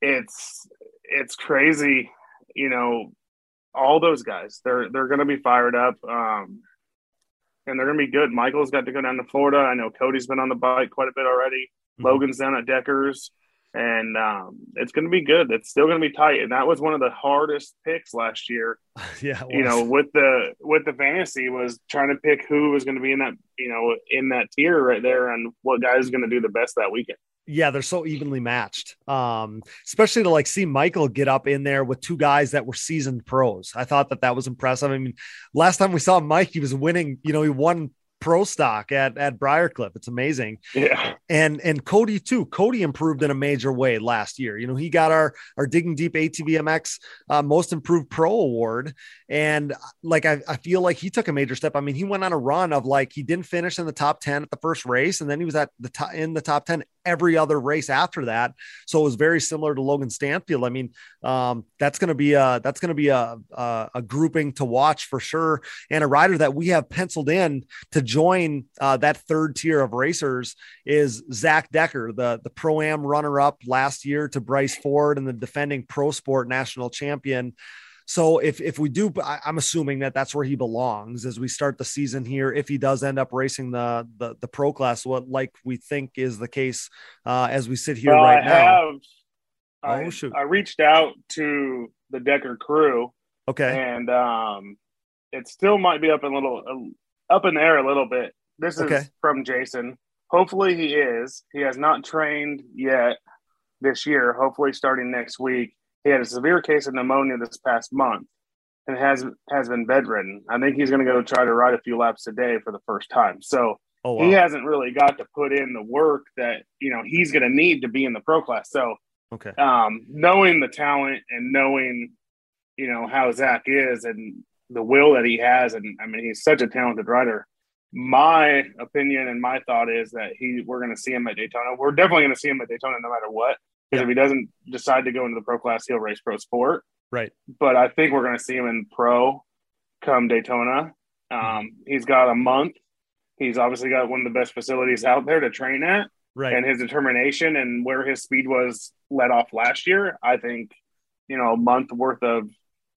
it's it's crazy, you know. All those guys, they're they're going to be fired up, um, and they're going to be good. Michael's got to go down to Florida. I know Cody's been on the bike quite a bit already. Mm-hmm. Logan's down at Deckers and um, it's going to be good. It's still going to be tight, and that was one of the hardest picks last year. yeah, you know, with the with the fantasy was trying to pick who was going to be in that you know in that tier right there, and what guy is going to do the best that weekend. Yeah, they're so evenly matched. Um, especially to like see Michael get up in there with two guys that were seasoned pros. I thought that that was impressive. I mean, last time we saw Mike, he was winning. You know, he won pro stock at at Briarcliff. It's amazing. Yeah. And and Cody too. Cody improved in a major way last year. You know, he got our our digging deep ATVMX uh, most improved pro award. And like I, I feel like he took a major step. I mean, he went on a run of like he didn't finish in the top 10 at the first race, and then he was at the top in the top 10 every other race after that. So it was very similar to Logan Stanfield. I mean, um, that's going to be a that's going to be a, a, a grouping to watch for sure, and a rider that we have penciled in to join uh, that third tier of racers is Zach Decker, the the pro am runner up last year to Bryce Ford and the defending pro sport national champion. So if if we do, I, am assuming that that's where he belongs as we start the season here. If he does end up racing the the, the pro class, what like we think is the case uh, as we sit here well, right I now. Have, oh I, shoot! I reached out to the Decker crew. Okay, and um, it still might be up in a little uh, up in the air a little bit. This is okay. from Jason. Hopefully he is. He has not trained yet this year. Hopefully starting next week. He had a severe case of pneumonia this past month and has has been bedridden. I think he's going to go try to ride a few laps a day for the first time. So oh, wow. he hasn't really got to put in the work that you know he's going to need to be in the pro class. So okay, um, knowing the talent and knowing you know how Zach is and the will that he has, and I mean he's such a talented rider. My opinion and my thought is that he we're going to see him at Daytona. We're definitely going to see him at Daytona no matter what. Because if he doesn't decide to go into the pro class, he'll race pro sport. Right. But I think we're going to see him in pro come Daytona. Um, he's got a month. He's obviously got one of the best facilities out there to train at. Right. And his determination and where his speed was let off last year, I think, you know, a month worth of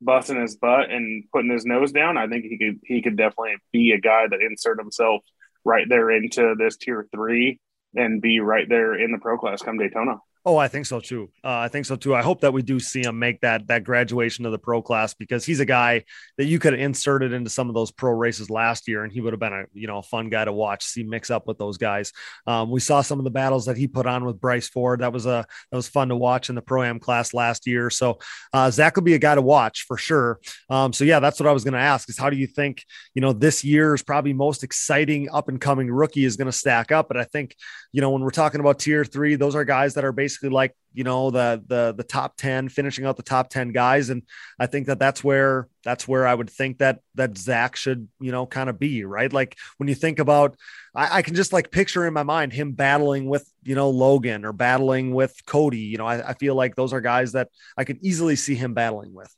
busting his butt and putting his nose down, I think he could he could definitely be a guy that insert himself right there into this tier three and be right there in the pro class come Daytona. Oh, I think so too. Uh, I think so too. I hope that we do see him make that that graduation to the pro class because he's a guy that you could have inserted into some of those pro races last year, and he would have been a you know a fun guy to watch, see mix up with those guys. Um, we saw some of the battles that he put on with Bryce Ford. That was a that was fun to watch in the pro am class last year. So uh, Zach will be a guy to watch for sure. Um, so yeah, that's what I was going to ask: is how do you think you know this year's probably most exciting up and coming rookie is going to stack up? But I think you know when we're talking about tier three, those are guys that are basically basically like you know the the the top 10 finishing out the top 10 guys. And i think that that's where that's where i would think that that zach should you know kind of be right? Like when you think about I, I, can just like picture in my mind him battling with you know logan or battling with cody. You know I, I feel like those are guys that i could easily see him battling with.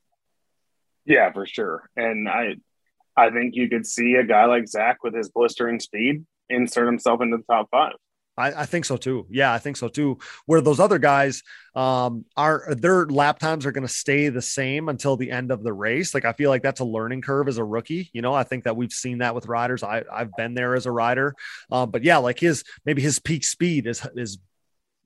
Yeah for sure. And i i think you could see a guy like zach with his blistering speed insert himself into the top five I, I, think so too. Yeah, I think so too. Where those other guys um, are, their lap times are going to stay the same until the end of the race. Like I feel like that's a learning curve as a rookie. You know, I think that we've seen that with riders. I, I've been there as a rider, um, but yeah, like his maybe his peak speed is is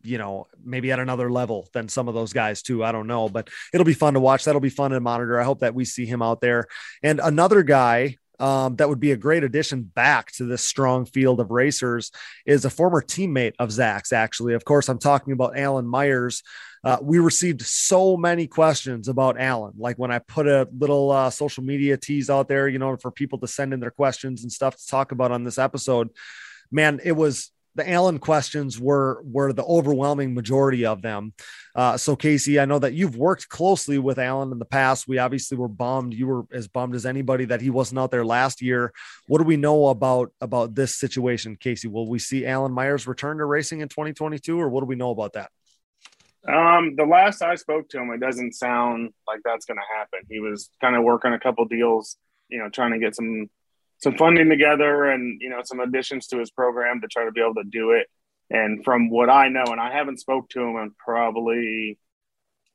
you know, maybe at another level than some of those guys too. I don't know, but it'll be fun to watch. That'll be fun to monitor. I hope that we see him out there. And another guy um, that would be a great addition back to this strong field of racers is a former teammate of Zach's, actually. Of course, I'm talking about Alan Myers. Uh, we received so many questions about Alan. Like when I put a little uh, social media tease out there, you know, for people to send in their questions and stuff to talk about on this episode, man, it was the Allen questions were were the overwhelming majority of them. Uh, so Casey, I know that you've worked closely with Allen in the past. We obviously were bummed. You were as bummed as anybody that he wasn't out there last year. What do we know about about this situation, Casey? Will we see Allen Myers return to racing in 2022, or what do we know about that? Um, the last I spoke to him, it doesn't sound like that's going to happen. He was kind of working a couple deals, you know, trying to get some some funding together and you know some additions to his program to try to be able to do it. And from what I know, and I haven't spoke to him in probably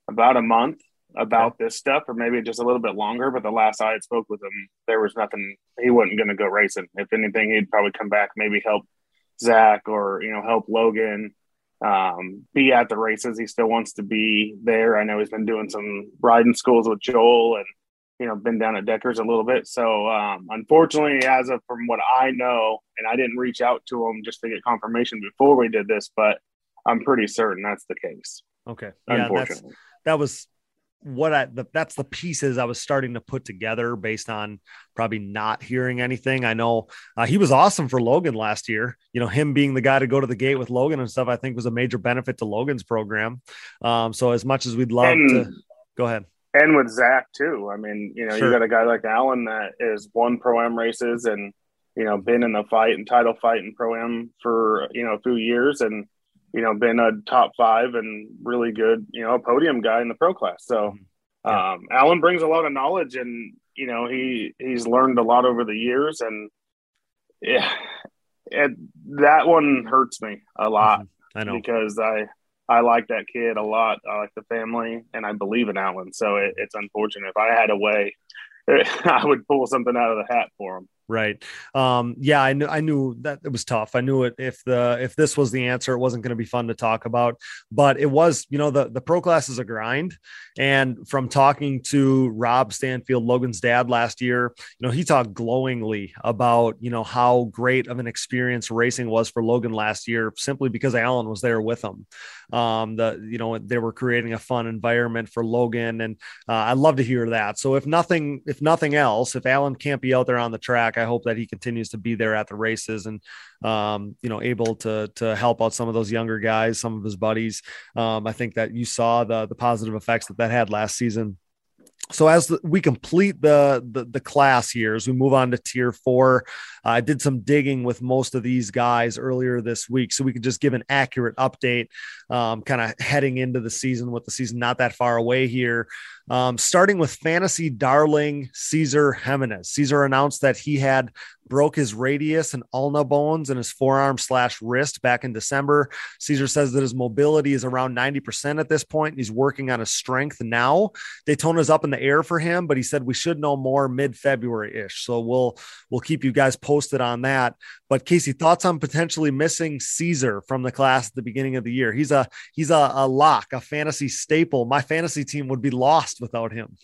about a month about this stuff, or maybe just a little bit longer. But the last I had spoke with him, there was nothing. He wasn't going to go racing. If anything, he'd probably come back, maybe help Zach or you know help Logan um, be at the races. He still wants to be there. I know he's been doing some riding schools with Joel and you know been down at Deckers a little bit. So um, unfortunately, as of from what I know, and I didn't reach out to him just to get confirmation before we did this, but I'm pretty certain that's the case. Okay, yeah, unfortunately, that was what I the, that's the pieces I was starting to put together based on probably not hearing anything. I know uh, he was awesome for Logan last year. You know, him being the guy to go to the gate with Logan and stuff, I think was a major benefit to Logan's program. Um, so as much as we'd love and, to go ahead and with Zach too. I mean, you know, sure. you got a guy like Allen that is won pro am races and you know been in the fight and title fight in pro am for you know a few years and you know been a top five and really good you know podium guy in the pro class. So mm-hmm. yeah. um, Allen brings a lot of knowledge and you know he he's learned a lot over the years and yeah, it, that one hurts me a lot. Mm-hmm. I know because I I like that kid a lot. I like the family, and I believe in Allen. So it, it's unfortunate. If I had a way, I would pull something out of the hat for him. Right. Um, yeah, I knew I knew that it was tough. I knew it if the if this was the answer, it wasn't going to be fun to talk about. But it was, you know, the the pro class is a grind. And from talking to Rob Stanfield, Logan's dad last year, you know, he talked glowingly about, you know, how great of an experience racing was for Logan last year, simply because Alan was there with him. Um, the you know, they were creating a fun environment for Logan. And uh, I love to hear that. So if nothing, if nothing else, if Alan can't be out there on the track, I hope that he continues to be there at the races and um, you know able to to help out some of those younger guys, some of his buddies. Um, I think that you saw the the positive effects that that had last season so as we complete the, the, the class here as we move on to tier four uh, i did some digging with most of these guys earlier this week so we could just give an accurate update um, kind of heading into the season with the season not that far away here Um, starting with fantasy darling Caesar Jimenez. Caesar announced that he had broke his radius and ulna bones in his forearm slash wrist back in December. Caesar says that his mobility is around 90% at this point. He's working on his strength now. Daytona's up in the air for him, but he said we should know more mid-February ish. So we'll we'll keep you guys posted on that. But Casey, thoughts on potentially missing Caesar from the class at the beginning of the year? He's a he's a, a lock, a fantasy staple. My fantasy team would be lost without him.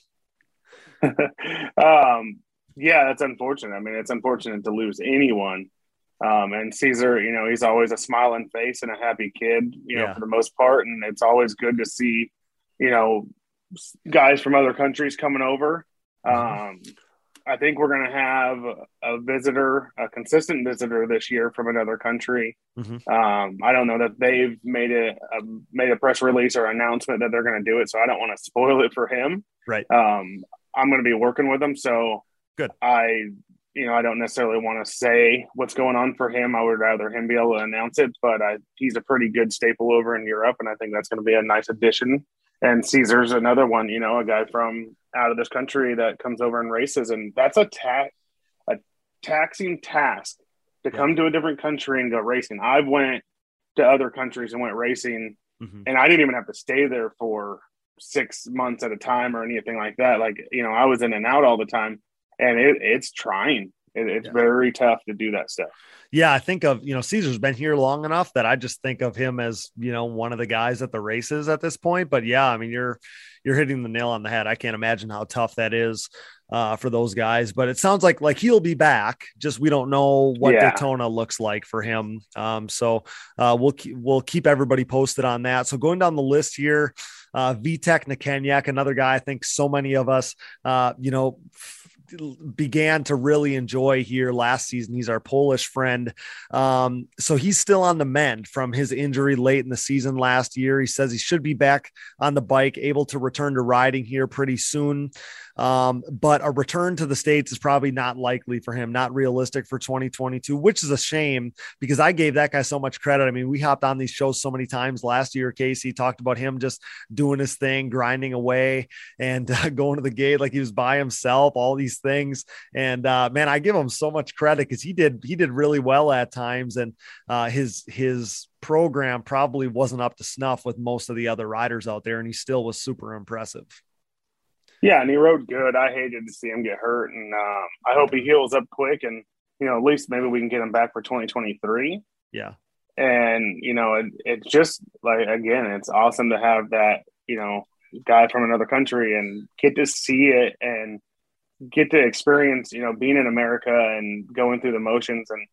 um, yeah, that's unfortunate. I mean, it's unfortunate to lose anyone. Um, and Caesar, you know, he's always a smiling face and a happy kid, you know, Yeah. for the most part. And it's always good to see, you know, guys from other countries coming over. Um, I think we're going to have a visitor, a consistent visitor this year from another country. Mhm. Um, I don't know that they've made a, a made a press release or announcement that they're going to do it, so I don't want to spoil it for him. Right. Um, I'm going to be working with him, so Good. I, you know, I don't necessarily want to say what's going on for him. I would rather him be able to announce it, but I, he's a pretty good staple over in Europe, and I think that's going to be a nice addition. And Caesar's another one, you know, a guy from out of this country that comes over and races, and that's a ta- a taxing task to come to a different country and go racing. I've went to other countries and went racing, Mhm. and I didn't even have to stay there for six months at a time or anything like that. Like you know, I was in and out all the time, and it, it's trying. It, it's Yeah. very tough to do that stuff. Yeah, I think of, you know, Caesar's been here long enough that I just think of him as, you know, one of the guys at the races at this point. But yeah, I mean, you're you're hitting the nail on the head. I can't imagine how tough that is uh, for those guys. But it sounds like like he'll be back. Just we don't know what Yeah. Daytona looks like for him. Um, so uh, we'll keep, we'll keep everybody posted on that. So going down the list here, uh, Vitek Nikenyak, another guy I think so many of us, uh, you know. Began to really enjoy here last season. He's our Polish friend. Um, so he's still on the mend from his injury late in the season last year. He says he should be back on the bike, able to return to riding here pretty soon. Um, but a return to the States is probably not likely for him, not realistic for 2022, which is a shame because I gave that guy so much credit. I mean, we hopped on these shows so many times last year. Casey talked about him just doing his thing, grinding away and uh, going to the gate like he was by himself, all these things. And uh, man, I give him so much credit because he did he did really well at times, and uh, his his program probably wasn't up to snuff with most of the other riders out there, and he still was super impressive. Yeah, and he rode good. I hated to see him get hurt, and um, I hope he heals up quick. And you know, at least maybe we can get him back for 2023. Yeah, And you know, it, it's just like again, it's awesome to have that you know guy from another country and get to see it and get to experience you know being in America and going through the motions. And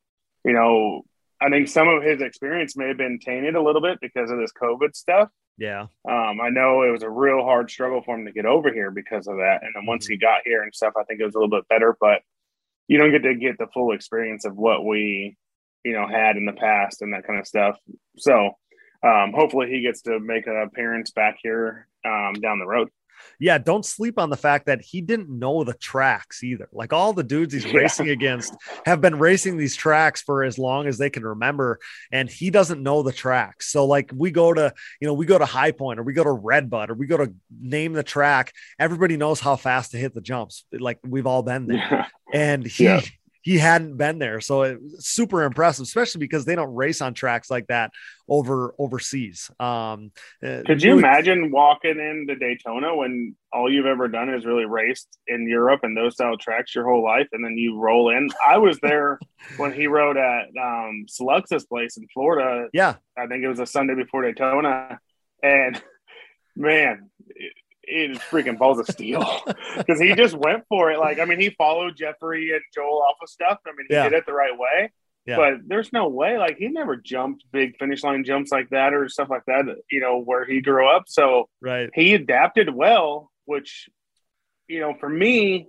you know, I think some of his experience may have been tainted a little bit because of this COVID stuff. Yeah, Um, I know it was a real hard struggle for him to get over here because of that. And then once he got here and stuff, I think it was a little bit better, but you don't get to get the full experience of what we, you know, had in the past and that kind of stuff. So um, hopefully he gets to make an appearance back here um, down the road. Yeah. Don't sleep on the fact that he didn't know the tracks either. Like all the dudes he's Yeah. racing against have been racing these tracks for as long as they can remember, and he doesn't know the tracks. So like we go to, you know, we go to High Point or we go to Redbud or we go to name the track. Everybody knows how fast to hit the jumps. Like we've all been there. Yeah. and he Yeah. He hadn't been there so it was super impressive especially because they don't race on tracks like that over overseas um uh, Could you really- imagine walking into Daytona when all you've ever done is really raced in Europe and those style tracks your whole life, and then you roll in? I was there when he rode at um, Slux's place in Florida. yeah I think it was a Sunday before Daytona, and man, it, it is freaking balls of steel because he just went for it. Like, I mean, he followed Jeffrey and Joel off of stuff. I mean, he Yeah. did it the right way. Yeah. But there's no way, like he never jumped big finish line jumps like that or stuff like that, you know, where he grew up. So right he adapted well, which, you know, for me,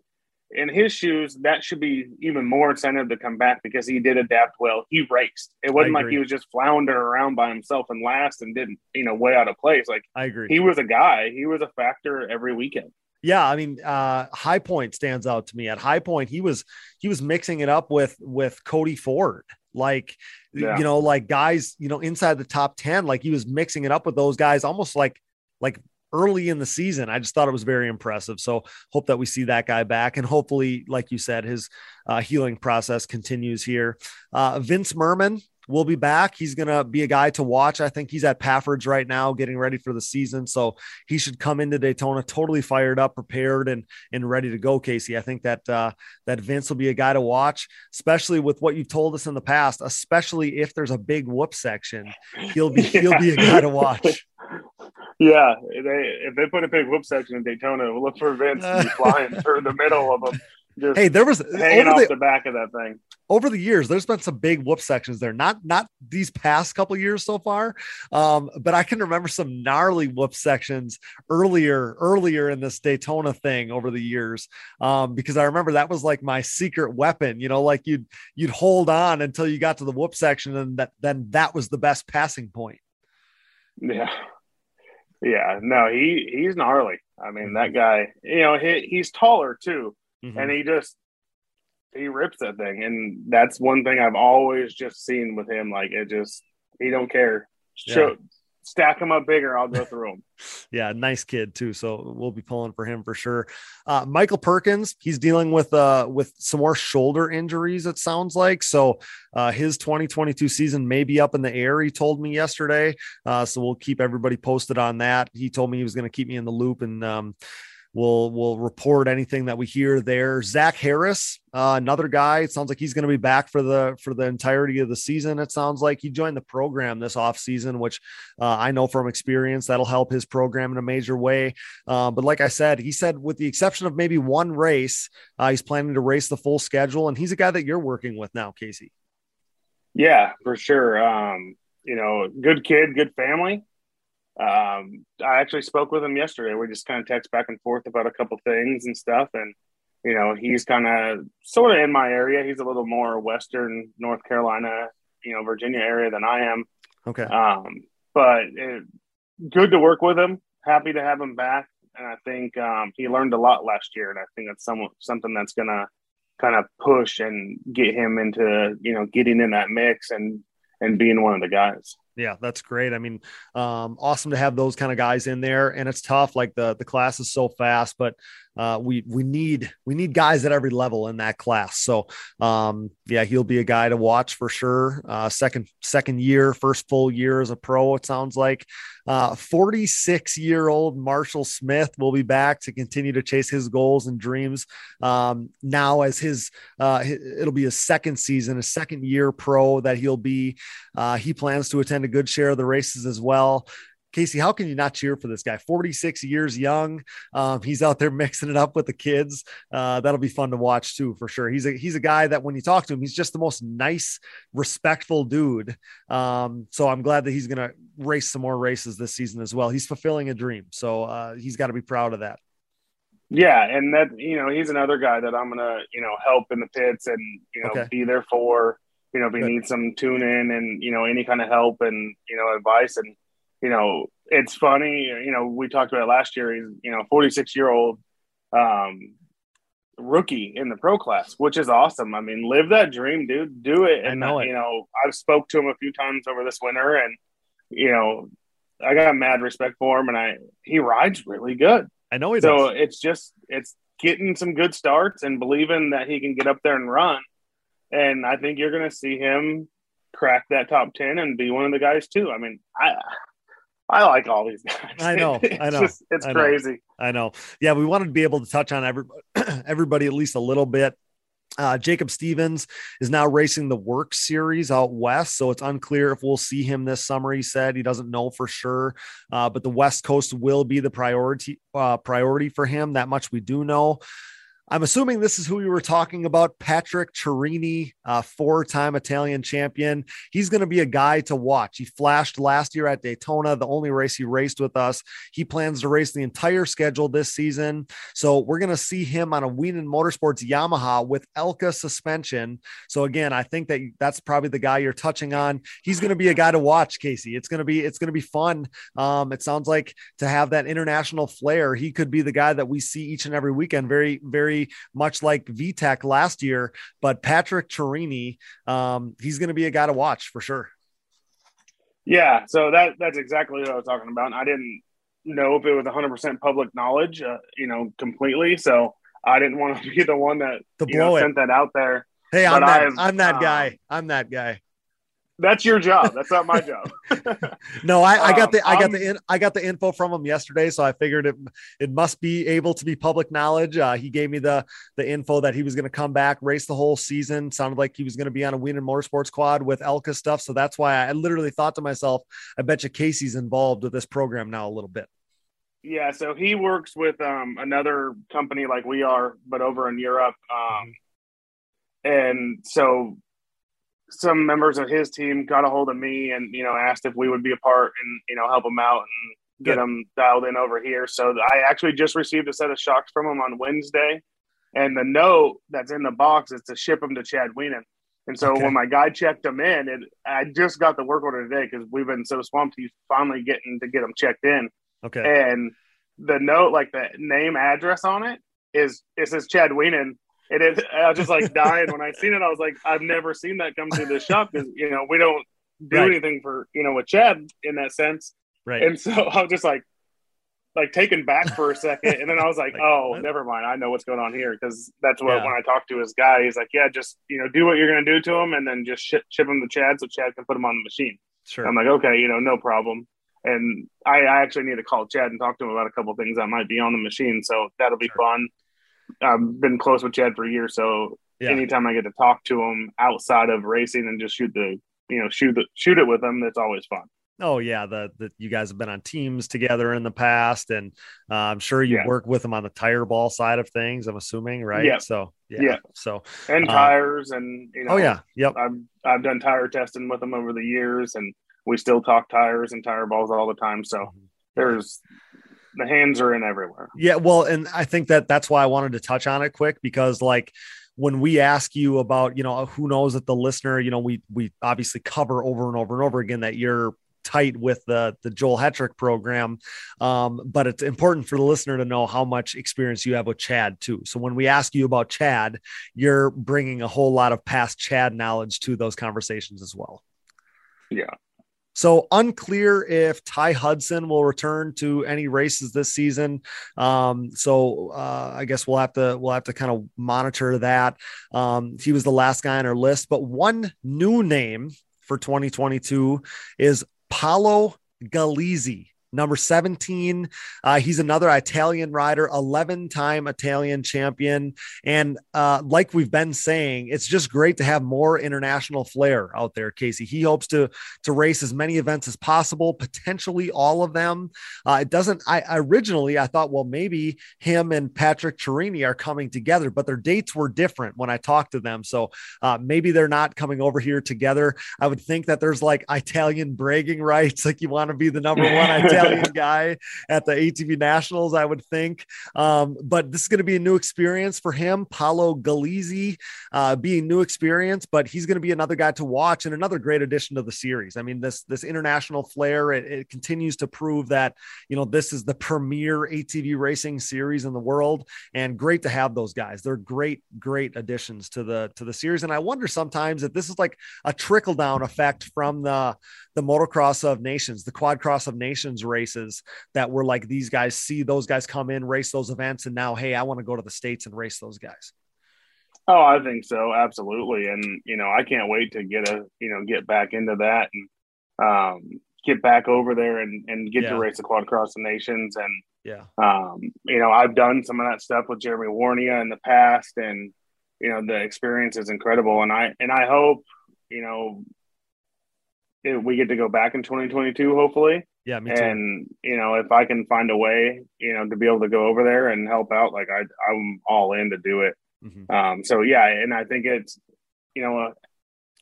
in his shoes, that should be even more incentive to come back because he did adapt well. He raced. It wasn't like he was just floundering around by himself and last and didn't, you know, way out of place. Like i agree he was a guy. He was a factor every weekend. yeah i mean uh high point stands out to me at high point he was he was mixing it up with with cody ford like Yeah. you know like guys you know inside the top 10 like he was mixing it up with those guys almost like like early in the season. I just thought it was very impressive. So hope that we see that guy back, and hopefully, like you said, his uh, healing process continues here. Uh, Vince Merman, will be back. He's going to be a guy to watch. I think he's at Paffords right now getting ready for the season. So he should come into Daytona totally fired up, prepared and and ready to go, Casey. I think that uh, that Vince will be a guy to watch, especially with what you've told us in the past, especially if there's a big whoop section. He'll be yeah. he'll be a guy to watch. Yeah, they, if they put a big whoop section in Daytona, we'll look for Vince to be flying through the middle of them. Just hey, there was hanging off the, the, back of that thing. Over the years, there's been some big whoop sections there. Not not these past couple years so far, um, but I can remember some gnarly whoop sections earlier earlier in this Daytona thing over the years. Um, because I remember that was like my secret weapon. You know, like you'd you'd hold on until you got to the whoop section, and that then that was the best passing point. Yeah, yeah. No, he he's gnarly. I mean, that guy. You know, he, he's taller too mm-hmm. and he just he rips that thing, and that's one thing I've always just seen with him. Like it just he don't care. Show, yeah. Stack them up bigger, I'll go through them. yeah, nice kid too. So we'll be pulling for him for sure. Uh, Michael Perkins, he's dealing with uh with some more shoulder injuries. It sounds like so. Uh, his 2022 season may be up in the air. He told me yesterday. Uh, so we'll keep everybody posted on that. He told me he was going to keep me in the loop and. Um, We'll we'll report anything that we hear there. Zach Harris, uh, another guy. It sounds like he's going to be back for the for the entirety of the season. It sounds like he joined the program this off season, which uh, I know from experience that'll help his program in a major way. Uh, but like I said, he said with the exception of maybe one race, uh, he's planning to race the full schedule, and he's a guy that you're working with now, Casey. Yeah, for sure. Um, you know, good kid, good family um, I actually spoke with him yesterday. We just kind of text back and forth about a couple things and stuff. And, you know, he's kind of sort of in my area. He's a little more Western North Carolina, you know, Virginia area than I am. Okay. Um, but it, good to work with him. Happy to have him back. And I think um, he learned a lot last year. And I think that's some, something that's going to kind of push and get him into, you know, getting in that mix and, and being one of the guys. Yeah, that's great. I mean, um, awesome to have those kind of guys in there, and it's tough. Like the the class is so fast, but uh, we we need we need guys at every level in that class. So um, yeah, he'll be a guy to watch for sure. Uh, second second year, first full year as a pro. It sounds like. 46 uh, year old Marshall Smith will be back to continue to chase his goals and dreams. Um, now, as his, uh, it'll be his second season, a second year pro that he'll be. Uh, he plans to attend a good share of the races as well. Casey, how can you not cheer for this guy? 46 years young. Um, he's out there mixing it up with the kids. Uh, that'll be fun to watch too, for sure. He's a he's a guy that when you talk to him, he's just the most nice, respectful dude. Um, so I'm glad that he's gonna race some more races this season as well. He's fulfilling a dream, so uh, he's got to be proud of that. Yeah, and that you know he's another guy that I'm gonna you know help in the pits and you know okay. be there for. You know, if we need some tune in and you know any kind of help and you know advice and you know, it's funny. You know, we talked about it last year. He's you know, 46 year old um, rookie in the pro class, which is awesome. I mean, live that dream, dude. Do it. And know it. you know, I've spoke to him a few times over this winter, and you know, I got mad respect for him, and I he rides really good. I know he so does. So it's just it's getting some good starts and believing that he can get up there and run. And I think you're going to see him crack that top 10 and be one of the guys too. I mean, I I like all these guys. I know. I know. Just, it's I crazy. I know. Yeah, we wanted to be able to touch on every, everybody at least a little bit. Uh, Jacob Stevens is now racing the WORCS Series out west, so it's unclear if we'll see him this summer. He said he doesn't know for sure, uh, but the West Coast will be the priority uh, priority for him. That much we do know. I'm assuming this is who we were talking about, Patrick Cherini, uh, four-time Italian champion. He's going to be a guy to watch. He flashed last year at Daytona, the only race he raced with us. He plans to race the entire schedule this season, so we're going to see him on a Wienen Motorsports Yamaha with Elka suspension. So again, I think that that's probably the guy you're touching on. He's going to be a guy to watch, Casey. It's going to be it's going to be fun. Um, it sounds like to have that international flair. He could be the guy that we see each and every weekend. Very very very much like VTEC last year. But Patrick Chiarini, um, he's going to be a guy to watch for sure. Yeah, so that that's exactly what I was talking about. I didn't know if it was 100% public knowledge, uh, you know, completely. So I didn't want to be the one that know, blow it. sent that out there. Hey, I'm But that. I'm that um, guy. I'm that guy. That's your job. That's not my job. No, I, I got Um, the I got the in, I got the info from him yesterday, so I figured it it must be able to be public knowledge. Uh, he gave me the the info that he was going to come back, race the whole season. Sounded like he was going to be on a Wienen Motorsports quad with Elka stuff. So that's why I literally thought to myself, I bet you Casey's involved with this program now a little bit. Yeah, so he works with um, another company like we are, but over in Europe. Um, and so some members of his team got a hold of me and you know asked if we would be a part and you know help him out and get Good. him dialed in over here. So I actually just received a set of shocks from him on Wednesday, and the note that's in the box is to ship them to Chad Wienen. And so Okay. when my guy checked them in, it, I just got the work order today because we've been so swamped. He's finally getting to get them checked in Okay. and the note, like the name address on it, is it says Chad Wienen. It is. I was just like dying when I seen it. I was like, I've never seen that come through the shop because you know we don't do Right. anything for you know with Chad in that sense. Right. And so I was just like, like taken back for a second, and then I was like, Like, oh, what? never mind. I know what's going on here because that's what Yeah. when I talked to his guy, he's like, yeah, just you know do what you're gonna do to him, and then just ship, ship him to Chad so Chad can put him on the machine. sure. I'm like, okay, you know, no problem. And I, I actually need to call Chad and talk to him about a couple things that might be on the machine. So that'll be Sure. fun. I've been close with Chad for years, so Yeah. anytime I get to talk to him outside of racing and just shoot the, you know, shoot the shoot it with him, that's always fun. Oh yeah, the, the you guys have been on teams together in the past, and uh, I'm sure you Yeah. work with them on the tire ball side of things. I'm assuming, right? Yeah. So yeah. Yeah. So And Uh, tires, and you know, oh yeah, yep. I've I've done tire testing with him over the years, and we still talk tires and tire balls all the time. So there's the hands are in everywhere. Yeah, well, and I think that that's why I wanted to touch on it quick because like when we ask you about, you know, who knows that the listener, you know, we we obviously cover over and over and over again that you're tight with the the Joel Hetrick program, um, but it's important for the listener to know how much experience you have with Chad too. So when we ask you about Chad, you're bringing a whole lot of past Chad knowledge to those conversations as well. Yeah. So unclear if Ty Hudson will return to any races this season. Um, so uh, I guess we'll have to we'll have to kind of monitor that. Um, he was the last guy on our list, but one new name for 2022 is Paolo Galizzi. Number 17. Uh, he's another Italian rider, 11 time Italian champion. And uh, like we've been saying, it's just great to have more international flair out there, Casey. He hopes to to race as many events as possible, potentially all of them. Uh, it doesn't. I originally I thought, well, maybe him and Patrick Cherini are coming together, but their dates were different when I talked to them. So uh, maybe they're not coming over here together. I would think that there's like Italian bragging rights, like you want to be the number one Italian guy at the ATV Nationals. I would think. Um, but this is going to be a new experience for him. Paolo Galizzi uh, being new experience, but he's going to be another guy to watch and another great addition to the series. I mean, this this international flair it, it continues to prove that you know this is the premier ATV racing series in the world, and great to have those guys. They're great, great additions to the to the series. And I wonder sometimes if this is like a trickle down effect from the the motocross of nations, the quad cross of nations races that were like these guys see those guys come in, race those events, and now hey, I want to go to the states and race those guys. Oh, I think so, absolutely. And you know, I can't wait to get a you know get back into that and um, get back over there and and get Yeah. to race the quad cross the nations. And Yeah. um, you know, I've done some of that stuff with Jeremy Warnia in the past, and you know, the experience is incredible. And I and I hope you know we get to go back in 2022, hopefully. Yeah, me too. And you know, if I can find a way, you know, to be able to go over there and help out, like I, I'm all in to do it. Mhm. Um, so yeah, and I think it's, you know, uh,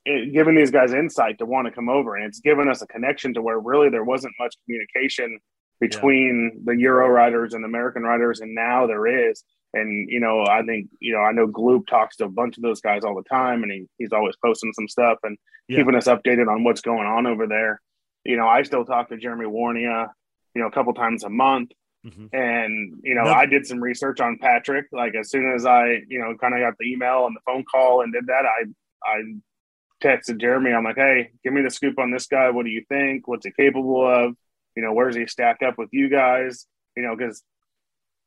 it, giving these guys insight to want to come over, and it's given us a connection to where really there wasn't much communication between the Euro riders and American riders, and now there is. And you know, I think you know, I know Gloop talks to a bunch of those guys all the time, and he, he's always posting some stuff and Yeah. keeping us updated on what's going on over there. You know, I still talk to Jeremy Warnia, you know, a couple times a month. Mhm. And you know, No- I did some research on Patrick. Like as soon as I, you know, kind of got the email and the phone call and did that, I I texted Jeremy. I'm like, hey, give me the scoop on this guy. What do you think? What's he capable of? You know, where does he stack up with you guys? You know, because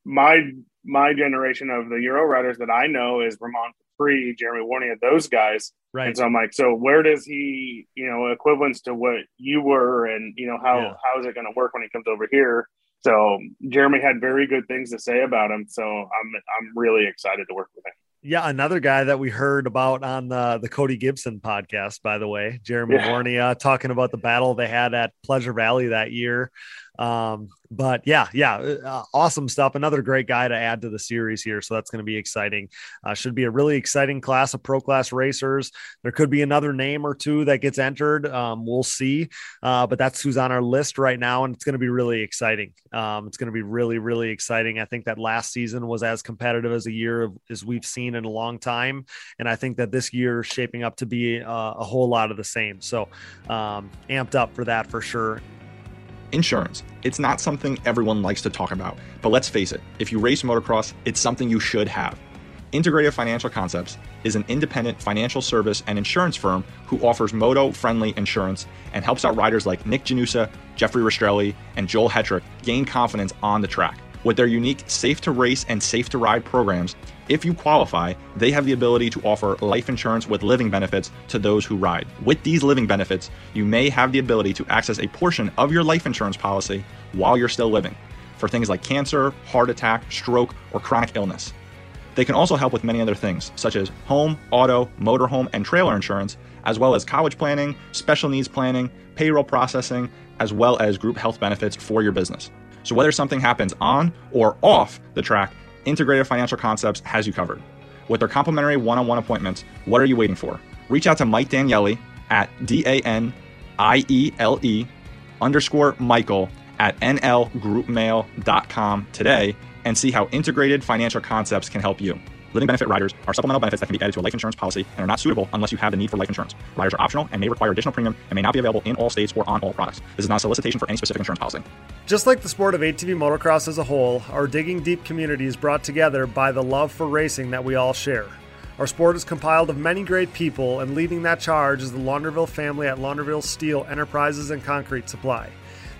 my my generation of the Euro riders that I know is Vermont Free, Jeremy Warnia, those guys. Right. And so I'm like, so where does he, you know, equivalence to what you were, and you know, how Yeah. how is it going to work when he comes over here? So Jeremy had very good things to say about him. So I'm I'm really excited to work with him. Yeah, another guy that we heard about on the, the Cody Gibson podcast, by the way, Jeremy Yeah. Warnia, uh, talking about the battle they had at Pleasure Valley that year. Um, but yeah, yeah, uh, awesome stuff. Another great guy to add to the series here. So that's going to be exciting. Uh, should be a really exciting class of pro class racers. There could be another name or two that gets entered. Um, we'll see. Uh, but that's who's on our list right now. And it's going to be really exciting. Um, it's going to be really, really exciting. I think that last season was as competitive as a year of, as we've seen in a long time. And I think that this year is shaping up to be uh, a whole lot of the same. So um, amped up for that for sure. Insurance. It's not something everyone likes to talk about, but let's face it, if you race motocross, it's something you should have. Integrative Financial Concepts is an independent financial service and insurance firm who offers moto friendly insurance and helps out riders like Nick Janusa, Jeffrey Rastrelli, and Joel Hetrick gain confidence on the track. With their unique safe to race and safe to ride programs, if you qualify, they have the ability to offer life insurance with living benefits to those who ride. With these living benefits, you may have the ability to access a portion of your life insurance policy while you're still living for things like cancer, heart attack, stroke, or chronic illness. They can also help with many other things, such as home, auto, motorhome, and trailer insurance, as well as college planning, special needs planning, payroll processing, as well as group health benefits for your business. So, whether something happens on or off the track, Integrated Financial Concepts has you covered. With their complimentary one on one appointments, what are you waiting for? Reach out to Mike Daniele at D A N I E L E underscore Michael at nlgroupmail.com today and see how integrated financial concepts can help you. Living benefit riders are supplemental benefits that can be added to a life insurance policy and are not suitable unless you have the need for life insurance. Riders are optional and may require additional premium and may not be available in all states or on all products. This is not a solicitation for any specific insurance policy. Just like the sport of ATV motocross as a whole, our Digging Deep community is brought together by the love for racing that we all share. Our sport is compiled of many great people, and leading that charge is the Launderville family at Launderville Steel Enterprises and Concrete Supply.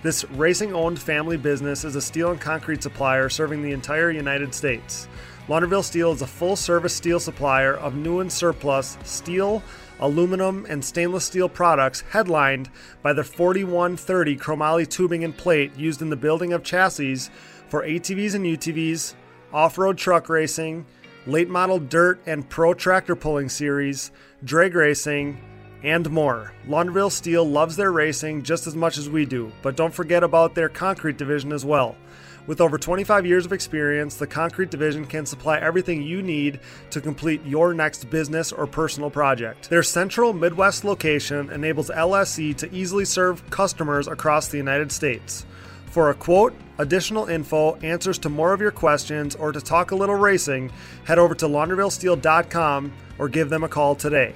This racing owned family business is a steel and concrete supplier serving the entire United States. Launderville Steel is a full service steel supplier of new and surplus steel, aluminum, and stainless steel products, headlined by the 4130 chromoly tubing and plate used in the building of chassis for ATVs and UTVs, off road truck racing, late model dirt and pro tractor pulling series, drag racing, and more. Launderville Steel loves their racing just as much as we do, but don't forget about their concrete division as well. With over 25 years of experience, the Concrete Division can supply everything you need to complete your next business or personal project. Their central Midwest location enables LSE to easily serve customers across the United States. For a quote, additional info, answers to more of your questions, or to talk a little racing, head over to laundervillesteel.com or give them a call today.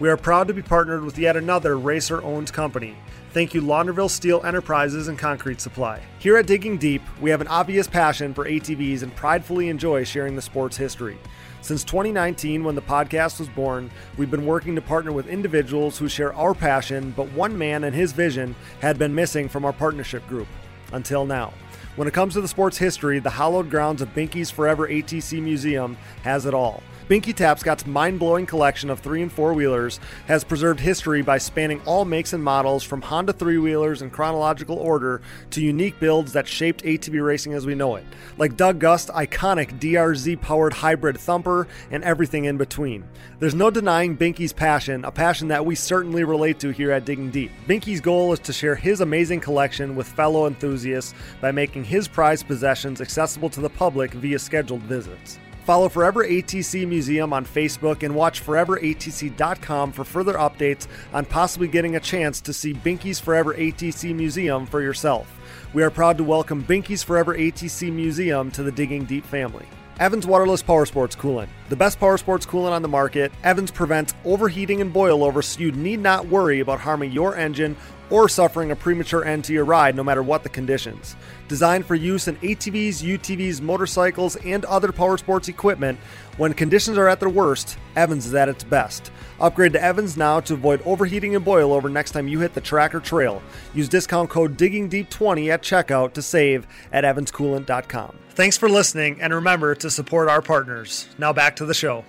We are proud to be partnered with yet another racer owned company. Thank you, Launderville Steel Enterprises and Concrete Supply. Here at Digging Deep, we have an obvious passion for ATVs and pridefully enjoy sharing the sport's history. Since 2019, when the podcast was born, we've been working to partner with individuals who share our passion, but one man and his vision had been missing from our partnership group. Until now. When it comes to the sport's history, the hallowed grounds of Binky's Forever ATC Museum has it all. Binky Tapscott's mind blowing collection of three and four wheelers has preserved history by spanning all makes and models from Honda three wheelers in chronological order to unique builds that shaped ATV racing as we know it, like Doug Gust's iconic DRZ powered hybrid thumper and everything in between. There's no denying Binky's passion, a passion that we certainly relate to here at Digging Deep. Binky's goal is to share his amazing collection with fellow enthusiasts by making his prized possessions accessible to the public via scheduled visits. Follow Forever ATC Museum on Facebook and watch foreveratc.com for further updates on possibly getting a chance to see Binky's Forever ATC Museum for yourself. We are proud to welcome Binky's Forever ATC Museum to the Digging Deep family. Evans Waterless Power Sports Coolant. The best power sports coolant on the market, Evans prevents overheating and boil over so you need not worry about harming your engine or suffering a premature end to your ride, no matter what the conditions. Designed for use in ATVs, UTVs, motorcycles, and other power sports equipment, when conditions are at their worst, Evans is at its best. Upgrade to Evans now to avoid overheating and boil over next time you hit the track or trail. Use discount code DIGGINGDEEP20 at checkout to save at evanscoolant.com. Thanks for listening, and remember to support our partners. Now back to the show.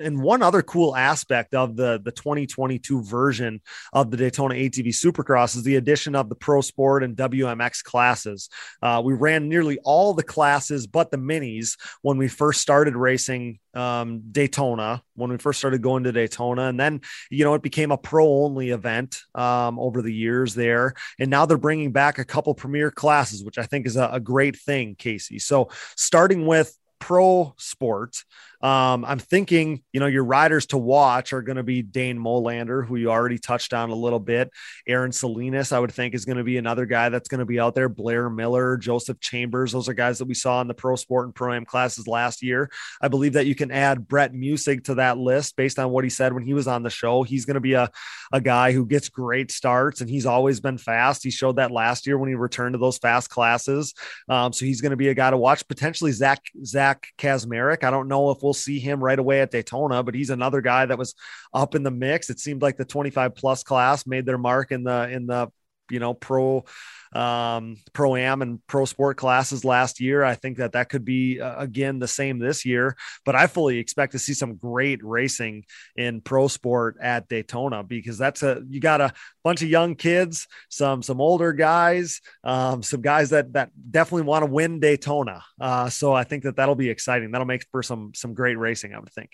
And one other cool aspect of the the 2022 version of the Daytona ATV Supercross is the addition of the Pro Sport and WMX classes. Uh, we ran nearly all the classes but the minis when we first started racing um, Daytona, when we first started going to Daytona. And then, you know, it became a pro only event um, over the years there. And now they're bringing back a couple premier classes, which I think is a, a great thing, Casey. So starting with pro sport. Um, I'm thinking, you know, your riders to watch are going to be Dane Molander, who you already touched on a little bit. Aaron Salinas, I would think, is going to be another guy that's going to be out there. Blair Miller, Joseph Chambers, those are guys that we saw in the pro sport and pro am classes last year. I believe that you can add Brett Musig to that list based on what he said when he was on the show. He's going to be a, a guy who gets great starts and he's always been fast. He showed that last year when he returned to those fast classes. Um, so he's going to be a guy to watch. Potentially Zach Zach Kaczmarek. I don't know if we'll see him right away at Daytona, but he's another guy that was up in the mix. It seemed like the 25 plus class made their mark in the in the you know pro um pro am and pro sport classes last year. I think that that could be uh, again the same this year but i fully expect to see some great racing in pro sport at daytona because that's a you got a bunch of young kids some some older guys um some guys that that definitely want to win daytona. Uh so i think that that'll be exciting. That'll make for some some great racing i would think.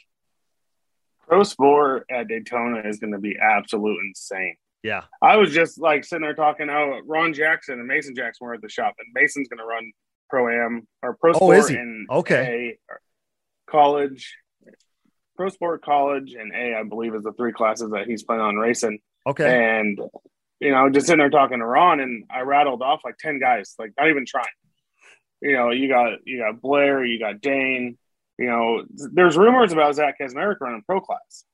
Pro sport at Daytona is going to be absolute insane. Yeah I was just like sitting there talking. Oh, Ron Jackson and Mason Jackson were at the shop, and Mason's going to run pro am or pro Oh, sport is he? in Okay. A, college, pro sport college, and A. I believe is the three classes that he's planning on racing. okay And you know, just sitting there talking to Ron, and I rattled off like ten guys, like not even trying. You know, you got you got Blair, you got Dane. You know, there's rumors about Zach Kaczmarek running pro class.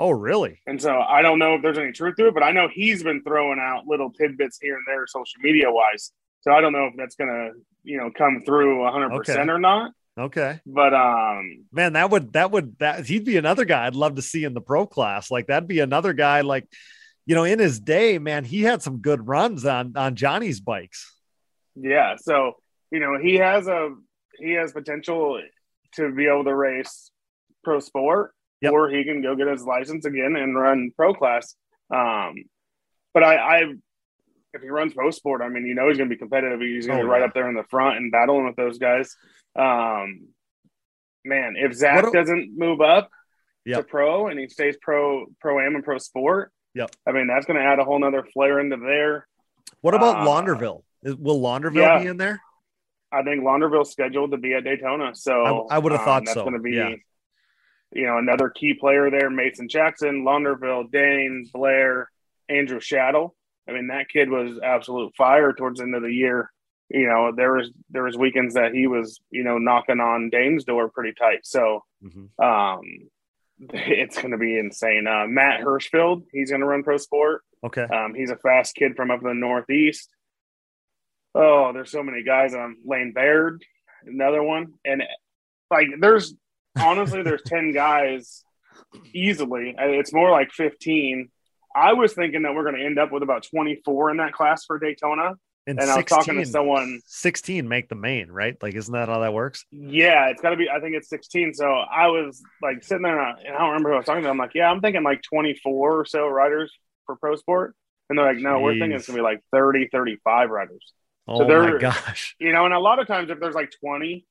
Oh really And so I don't know if there's any truth to it, but I know he's been throwing out little tidbits here and there, social media wise. So I don't know if that's gonna, you know, come through 100 Okay. percent or not. okay But um, Man, that would that would that he'd be another guy I'd love to see in the pro class. Like that'd be another guy like you know, in his day, man, he had some good runs on on Johnny's bikes. yeah. So you know, he has a he has potential to be able to race pro sport, Yep. or he can go get his license again and run pro class. Um, but I, I if he runs pro sport, I mean, you know, he's going to be competitive. He's going to Oh, be right yeah. up there in the front and battling with those guys. Um, man, if Zach a- doesn't move up to pro and he stays pro pro am and pro sport, Yep. I mean, that's going to add a whole nother flair into there. What about Uh, Launderville? Will Launderville yeah. be in there? I think Launderville's scheduled to be at Daytona, so I- I would've um, thought that's so, Going to be, yeah. You know, another key player there: Mason Jackson, Launderville, Dane, Blair, Andrew Shadow. I mean, that kid was absolute fire towards the end of the year. You know, there was there was weekends that he was, you know, knocking on Dane's door pretty tight. So Mhm. um, it's going to be insane. Uh, Matt Hirschfield, he's going to run pro sport. Okay. Um, he's a fast kid from up in the Northeast. Oh, there's so many guys. Um, Lane Baird, another one, and like there's honestly there's ten guys easily. Uh, It's more like fifteen. I was thinking that we're going to end up with about 24 in that class for Daytona. And, And I was talking to someone. 16 make the main, right? Like, isn't that how that works? Yeah, it's got to be. I think it's 16. So I was like sitting there, and I and I don't remember who I was talking to. I'm like, yeah, I'm thinking like 24 or so riders for pro sport, and they're like, no, we're thinking it's going to be like 30, 35 riders. Oh my gosh. You know, and a lot of times if there's like 20,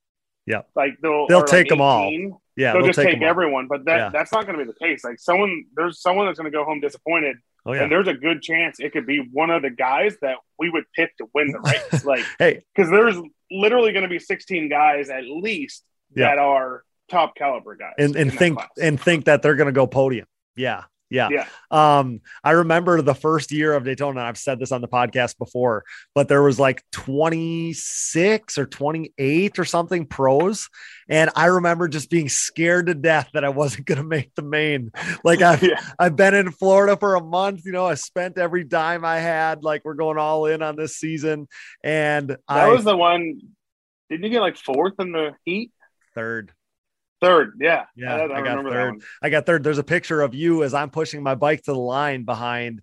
Yep. like they'll They'll or, like, take 'em all. Yeah, they'll, they'll just take take, them everyone. But that Yeah. that's not going to be the case. Like someone, there's someone that's going to go home disappointed, Oh yeah. and there's a good chance it could be one of the guys that we would pick to win the race. like Hey, because there's literally going to be 16 guys at least Yeah. that are top caliber guys and, and think class. and think that they're going to go podium. Yeah. Yeah. Yeah. Um, I remember the first year of Daytona. I've said this on the podcast before, but there was like 26 or 28 or something pros. And I remember just being scared to death that I wasn't going to make the main. Like I've, Yeah. I've been in Florida for a month, you know, I spent every dime I had, like we're going all in on this season. And That I was the one. Didn't you get like fourth in the heat? third. Third, yeah. Yeah, I, I got third. I got third. There's a picture of you as I'm pushing my bike to the line behind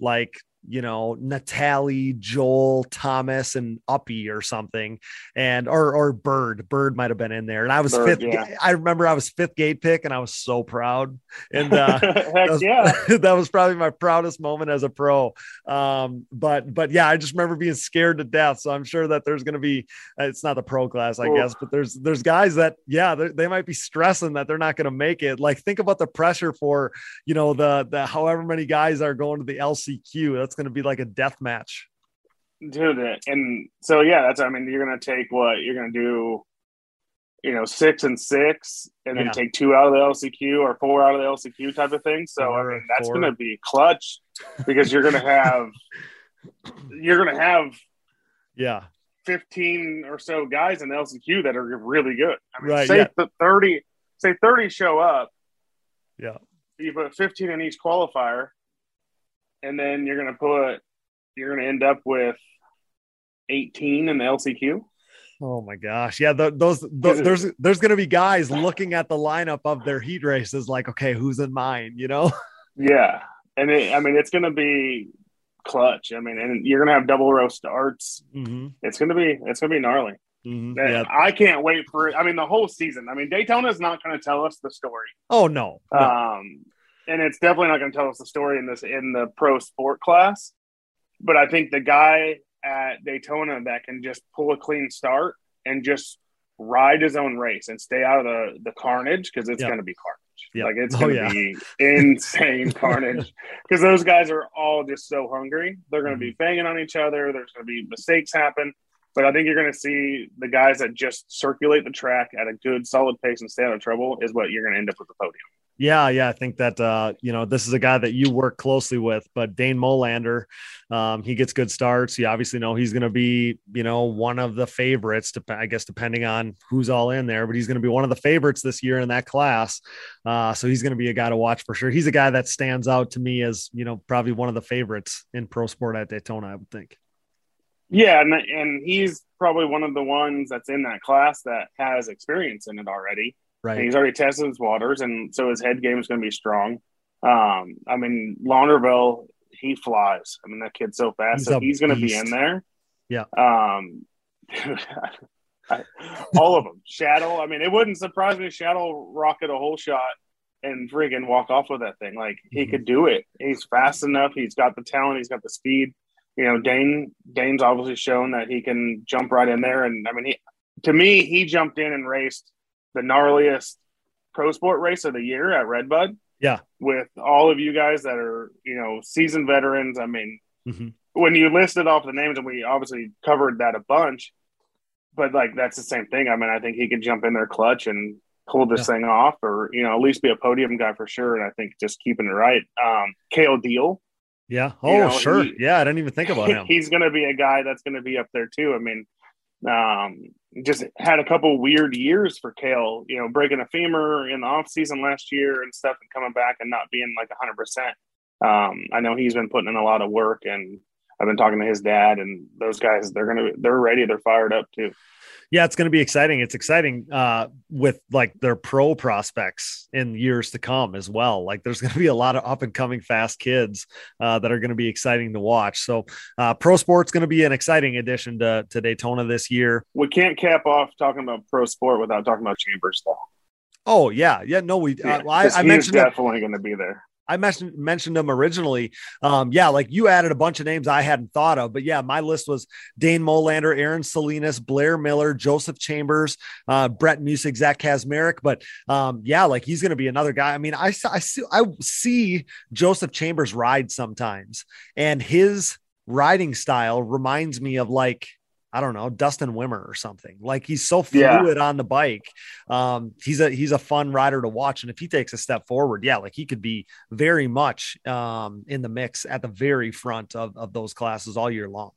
like, you know, Natalie, Joel, Thomas, and Uppy or something. And or or Bird. Bird might have been in there. And I was Bird, fifth. yeah. I remember I was fifth gate pick and I was so proud. And uh Heck that was, yeah. that was probably my proudest moment as a pro. Um, but but yeah, I just remember being scared to death. So I'm sure that there's going to be uh, it's not the pro class, I guess, but there's there's guys that yeah they might be stressing that they're not going to make it. Like think about the pressure for you know the the however many guys are going to the LCQ. That's going to be like a death match. Dude, and so yeah, that's I mean, you're gonna take what you're gonna do, you know, six and six, and then Yeah. take two out of the LCQ or four out of the LCQ type of thing. So I mean, that's gonna be clutch because you're gonna have you're gonna have Yeah, 15 or so guys in the LCQ that are really good. I mean, Right, say yeah. the 30, say 30 show up. Yeah. You put 15 in each qualifier, and then you're going to put, you're going to end up with 18 in the LCQ. Oh my gosh. Yeah. th those, th- there's, there's going to be guys looking at the lineup of their heat races like, okay, who's in mine? You know? Yeah. And it, I mean, it's going to be clutch. I mean, and you're going to have double row starts. Mm-hmm. It's going to be, it's going to be gnarly. Mm-hmm. Yeah. I can't wait for it. I mean, the whole season. I mean, Daytona is not going to tell us the story. Oh no. no. Um, and it's definitely not going to tell us the story in this in the pro sport class. But I think the guy at Daytona that can just pull a clean start and just ride his own race and stay out of the the carnage because it's Yeah. going to be carnage. Yeah. Like it's Oh, going to yeah. be insane carnage because those guys are all just so hungry. They're going to be Mm-hmm. banging on each other. There's going to be mistakes happen. But I think you're going to see the guys that just circulate the track at a good, solid pace and stay out of trouble is what you're going to end up with the podium. Yeah, yeah, I think that uh, you know this is a guy that you work closely with, but Dane Molander, um, he gets good starts. You obviously know he's going to be, you know, one of the favorites. To, I guess depending on who's all in there, but he's going to be one of the favorites this year in that class. Uh, so he's going to be a guy to watch for sure. He's a guy that stands out to me as you know probably one of the favorites in pro sport at Daytona. I would think. Yeah, and and he's probably one of the ones that's in that class that has experience in it already. And he's already tested his waters, and so his head game is going to be strong. Um, I mean, Launderville, he flies. I mean, that kid's so fast, He's so he's going to be in there. Yeah. Um, I, all of them. Shadow. I mean, it wouldn't surprise me. if Shadow rocket a whole shot and friggin' walk off with that thing. Like he Mhm. could do it. He's fast enough. He's got the talent. He's got the speed. You know, Dane. Dane's obviously shown that he can jump right in there. And I mean, he to me, he jumped in and raced the gnarliest pro sport race of the year at Redbud. Yeah. With all of you guys that are, you know, seasoned veterans. I mean, Mhm. when you listed off the names, and we obviously covered that a bunch, but like that's the same thing. I mean, I think he could jump in there clutch and pull this thing off, or you know, at least be a podium guy for sure. And I think just keeping it right. Um, Kale Deal, Yeah. Oh, know, sure. he- yeah, I didn't even think about him. he's going to be a guy that's going to be up there too. I mean, um, just had a couple weird years for Kale, you know, breaking a femur in the off season last year and stuff and coming back and not being like hundred percent. Um, I know he's been putting in a lot of work and I've been talking to his dad and those guys, they're going to, they're ready. They're fired up too. Yeah it's going to be exciting. It's exciting uh with like their pro prospects in years to come as well. Like there's going to be a lot of up and coming fast kids uh that are going to be exciting to watch. So uh pro sports going to be an exciting addition to to daytona this year. We can't cap off talking about pro sport without talking about Chambers though. oh yeah. Yeah no we Yeah, uh, well, I, I mentioned definitely going to be there. I mentioned mentioned them originally. Um, yeah, like you added a bunch of names I hadn't thought of, but yeah, my list was Dane Molander, Aaron Salinas, Blair Miller, Joseph Chambers, uh, Brett Music, Zach Kaczmarek. But um, yeah, like he's going to be another guy. I mean, I, I see I see Joseph Chambers ride sometimes, and his riding style reminds me of like I don't know, Dustin Wimmer or something. Like he's so fluid yeah. on the bike. Um, he's a he's a fun rider to watch. And if he takes a step forward, yeah, like he could be very much um, in the mix at the very front of, of those classes all year long.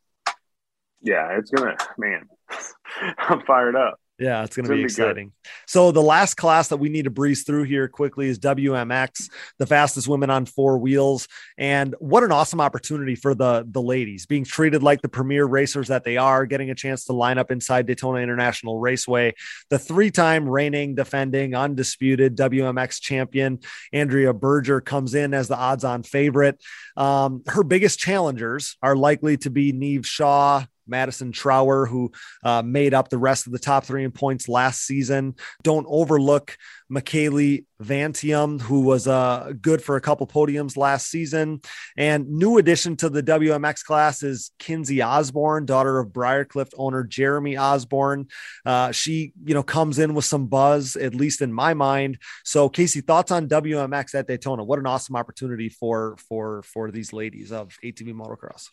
Yeah, it's gonna man. I'm fired up. Yeah, it's going to be exciting. Be so the last class that we need to breeze through here quickly is WMX, the fastest women on four wheels, and what an awesome opportunity for the the ladies being treated like the premier racers that they are, getting a chance to line up inside Daytona International Raceway. The three-time reigning, defending, undisputed WMX champion Andrea Berger comes in as the odds-on favorite. Um, her biggest challengers are likely to be Neve Shaw, Madison Trower, who uh, made up the rest of the top three in points last season. Don't overlook Michaeli Vantium, who was uh, good for a couple podiums last season. And new addition to the WMX class is Kinsey Osborne, daughter of Briarcliff owner Jeremy Osborne. Uh, she, you know, comes in with some buzz, at least in my mind. So, Casey, thoughts on WMX at Daytona? What an awesome opportunity for for for these ladies of ATV motocross.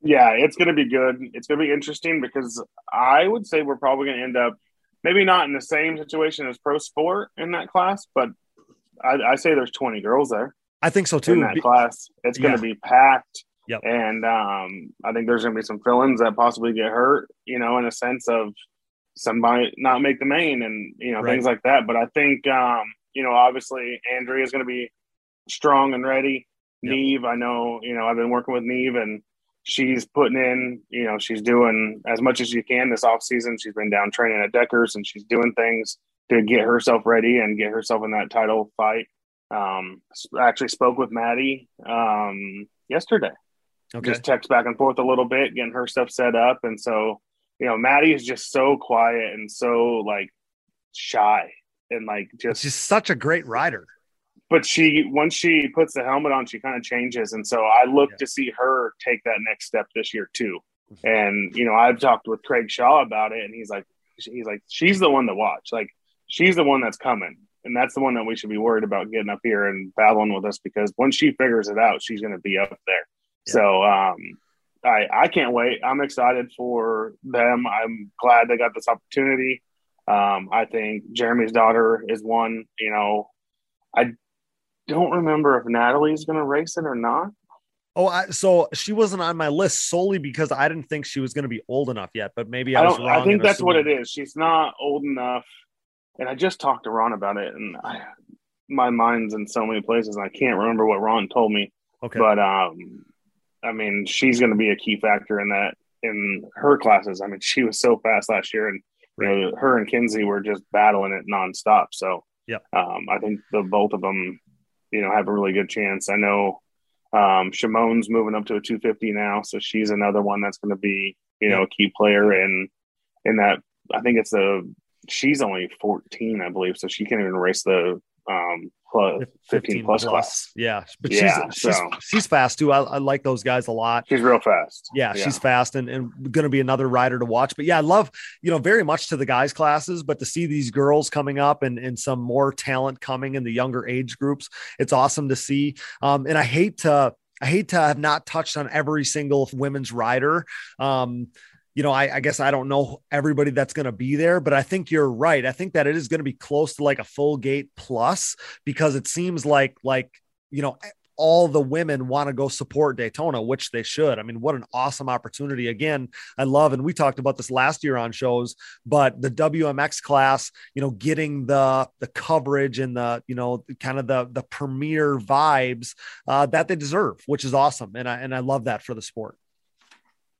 Yeah, it's going to be good. It's going to be interesting because I would say we're probably going to end up maybe not in the same situation as pro sport in that class, but I, I say there's 20 girls there. I think so too. In that be- class, it's going to be packed. Yep. And um, I think there's going to be some fill-ins that possibly get hurt, you know, in a sense of somebody not make the main and you know right. things like that. But I think um, you know, obviously Andrea is going to be strong and ready. Yep. Neve, I know, you know, I've been working with Neve and she's putting in, you know, she's doing as much as she can this off season. She's been down training at Deckers and she's doing things to get herself ready and get herself in that title fight. Um, actually spoke with Maddie um, yesterday. Okay. Just text back and forth a little bit, getting her stuff set up. And so, you know, Maddie is just so quiet and so like shy and like just she's such a great rider but she once she puts the helmet on, she kind of changes, and so I look yeah. to see her take that next step this year too. Mm-hmm. And you know, I've talked with Craig Shaw about it, and he's like, he's like, she's the one to watch. Like, she's the one that's coming, and that's the one that we should be worried about getting up here and battling with us because once she figures it out, she's going to be up there. Yeah. So, um, I I can't wait. I'm excited for them. I'm glad they got this opportunity. Um, I think Jeremy's daughter is one. You know, I don't remember if Natalie's going to race it or not. Oh, I, so she wasn't on my list solely because I didn't think she was going to be old enough yet. But maybe I, I was wrong. I think that's what it is. She's not old enough. And I just talked to Ron about it, and I, my mind's in so many places, and I can't remember what Ron told me. Okay. But um, I mean, she's going to be a key factor in that in her classes. I mean, she was so fast last year, and right. you know, her and Kinsey were just battling it nonstop. So, yeah, um, I think the both of them you know, have a really good chance. I know um, Shimon's moving up to a 250 now, so she's another one that's going to be, you know, a key player in in that. I think it's a she's only 14, I believe, so she can't even race the um, plus 15, plus, plus class. Yeah, but yeah, she's, so. she's she's fast too. I, I, like those guys a lot. She's real fast. Yeah, yeah. she's fast and, and going to be another rider to watch. But yeah, I love you know very much to the guys classes, but to see these girls coming up and and some more talent coming in the younger age groups, it's awesome to see. Um, and I hate to. I hate to have not touched on every single women's rider. Um, you know, I, I, guess I don't know everybody that's going to be there, but I think you're right. I think that it is going to be close to like a full gate plus because it seems like like you know all the women want to go support Daytona, which they should. I mean, what an awesome opportunity. Again, I love, and we talked about this last year on shows, but the WMX class, you know, getting the the coverage and the, you know, kind of the the premier vibes uh, that they deserve, which is awesome. And I and I love that for the sport.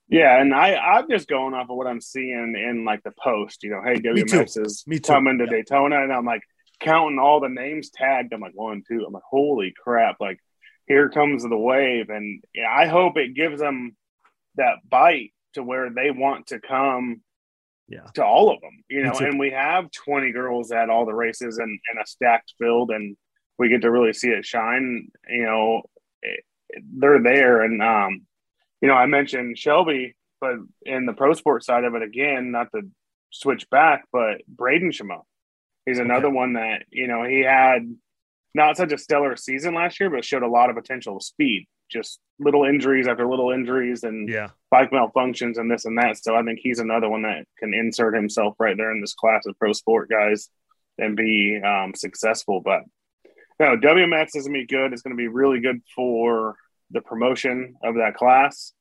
Yeah, and I I'm just going off of what I'm seeing in like the post. You know, hey, WMX is Me too. coming to yeah. Daytona, and I'm like counting all the names tagged. I'm like one, two. I'm like, holy crap! Like here comes the wave, and yeah, I hope it gives them that bite to where they want to come. Yeah. To all of them, you know, and we have 20 girls at all the races and, and a stacked field, and we get to really see it shine. You know, it, they're there, and um, you know, I mentioned Shelby, but in the pro sport side of it, again, not to switch back, but Braden Shimon. He's another okay. one that, you know, he had not such a stellar season last year, but showed a lot of potential speed. Just little injuries after little injuries and Yeah. bike malfunctions and this and that. So I think he's another one that can insert himself right there in this class of pro sport guys and be um, successful. But no, WMX is going to be good. It's going to be really good for the promotion of that class.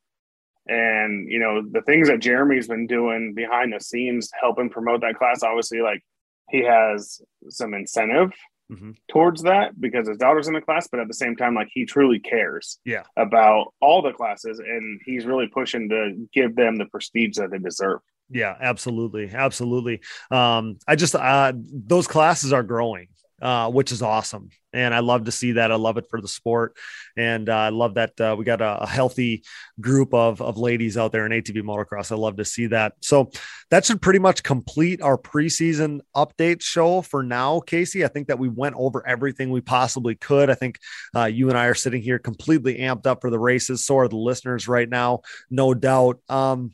And, you know, the things that Jeremy's been doing behind the scenes, helping promote that class, obviously, like he has some incentive Mhm. towards that because his daughter's in the class, but at the same time, like he truly cares Yeah. about all the classes and he's really pushing to give them the prestige that they deserve. Yeah, absolutely. Absolutely. Um, I just, uh, those classes are growing, uh, which is awesome. And I love to see that. I love it for the sport. And uh, I love that uh, we got a, a healthy group of, of ladies out there in ATV motocross. I love to see that. So that should pretty much complete our preseason update show for now, Casey. I think that we went over everything we possibly could. I think uh, you and I are sitting here completely amped up for the races. So are the listeners right now, no doubt. Um,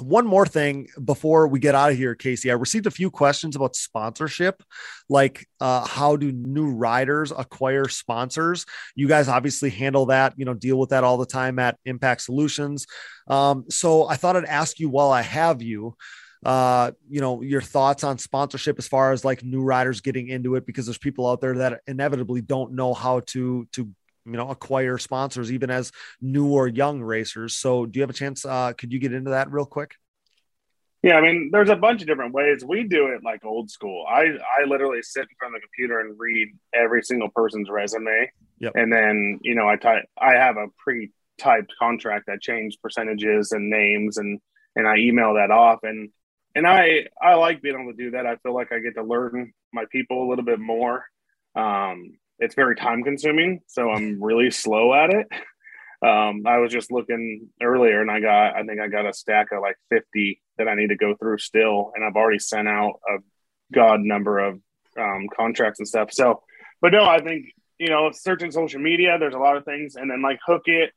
one more thing before we get out of here, Casey. I received a few questions about sponsorship, like uh, how do new riders acquire sponsors? You guys obviously handle that, you know, deal with that all the time at Impact Solutions. Um, so I thought I'd ask you while I have you, uh, you know, your thoughts on sponsorship as far as like new riders getting into it, because there's people out there that inevitably don't know how to to you know acquire sponsors even as new or young racers so do you have a chance uh could you get into that real quick Yeah, I mean, there's a bunch of different ways. We do it like old school. I I literally sit in front of the computer and read every single person's resume, Yep. and then you know I type. I have a pre-typed contract that change percentages and names, and and I email that off. And and I I like being able to do that. I feel like I get to learn my people a little bit more. Um, it's very time consuming, so I'm really slow at it. Um, I was just looking earlier and I got, I think I got a stack of like 50 that I need to go through still. And I've already sent out a God number of um, contracts and stuff. So, but no, I think, you know, searching social media, there's a lot of things. And then like Hookit,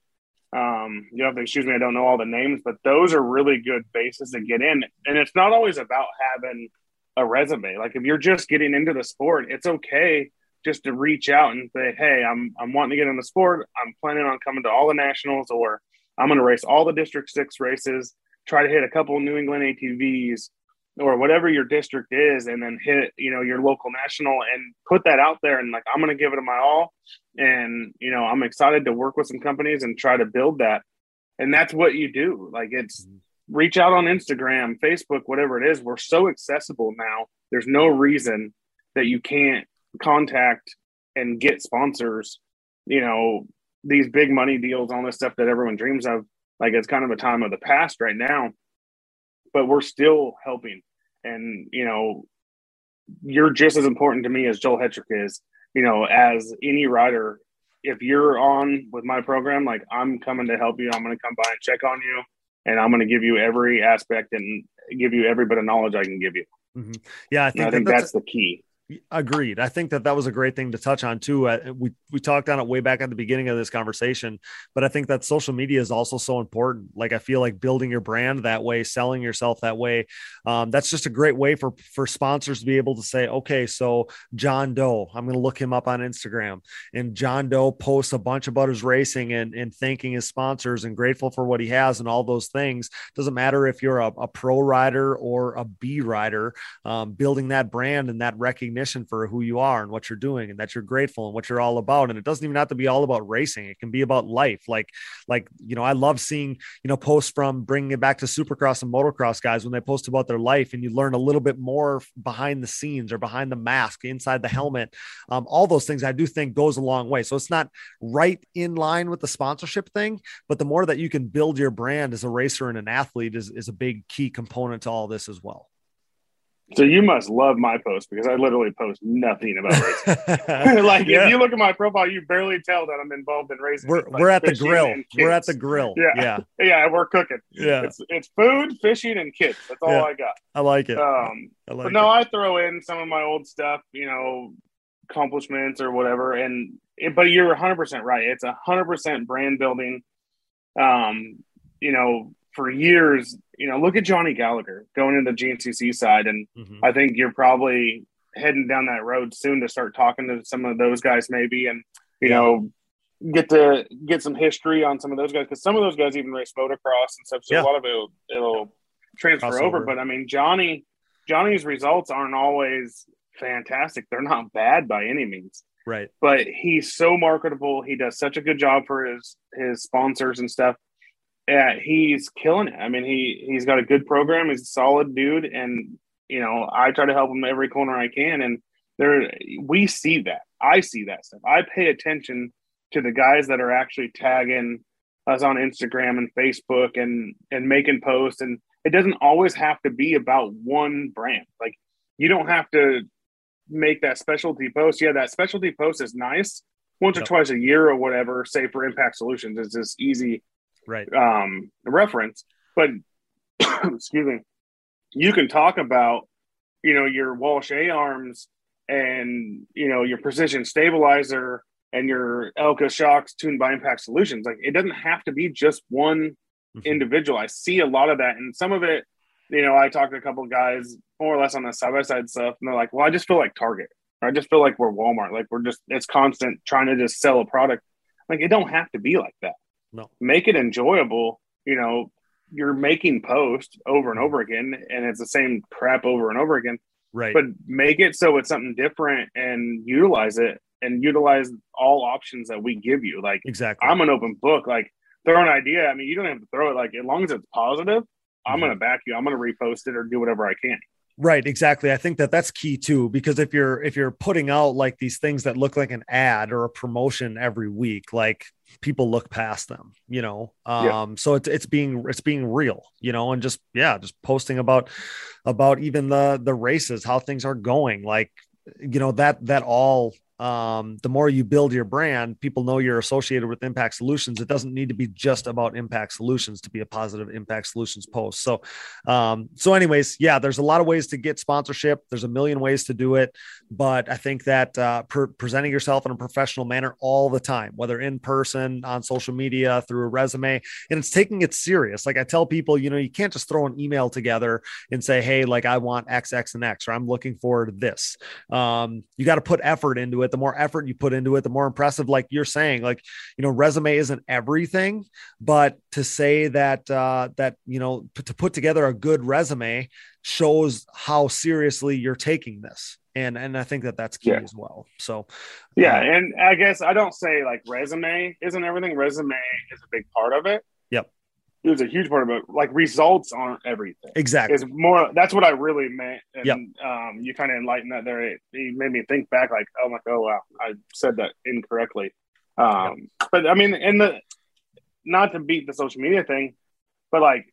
um, you have to excuse me, I don't know all the names, but those are really good bases to get in. And it's not always about having a resume. Like if you're just getting into the sport, it's okay just to reach out and say, "Hey, I'm I'm wanting to get in the sport. I'm planning on coming to all the nationals, or I'm going to race all the District Six races. Try to hit a couple New England ATVs, or whatever your district is, and then hit you know your local national and put that out there. And like, I'm going to give it my all. And you know, I'm excited to work with some companies and try to build that. And that's what you do. Like, it's mm-hmm. reach out on Instagram, Facebook, whatever it is. We're so accessible now. There's no reason that you can't contact and get sponsors, you know, these big money deals, all this stuff that everyone dreams of. Like it's kind of a time of the past right now, but we're still helping. And, you know, you're just as important to me as Joel Hetrick is, you know, as any rider. If you're on with my program, like I'm coming to help you, I'm going to come by and check on you, and I'm going to give you every aspect and give you every bit of knowledge I can give you. Mhm. Yeah, I think, I think that that's the key. Agreed. I think that that was a great thing to touch on too. Uh, we we talked on it way back at the beginning of this conversation, but I think that social media is also so important. Like I feel like building your brand that way, selling yourself that way, um, that's just a great way for for sponsors to be able to say, okay, so John Doe, I'm going to look him up on Instagram, and John Doe posts a bunch about his racing and and thanking his sponsors and grateful for what he has and all those things. Doesn't matter if you're a, a pro rider or a B rider, um, building that brand and that recognition for who you are and what you're doing and that you're grateful and what you're all about. And it doesn't even have to be all about racing. It can be about life. Like like you know i love seeing you know posts from bringing it back to supercross and motocross guys when they post about their life and you learn a little bit more behind the scenes or behind the mask inside the helmet. Um, all those things i do think goes a long way. So it's not right in line with the sponsorship thing but the more that you can build your brand as a racer and an athlete is, is a big key component to all this as well So you must love my post because I literally post nothing about racing. like Yeah. if you look at my profile, you barely tell that I'm involved in racing. we're, like we're at the grill we're at the grill Yeah. yeah Yeah, we're cooking. yeah It's it's food, fishing, and kids. That's all Yeah. I got. i like it Um, I like but no, it. I throw in some of my old stuff, you know, accomplishments or whatever. And but you're 100 percent right. It's 100 percent brand building. Um, you know, for years, you know, look at Johnny Gallagher going into the GNCC side, and Mhm. I think you're probably heading down that road soon to start talking to some of those guys, maybe, and you know, get to get some history on some of those guys because some of those guys even race motocross and stuff. So Yeah. a lot of it will, it'll transfer Crossover. over. But I mean, Johnny, Johnny's results aren't always fantastic. They're not bad by any means Right. but he's so marketable. He does such a good job for his his sponsors and stuff. Yeah, he's killing it. I mean, he he's got a good program. He's a solid dude, and you know, I try to help him every corner I can. And there, we see that. I see that stuff. I pay attention to the guys that are actually tagging us on Instagram and Facebook and and making posts. And it doesn't always have to be about one brand. Like you don't have to make that specialty post. Yeah, that specialty post is nice once Yep. or twice a year or whatever. Say for Impact Solutions, it's just easy Right. um, reference. But excuse me, you can talk about you know your Walsh A arms and you know your precision stabilizer and your Elka shocks tuned by Impact Solutions. Like it doesn't have to be just one Mhm. individual. I see a lot of that, and some of it, you know, I talked to a couple of guys more or less on the side by side stuff, and they're like, "Well, I just feel like Target. Or I just feel like we're Walmart. Like we're just it's constant trying to just sell a product. Like it don't have to be like that. No. make it enjoyable. You know, you're making posts over and over again, and it's the same crap over and over again. Right. But make it so it's something different and utilize it and utilize all options that we give you. Like exactly. I'm an open book. Like throw an idea. I mean, you don't have to throw it. Like as long as it's positive, I'm Mhm. gonna back you. I'm gonna repost it or do whatever I can. Right, exactly. I think that that's key too because if you're if you're putting out like these things that look like an ad or a promotion every week, like people look past them, you know. Um Yeah. so it's it's being it's being real, you know, and just yeah, just posting about about even the the races, how things are going, like you know that that all um the more you build your brand people know you're associated with impact solutions. It doesn't need to be just about impact solutions to be a positive impact solutions post. So um so anyways yeah there's a lot of ways to get sponsorship. There's a million ways to do it. But i think that uh pre- presenting yourself in a professional manner all the time whether in person on social media through a resume and it's taking it serious. Like i tell people you know you can't just throw an email together and say hey like i want x x and x or i'm looking forward to this. Um you got to put effort into it the more effort you put into it the more impressive like you're saying like you know resume isn't everything but to say that uh that you know p- to put together a good resume shows how seriously you're taking this and and i think that that's key Yeah. as well so Yeah, uh, and I guess I don't say like resume isn't everything. Resume is a big part of it. Yep. It was a huge part of it. Like results aren't everything. exactly Is more. That's what I really meant. And Yep. um, you kind of enlightened that there. It, it made me think back. Like, oh my, oh wow, I said that incorrectly. Um, but I mean, in the not to beat the social media thing, but like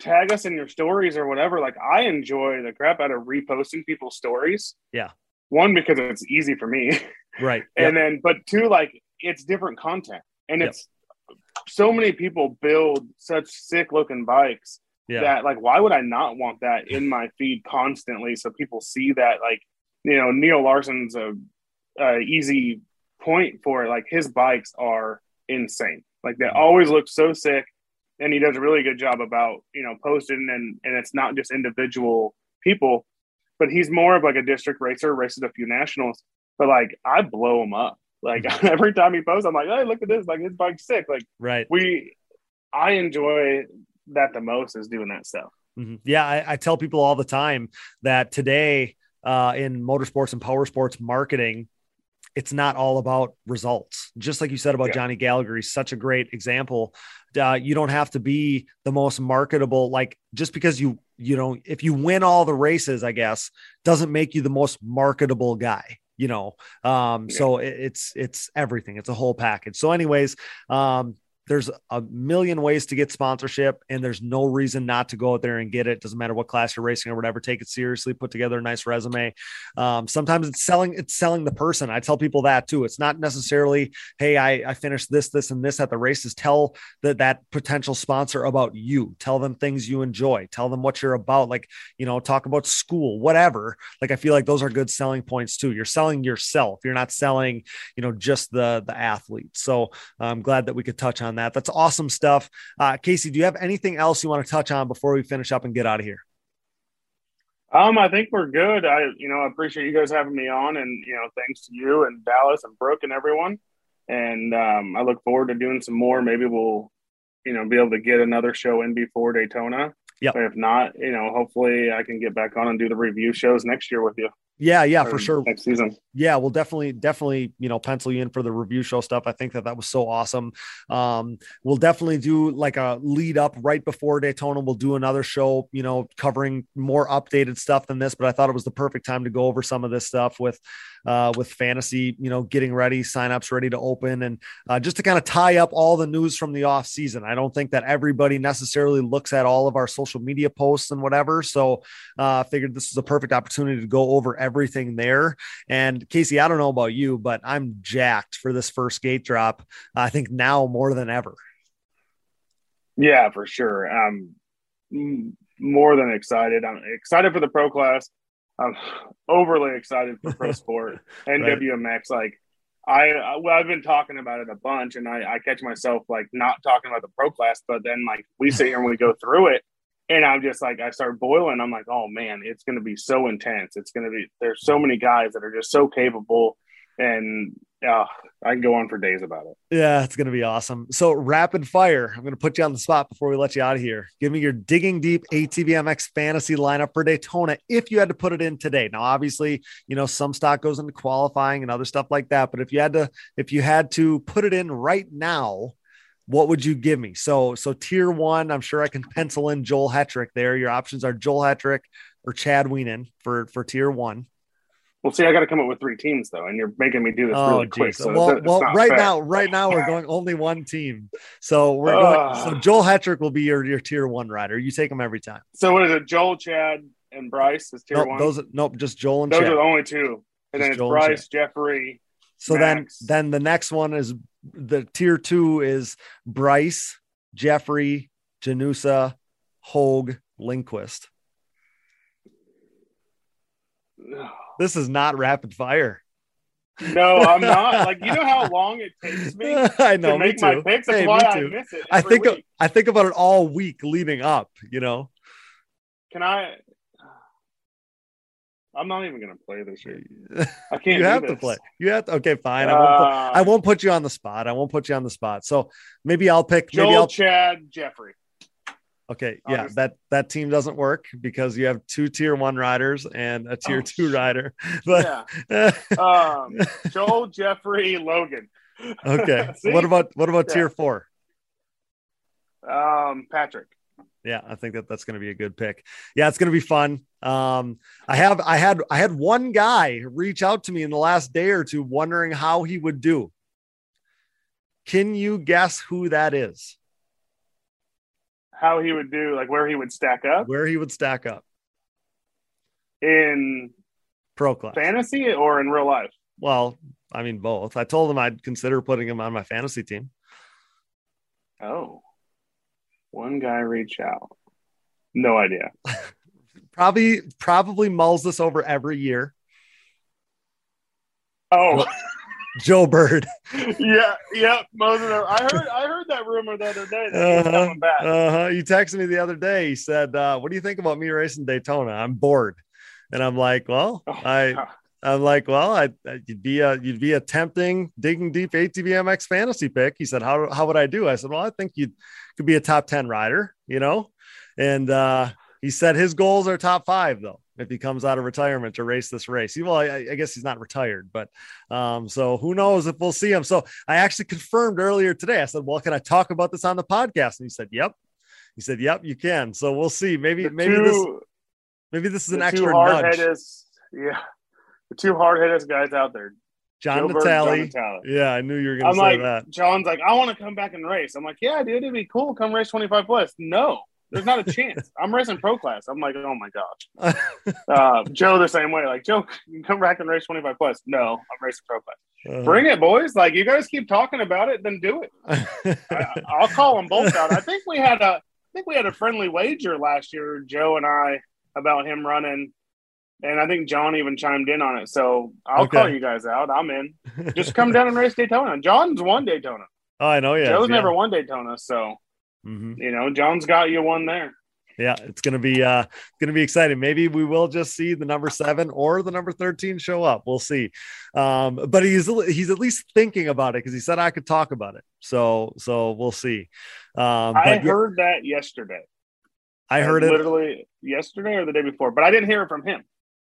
tag us in your stories or whatever. Like, I enjoy the crap out of reposting people's stories. Yeah. One because it's easy for me. right and then but two like it's different content and Yep. it's so many people build such sick looking bikes yeah. that like why would i not want that in my feed constantly so people see that like you know neil larson's a, a easy point for it. Like his bikes are insane. Like they always look so sick and he does a really good job about you know posting and and it's not just individual people but he's more of like a district racer races a few nationals but like i blow him up like every time he posts i'm like hey look at this like his bike's sick like right we i enjoy that the most is doing that stuff Mhm. Yeah, I, I tell people all the time that today uh, in motorsports and power sports marketing, it's not all about results. Just like you said about Yeah. Johnny Gallagher, he's such a great example. Uh, you don't have to be the most marketable. Like just because you you know if you win all the races, I guess doesn't make you the most marketable guy. You know, um, Yeah. so it, it's it's everything. It's a whole package. So, anyways, um, there's a million ways to get sponsorship and there's no reason not to go out there and get it. Doesn't matter what class you're racing or whatever. Take it seriously. Put together a nice resume. Um, sometimes it's selling it's selling the person. I tell people that too. It's not necessarily hey i i finished this this and this at the races. Tell that that potential sponsor about you. Tell them things you enjoy. Tell them what you're about. Like you know talk about school whatever. Like i feel like those are good selling points too. You're selling yourself. You're not selling you know just the the athlete. So i'm glad that we could touch on that that's awesome stuff uh, casey do you have anything else you want to touch on before we finish up and get out of here Um, I think we're good. I, you know, I appreciate you guys having me on, and you know, thanks to you and Dallas and Brooke and everyone. And um, I look forward to doing some more. Maybe we'll, you know, be able to get another show in before Daytona. Yep. If not, you know, hopefully I can get back on and do the review shows next year with you. Yeah, yeah, or for sure. Next season. Yeah, we'll definitely, definitely, you know, pencil you in for the review show stuff. I think that that was so awesome. Um, we'll definitely do like a lead up right before Daytona. We'll do another show, you know, covering more updated stuff than this. But I thought it was the perfect time to go over some of this stuff with, uh, with fantasy, you know, getting ready, signups ready to open, and uh, just to kind of tie up all the news from the off season. I don't think that everybody necessarily looks at all of our social media posts and whatever. So uh, I figured this was a perfect opportunity to go over everything there. And Casey, I don't know about you, but I'm jacked for this first gate drop. I think now more than ever. Yeah, for sure. I'm more than excited. I'm excited for the pro class. I'm overly excited for pro sport and Right. WMX. Like I, well, I've been talking about it a bunch, and I, I catch myself like not talking about the pro class, but then like we sit here and we go through it, and I'm just like I start boiling. I'm like, oh man, it's going to be so intense. It's going to be. There's so many guys that are just so capable, and uh, I can go on for days about it. Yeah, it's going to be awesome. So, rapid fire. I'm going to put you on the spot before we let you out of here. Give me your digging deep ATVMX fantasy lineup for Daytona if you had to put it in today. Now, obviously, you know some stock goes into qualifying and other stuff like that. But if you had to, if you had to put it in right now, what would you give me? So, so tier one, I'm sure I can pencil in Joel Hetrick there. Your options are Joel Hetrick or Chad Wienen for for tier one. Well, see, I got to come up with three teams though, and you're making me do this Oh, really quick. So well, it's, well, right fair. now, right now we're going only one team. So we're going. Ah. So Joel Hetrick will be your your tier one rider. You take him every time. So what is it? Joel, Chad, and Bryce is tier Nope, one. those nope, just Joel and Those Chad. are the only two, and then it's Joel Bryce, Jeffrey. So Max. then then the next one is the tier two is Bryce, Jeffrey, Janusa, Hogue, Lindquist. This is not rapid fire. No, I'm not. Like you know how long it takes me I know. to me make my picks. That's Hey, why I miss it. I think week. I think about it all week leading up. You know. Can I? I'm not even gonna play this year. I can't. you have to play. You have to. Okay, fine. I won't, put, Uh, I won't put you on the spot. I won't put you on the spot. So maybe I'll pick. Maybe Joel, I'll. Chad, Jeffrey. Okay, yeah. That that team doesn't work because you have two tier one riders and a tier Oh, two rider. But Um, Joel, Jeffrey, Logan. okay. What about what about Yeah. tier four? Um, Patrick. Yeah, I think that that's going to be a good pick. Yeah, it's going to be fun. Um, I have I had I had one guy reach out to me in the last day or two wondering how he would do. Can you guess who that is? How he would do, like where he would stack up Where he would stack up? in Pro class. fantasy or in real life. Well, I mean both. I told him I'd consider putting him on my fantasy team. Oh, one guy reach out. No idea. Probably probably mulls this over every year. Oh, Joe Byrd. yeah, yeah. Most of them. I heard. I heard that rumor the other day that Uh-huh, coming back. uh-huh. He texted me the other day. He said, uh, "What do you think about me racing Daytona? I'm bored." And I'm like, "Well, Oh, I God. I'm like, well, I, I- you'd be a you'd be a tempting digging deep ATVMX fantasy pick. He said, how how would I do? I said, well, I think you could be a top ten rider, you know. And uh, he said his goals are top five though. If he comes out of retirement to race this race, he, well, I, I guess he's not retired, but um, so who knows if we'll see him. So I actually confirmed earlier today. I said, well, can I talk about this on the podcast? And he said, yep. He said, yep, you can. So we'll see. Maybe The maybe two, this maybe this is an extra nudge. Yeah, the two hard hitters guys out there. John Joe John Natale. Yeah, I knew you were going to say like, that. John's like, I want to come back and race. I'm like, yeah, dude, it'd be cool. Come race 25 plus. No, there's not a chance. I'm racing pro class. I'm like, oh my gosh. Uh, Joe the same way. Like, Joe, you can come back and race 25 plus. No, I'm racing pro class. Uh, Bring it, boys. Like, you guys keep talking about it, then do it. I, I'll call them both out. I think we had a, I think we had a friendly wager last year, Joe and I, about him running. And I think John even chimed in on it. So I'll Okay. call you guys out. I'm in. Just come down and race Daytona. John's won Daytona. oh, I know. Yeah, Joe's yeah. never won Daytona, so Mhm. you know John's got you one there. yeah, it's gonna be uh gonna be exciting. Maybe we will just see the number seven or the number 13 show up. We'll see. Um, but he's he's at least thinking about it because he said I could talk about it. So so we'll see. Um, I heard that yesterday. I heard it literally yesterday or the day before, but I didn't hear it from him.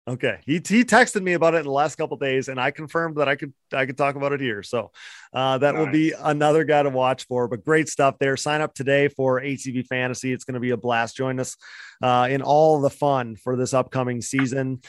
Okay, he he texted me about it in the last couple days, and I confirmed that I could I could talk about it here. So uh, that nice. will be another guy to watch for. But great stuff there. Sign up today for ATV Fantasy. It's going to be a blast. Join us uh, in all the fun for this upcoming season.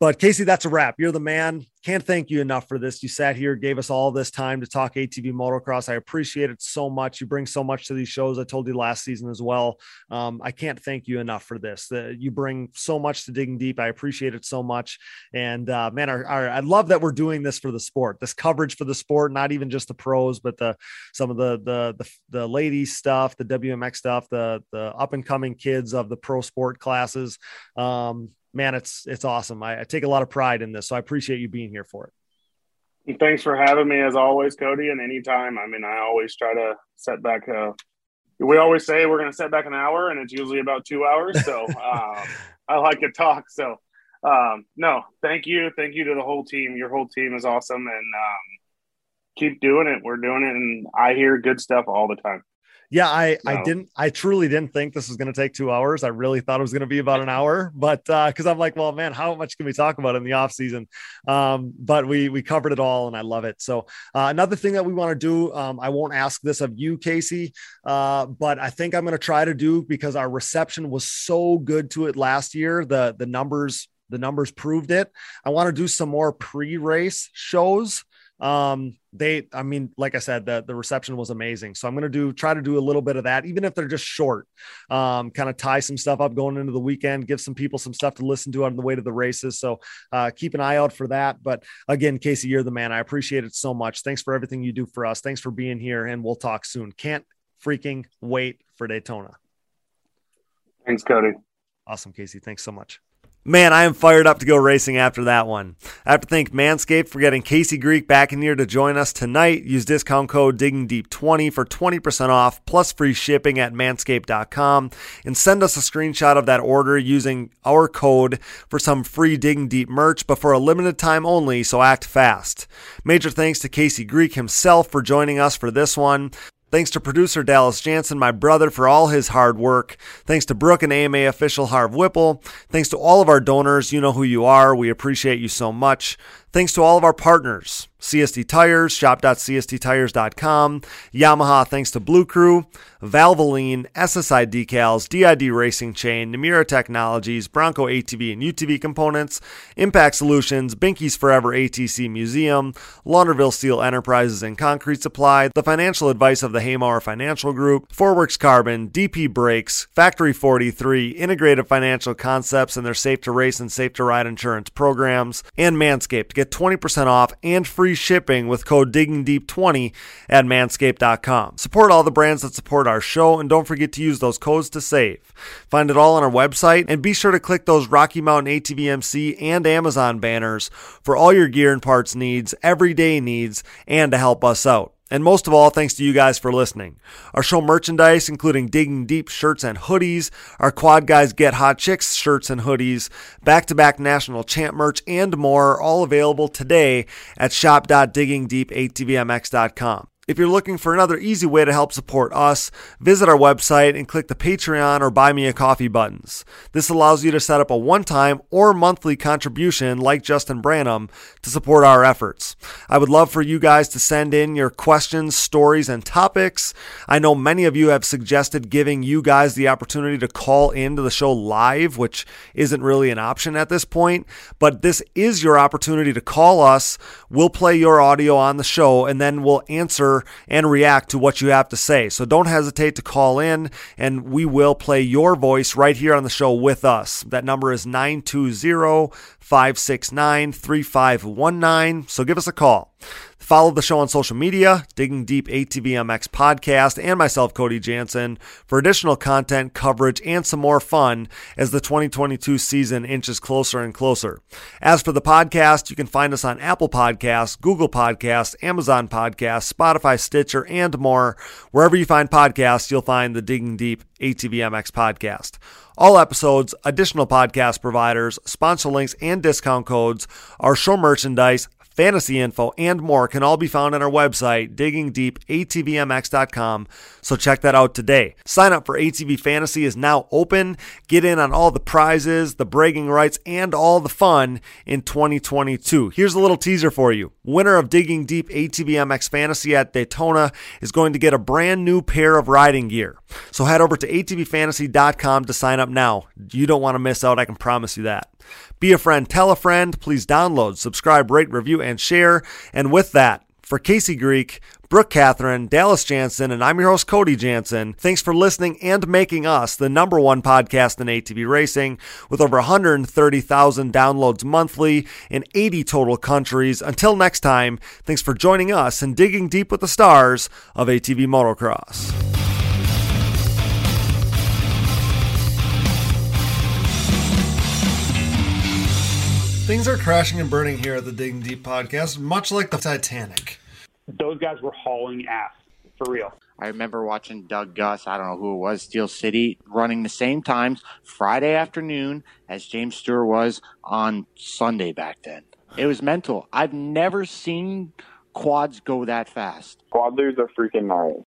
But Casey, that's a wrap. You're the man. Can't thank you enough for this. You sat here, gave us all this time to talk ATV motocross. I appreciate it so much. You bring so much to these shows. I told you last season as well. Um, I can't thank you enough for this. Uh, you bring so much to digging deep. I appreciate it so much. And uh, man, our, our, I love that we're doing this for the sport. This coverage for the sport, not even just the pros, but the some of the the the, the ladies stuff, the WMX stuff, the the up and coming kids of the pro sport classes. Um, man, it's it's awesome. I, I, take a lot of pride in this, so I appreciate you being here for it. thanks for having me as always, Cody. And anytime, I mean, I always try to set back. Uh, we always say we're going to set back an hour, and it's usually about two hours. So um, I like to talk. So um, no, thank you, thank you to the whole team. Your whole team is awesome, and um, keep doing it. We're doing it, and I hear good stuff all the time yeah, I no. I didn't I truly didn't think this was going to take two hours. I really thought it was going to be about an hour, but uh, because uh, I'm like, well, man, how much can we talk about in the off season? Um, but we we covered it all, and I love it. So uh, another thing that we want to do, um, I won't ask this of you, Casey, uh, but I think I'm going to try to do because our reception was so good to it last year. The the numbers the numbers proved it. I want to do some more pre-race shows um they i mean like i said the, the reception was amazing. So i'm going to do try to do a little bit of that even if they're just short. Um kind of tie some stuff up going into the weekend give some people some stuff to listen to on the way to the races. So uh keep an eye out for that. But again casey you're the man. I appreciate it so much. Thanks for everything you do for us. Thanks for being here and we'll talk soon. Can't freaking wait for daytona. Thanks cody. Awesome casey. Thanks so much Man, I am fired up to go racing after that one. I have to thank Manscaped for getting Casey Greek back in here to join us tonight. Use discount code DiggingDeep20 for 20% off plus free shipping at manscaped.com and send us a screenshot of that order using our code for some free Digging Deep merch, but for a limited time only, so act fast. Major thanks to Casey Greek himself for joining us for this one. Thanks to producer Dallas Jansen, my brother, for all his hard work. Thanks to Brooke and AMA official Harv Whipple. Thanks to all of our donors. You know who you are. We appreciate you so much. Thanks to all of our partners CST Tires, shop.csttires.com, Yamaha, thanks to Blue Crew, Valvoline, SSI Decals, DID Racing Chain, Namura Technologies, Bronco ATV and UTV Components, Impact Solutions, Binky's Forever ATC Museum, Launderville Steel Enterprises and Concrete Supply, the financial advice of the Haymauer Financial Group, Forworks Carbon, DP Brakes, Factory 43, Integrated Financial Concepts and their Safe to Race and Safe to Ride insurance programs, and Manscaped. To get 20% off and free shipping with code DiggingDeep20 at manscaped.com. Support all the brands that support our show and don't forget to use those codes to save. Find it all on our website and be sure to click those Rocky Mountain ATVMC and Amazon banners for all your gear and parts needs, everyday needs, and to help us out. And most of all, thanks to you guys for listening. Our show merchandise, including Digging Deep shirts and hoodies, our Quad Guys Get Hot Chicks shirts and hoodies, back to back national champ merch, and more, are all available today at shop.diggingdeepatvmx.com. If you're looking for another easy way to help support us, visit our website and click the Patreon or Buy Me a Coffee buttons. This allows you to set up a one time or monthly contribution, like Justin Branham, to support our efforts. I would love for you guys to send in your questions, stories, and topics. I know many of you have suggested giving you guys the opportunity to call into the show live, which isn't really an option at this point, but this is your opportunity to call us. We'll play your audio on the show and then we'll answer and react to what you have to say. So don't hesitate to call in and we will play your voice right here on the show with us. That number is 920 569 3519. So give us a call. Follow the show on social media, Digging Deep ATVMX podcast, and myself, Cody Jansen, for additional content, coverage, and some more fun as the 2022 season inches closer and closer. As for the podcast, you can find us on Apple Podcasts, Google Podcasts, Amazon Podcasts, Spotify, Stitcher, and more. Wherever you find podcasts, you'll find the Digging Deep ATVMX podcast. All episodes, additional podcast providers, sponsor links, and discount codes, our show merchandise, fantasy info, and more can all be found on our website, diggingdeepatvmx.com. So check that out today. Sign up for ATV Fantasy is now open. Get in on all the prizes, the bragging rights, and all the fun in 2022. Here's a little teaser for you. Winner of Digging Deep ATVMX Fantasy at Daytona is going to get a brand new pair of riding gear. So head over to atvfantasy.com to sign up now. You don't want to miss out, I can promise you that. Be a friend, tell a friend. Please download, subscribe, rate, review, and share. And with that, for Casey Greek, Brooke Catherine, Dallas Jansen, and I'm your host, Cody Jansen. Thanks for listening and making us the number one podcast in ATV racing with over 130,000 downloads monthly in 80 total countries. Until next time, thanks for joining us and digging deep with the stars of ATV motocross. Things are crashing and burning here at the Digging Deep podcast, much like the Titanic. Those guys were hauling ass for real. I remember watching Doug Gust, I don't know who it was, Steel City, running the same times Friday afternoon as James Stewart was on Sunday back then. It was mental. I've never seen quads go that fast. Quadlers are freaking gnarly.